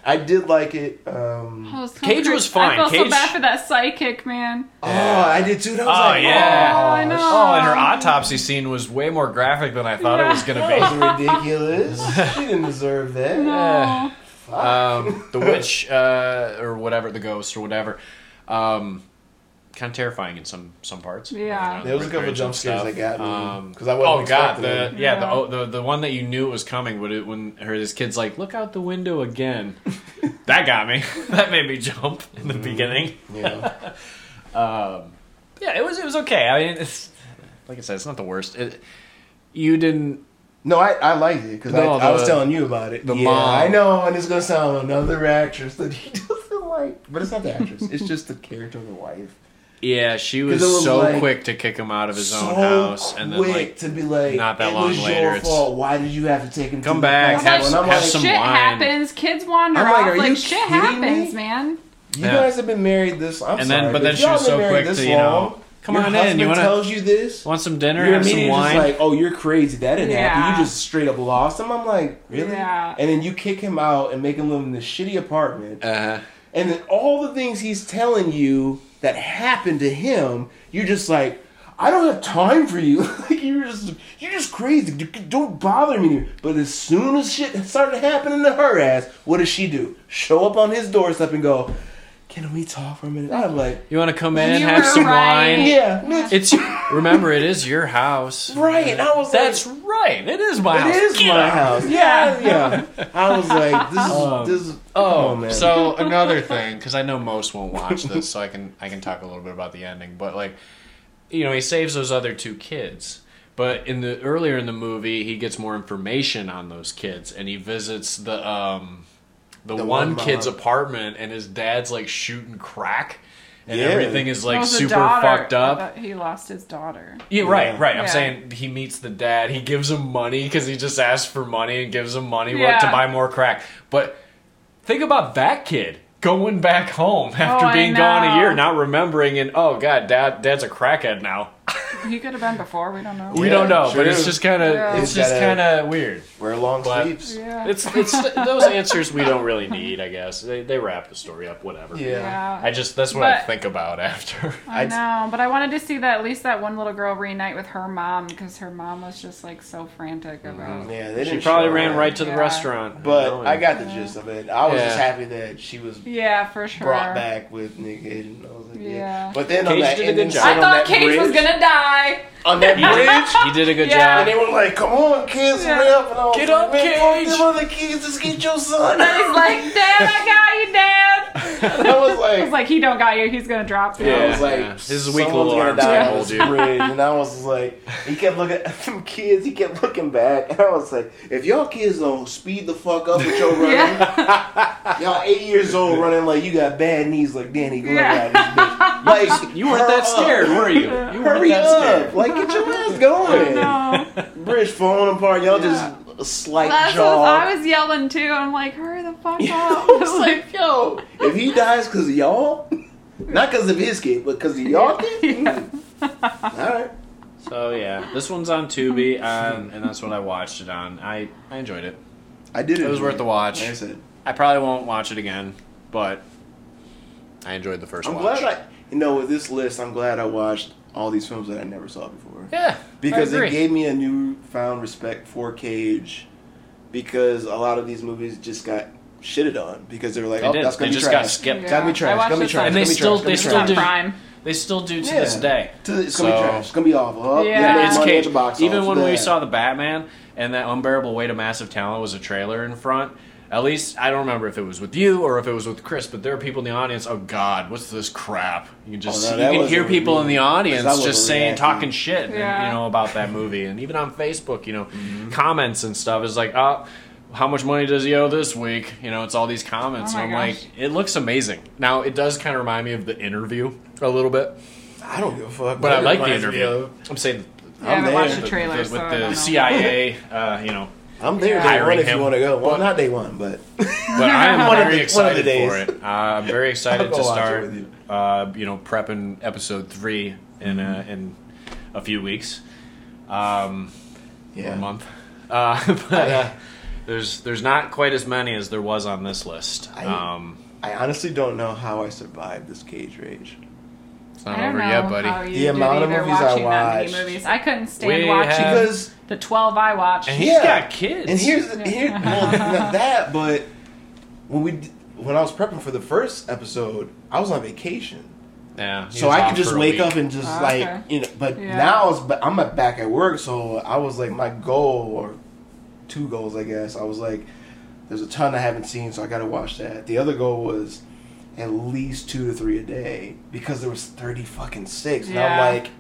That. I did like it. Um, I was so Cage was fine. I felt Cage- so bad for that psychic man. oh, I did too. And I was Oh, like, yeah. oh, I know. Oh, and her autopsy scene was way more graphic than I thought it was gonna That be. was ridiculous. <laughs> she didn't deserve that. No. Fuck. um, the witch uh, or whatever, the ghost or whatever, um, kind of terrifying in some some parts. Yeah. There was a couple Bridge jump scares stuff. that got me, Um, 'cause I wasn't oh god, the it. yeah, The, oh, the the one that you knew it was coming, but it, when her this kid's like, look out the window again, <laughs> that got me. <laughs> that made me jump in the Mm-hmm. beginning. Yeah. <laughs> Um, yeah, it was it was okay. I mean, it's like I said, it's not the worst. It, you didn't. No, I, I liked it because No, I, I was telling you about it. the yeah, mom. I know, and it's gonna sound another actress that he doesn't like, but it's not the actress. it's just the character of the wife. Yeah, she was, was so like- quick to kick him out of his so own house, and then like to be like, not that it long was later, your it's- fault. Why did you have to take him? Come to back, the have hospital? And I'm have like, some Shit wine. happens. Kids wander I'm like, off. Like shit happens, me? man. You Yeah. guys have been married this. I'm And then- sorry, but then if she y'all was been so married quick this to, you know, long, come your on in, husband you wanna- tells you this. Want some dinner? You're have some immediately wine. just like, oh, you're crazy. That didn't happen. You just straight up lost him. I'm like, really? Yeah. And then you kick him out and make him live in this shitty apartment. Uh, huh. And then all the things he's telling you that happened to him, you're just like, I don't have time for you. <laughs> like you're just you're just crazy. Don't bother me. But as soon as shit started happening to her ass, what does she do? Show up on his doorstep and go, "Can we talk for a minute?" I'm like, You want to come in, You have some right. wine? "Yeah, bitch, It's remember, it is your house. right." And I was That's like, right. It is my house. It is Get my out. house. <laughs> Yeah, yeah. I was like, this is Um, this is Oh, man. so another thing, because I know most won't watch this, so I can I can talk a little bit about the ending. But like, you know, he saves those other two kids. But in the earlier in the movie, he gets more information on those kids, and he visits the um the, The one, one kid's apartment, and his dad's like shooting crack, and Yeah. everything is like It was a super daughter, fucked up. He lost his daughter. Yeah, right, Yeah. right. I'm saying he meets the dad. He gives him money because he just asks for money and gives him money Yeah. to buy more crack. But think about that kid going back home oh, after Oh, being gone a year, not remembering, and oh god, dad, dad's a crackhead now. He could have been before. We don't know. we Yeah, don't know, sure but it's is. just kind of, Yeah. it's He's just gotta- kind of weird. wear long But- sleeves. Yeah. It's it's those answers we don't really need, I guess. They they wrap the story up, whatever. Yeah. yeah. I just that's what I But- think about after. I I'd- know, but I wanted to see that at least that one little girl reunite with her mom because her mom was just like so frantic mm-hmm. about. Yeah, they She didn't probably show ran that. right to the Yeah. restaurant. But I got the gist of it. I was just happy that she was Yeah, for sure. brought back with Nick Cage. And I was like, yeah. Yeah. But then on that did a ending good job. scene I on thought that Cage was gonna die. on that bridge. he did a good Yeah. And job. they were like, "Come on, kids, Yeah. hurry up!" And I was Get like, up, "Man, fuck Cage." them other kids, just get your son. And he's like, Dad, I got you, Dad. <laughs> And I was like, was like, he don't got you. He's gonna drop you. I Yeah. was like, yeah. His weak someone's little gonna arms die can on hold this you. bridge. And I was like, he kept looking at them kids. He kept looking back, and I was like, if y'all kids don't speed the fuck up with your <laughs> running, Yeah. y'all eight years old running like you got bad knees, like Danny Glover Yeah. out this bitch. Like You weren't that scared, were you? You weren't Hurry that up! scared. Like get your ass going. No. Bridge falling apart. Y'all Yeah. just a slight That's what jaw. I was yelling too. I'm like, hurry the fuck <laughs> I up. was like, yo, if he dies because of y'all, not because of his kid, but because of y'all kid. <laughs> Yeah. All right. So yeah, this one's on Tubi, um, and that's what I watched it on. I, I enjoyed it. I did it. It was worth the watch. Like I said, I probably won't watch it again, but I enjoyed the 1st I'm watch. glad I, you know, with this list, I'm glad I watched all these films that I never saw before. yeah, because I agree. it gave me a newfound respect for Cage. Because a lot of these movies just got shitted on because they were like, They "Oh, did. that's gonna be trash. They be just trash. got skipped. Gotta be I trash. watched Gotta be this trash. And they gotta be still- trash, they gotta be still trash. do- Prime. They still do to Yeah. this day. To- It's gonna be So- trash. It's gonna be awful. Oh, Yeah. yeah, It's Cage. box Even office. when we saw the Batman and that unbearable weight of massive talent was a trailer in front. At least I don't remember if it was with you or if it was with Chris, but there are people in the audience. Oh God, what's this crap? You can just Oh, no, see- you can hear people me. in the audience just saying talking shit, and, you know, about that movie, and even on Facebook, you know, Mm-hmm. comments and stuff is like, oh. How much money does he owe this week? You know, it's all these comments. Oh and I'm gosh. like, it looks amazing. Now, it does kind of remind me of the interview a little bit, I don't give a fuck. but I like the interview. of. I'm saying Yeah, I haven't watched the trailer, the, so with the. CIA, uh, you know, I'm there day one if you want to go. Well, But- not day one, but but I am <laughs> very the- one of the excited for it. Uh, I'm very <laughs> excited to start, you. uh, you know, prepping episode three in uh, in a few weeks, um, yeah. a month. <laughs> Uh, but uh, there's there's not quite as many as there was on this list. I- Um, I honestly don't know how I survived this cage rage. It's not I don't over know yet, buddy. how The amount of movies I watching many watched. movies. I couldn't stand We watching have- Because the twelve I watched. and he's Yeah. got kids. and here's the, Yeah. here <laughs> well not that, but when we d- when I was prepping for the first episode, I was on vacation. yeah, he so was I off could just for a wake week. up and just Oh, like okay. you know. But Yeah. now it's, but I'm back at work, so I was like my goal or two goals, I guess. I was like, there's a ton I haven't seen, so I got to watch that. The other goal was at least two to three a day because there was thirty fucking six, and I'm like,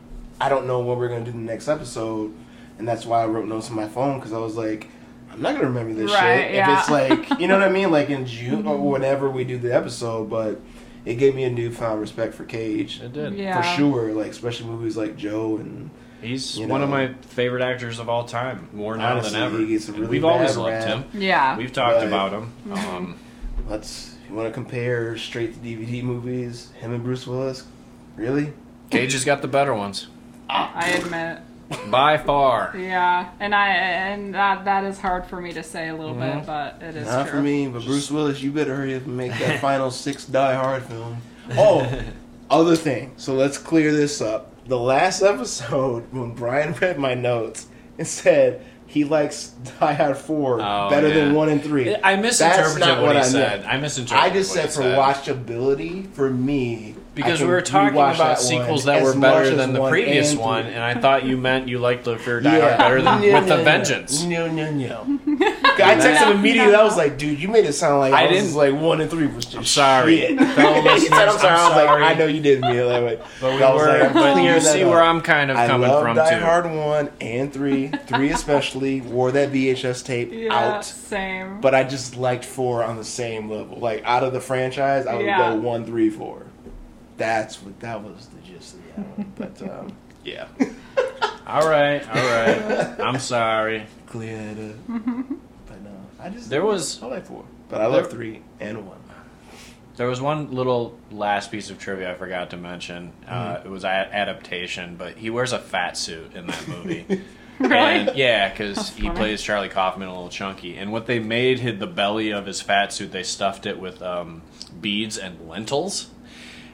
I don't know what we're gonna do the next episode, and that's why I wrote notes on my phone because I was like. I'm not gonna remember this Right, shit yeah. if it's like <laughs> you know what I mean, like in June or whenever we do the episode. But it gave me a newfound respect for Cage It did. Yeah. for sure. Like especially movies like Joe and He's You one of my favorite actors of all time, more now Honestly, than ever. he gets a really We've always bad loved rap. him. Yeah. We've talked Right. about him. Um, <laughs> let's you want to compare straight to DVD movies. Him and Bruce Willis, really? Cage has got the better ones. I admit. by far. Yeah, and I and that that is hard for me to say a little Mm-hmm. bit, but it is Not true. for me, but Bruce Willis, you better hurry up and make that <laughs> final six Die Hard film. Oh, <laughs> other thing. So let's clear this up. The last episode, <laughs> when Brian read my notes, it said he likes Die Hard Four Oh, better yeah. than one and three. I misinterpreted what, he I said. meant. I misinterpreted. I just what said for said. watchability for me. Because we were talking about sequels that were better than the previous and one, and I thought you meant you liked the Fear Die Hard better than <laughs> No, with no, the no. Vengeance. No, no, no. I texted him immediately. I was like, dude, you made it sound like I I, was didn't- like one and three was just I'm sorry. shit. Fellow <laughs> he listeners, said, I'm sorry. I was like. I know you didn't mean it that way. But we I was were, like, but you that see up. where I'm kind of I coming love from Die too. Hard one and three, three especially. Wore that VHS tape Yeah, out, same. but I just liked four on the same level. Like out of the franchise, I would Yeah. go one, three, four. That's what that was the gist of that one. But um, yeah, <laughs> All right, all right. <laughs> I'm sorry. clear that up. But no, I just There was I like four, but I love There- three and one. there was one little last piece of trivia I forgot to mention. Uh, Mm-hmm. it was a- adaptation, but he wears a fat suit in that movie. <laughs> Really? And, yeah, because he plays Charlie Kaufman a little chunky. And what they made hid the belly of his fat suit. They stuffed it with um, beads and lentils.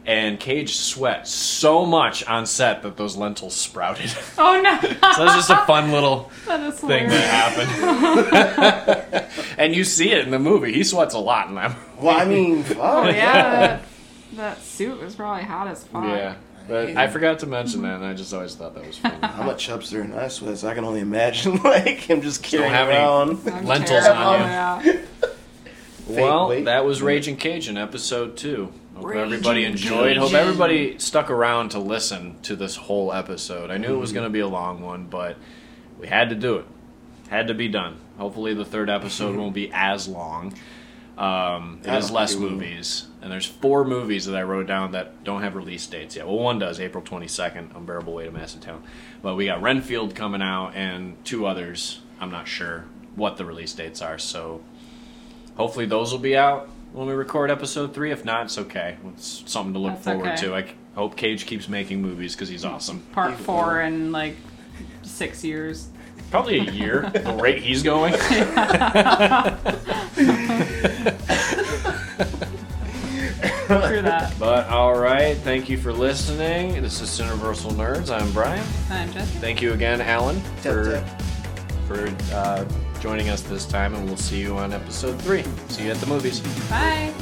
And Cage sweat so much on set that those lentils sprouted. <laughs> oh no, <laughs> so that's just a fun little <laughs> that is thing that happened. and you see it in the movie. He sweats a lot in that movie. Well, I mean, fuck. Oh yeah, that, that suit was probably hot as fuck. Yeah. But I forgot to mention that, and I just always thought that was funny. I'm a chubster and I sweat, I can only imagine like him just carrying have any- around. Lentils terrible, on you. Yeah. well, weight. that was Raging Cajun episode two. Hope Raging everybody enjoyed. Hope everybody stuck around to listen to this whole episode. I knew it was Mm-hmm. going to be a long one, but we had to do it. Had to be done. Hopefully, the third episode won't be as long. Um, it I less movies, and there's four movies that I wrote down that don't have release dates yet. Well, one does, April 22nd, Unbearable Weight of Massive Talent. But we got Renfield coming out, and two others. I'm not sure what the release dates are, so hopefully those will be out when we record episode three. If not, it's okay. It's something to look That's forward okay. to. I c- hope Cage keeps making movies because he's awesome. Part four in like six years. Probably a year, <laughs> the rate he's going. <laughs> True that. But all right, thank you for listening. This is Universal Nerds. I'm Brian. I'm Jess. Thank you again, Alan, for Tap, for uh, joining us this time, and we'll see you on episode three. See you at the movies. Bye.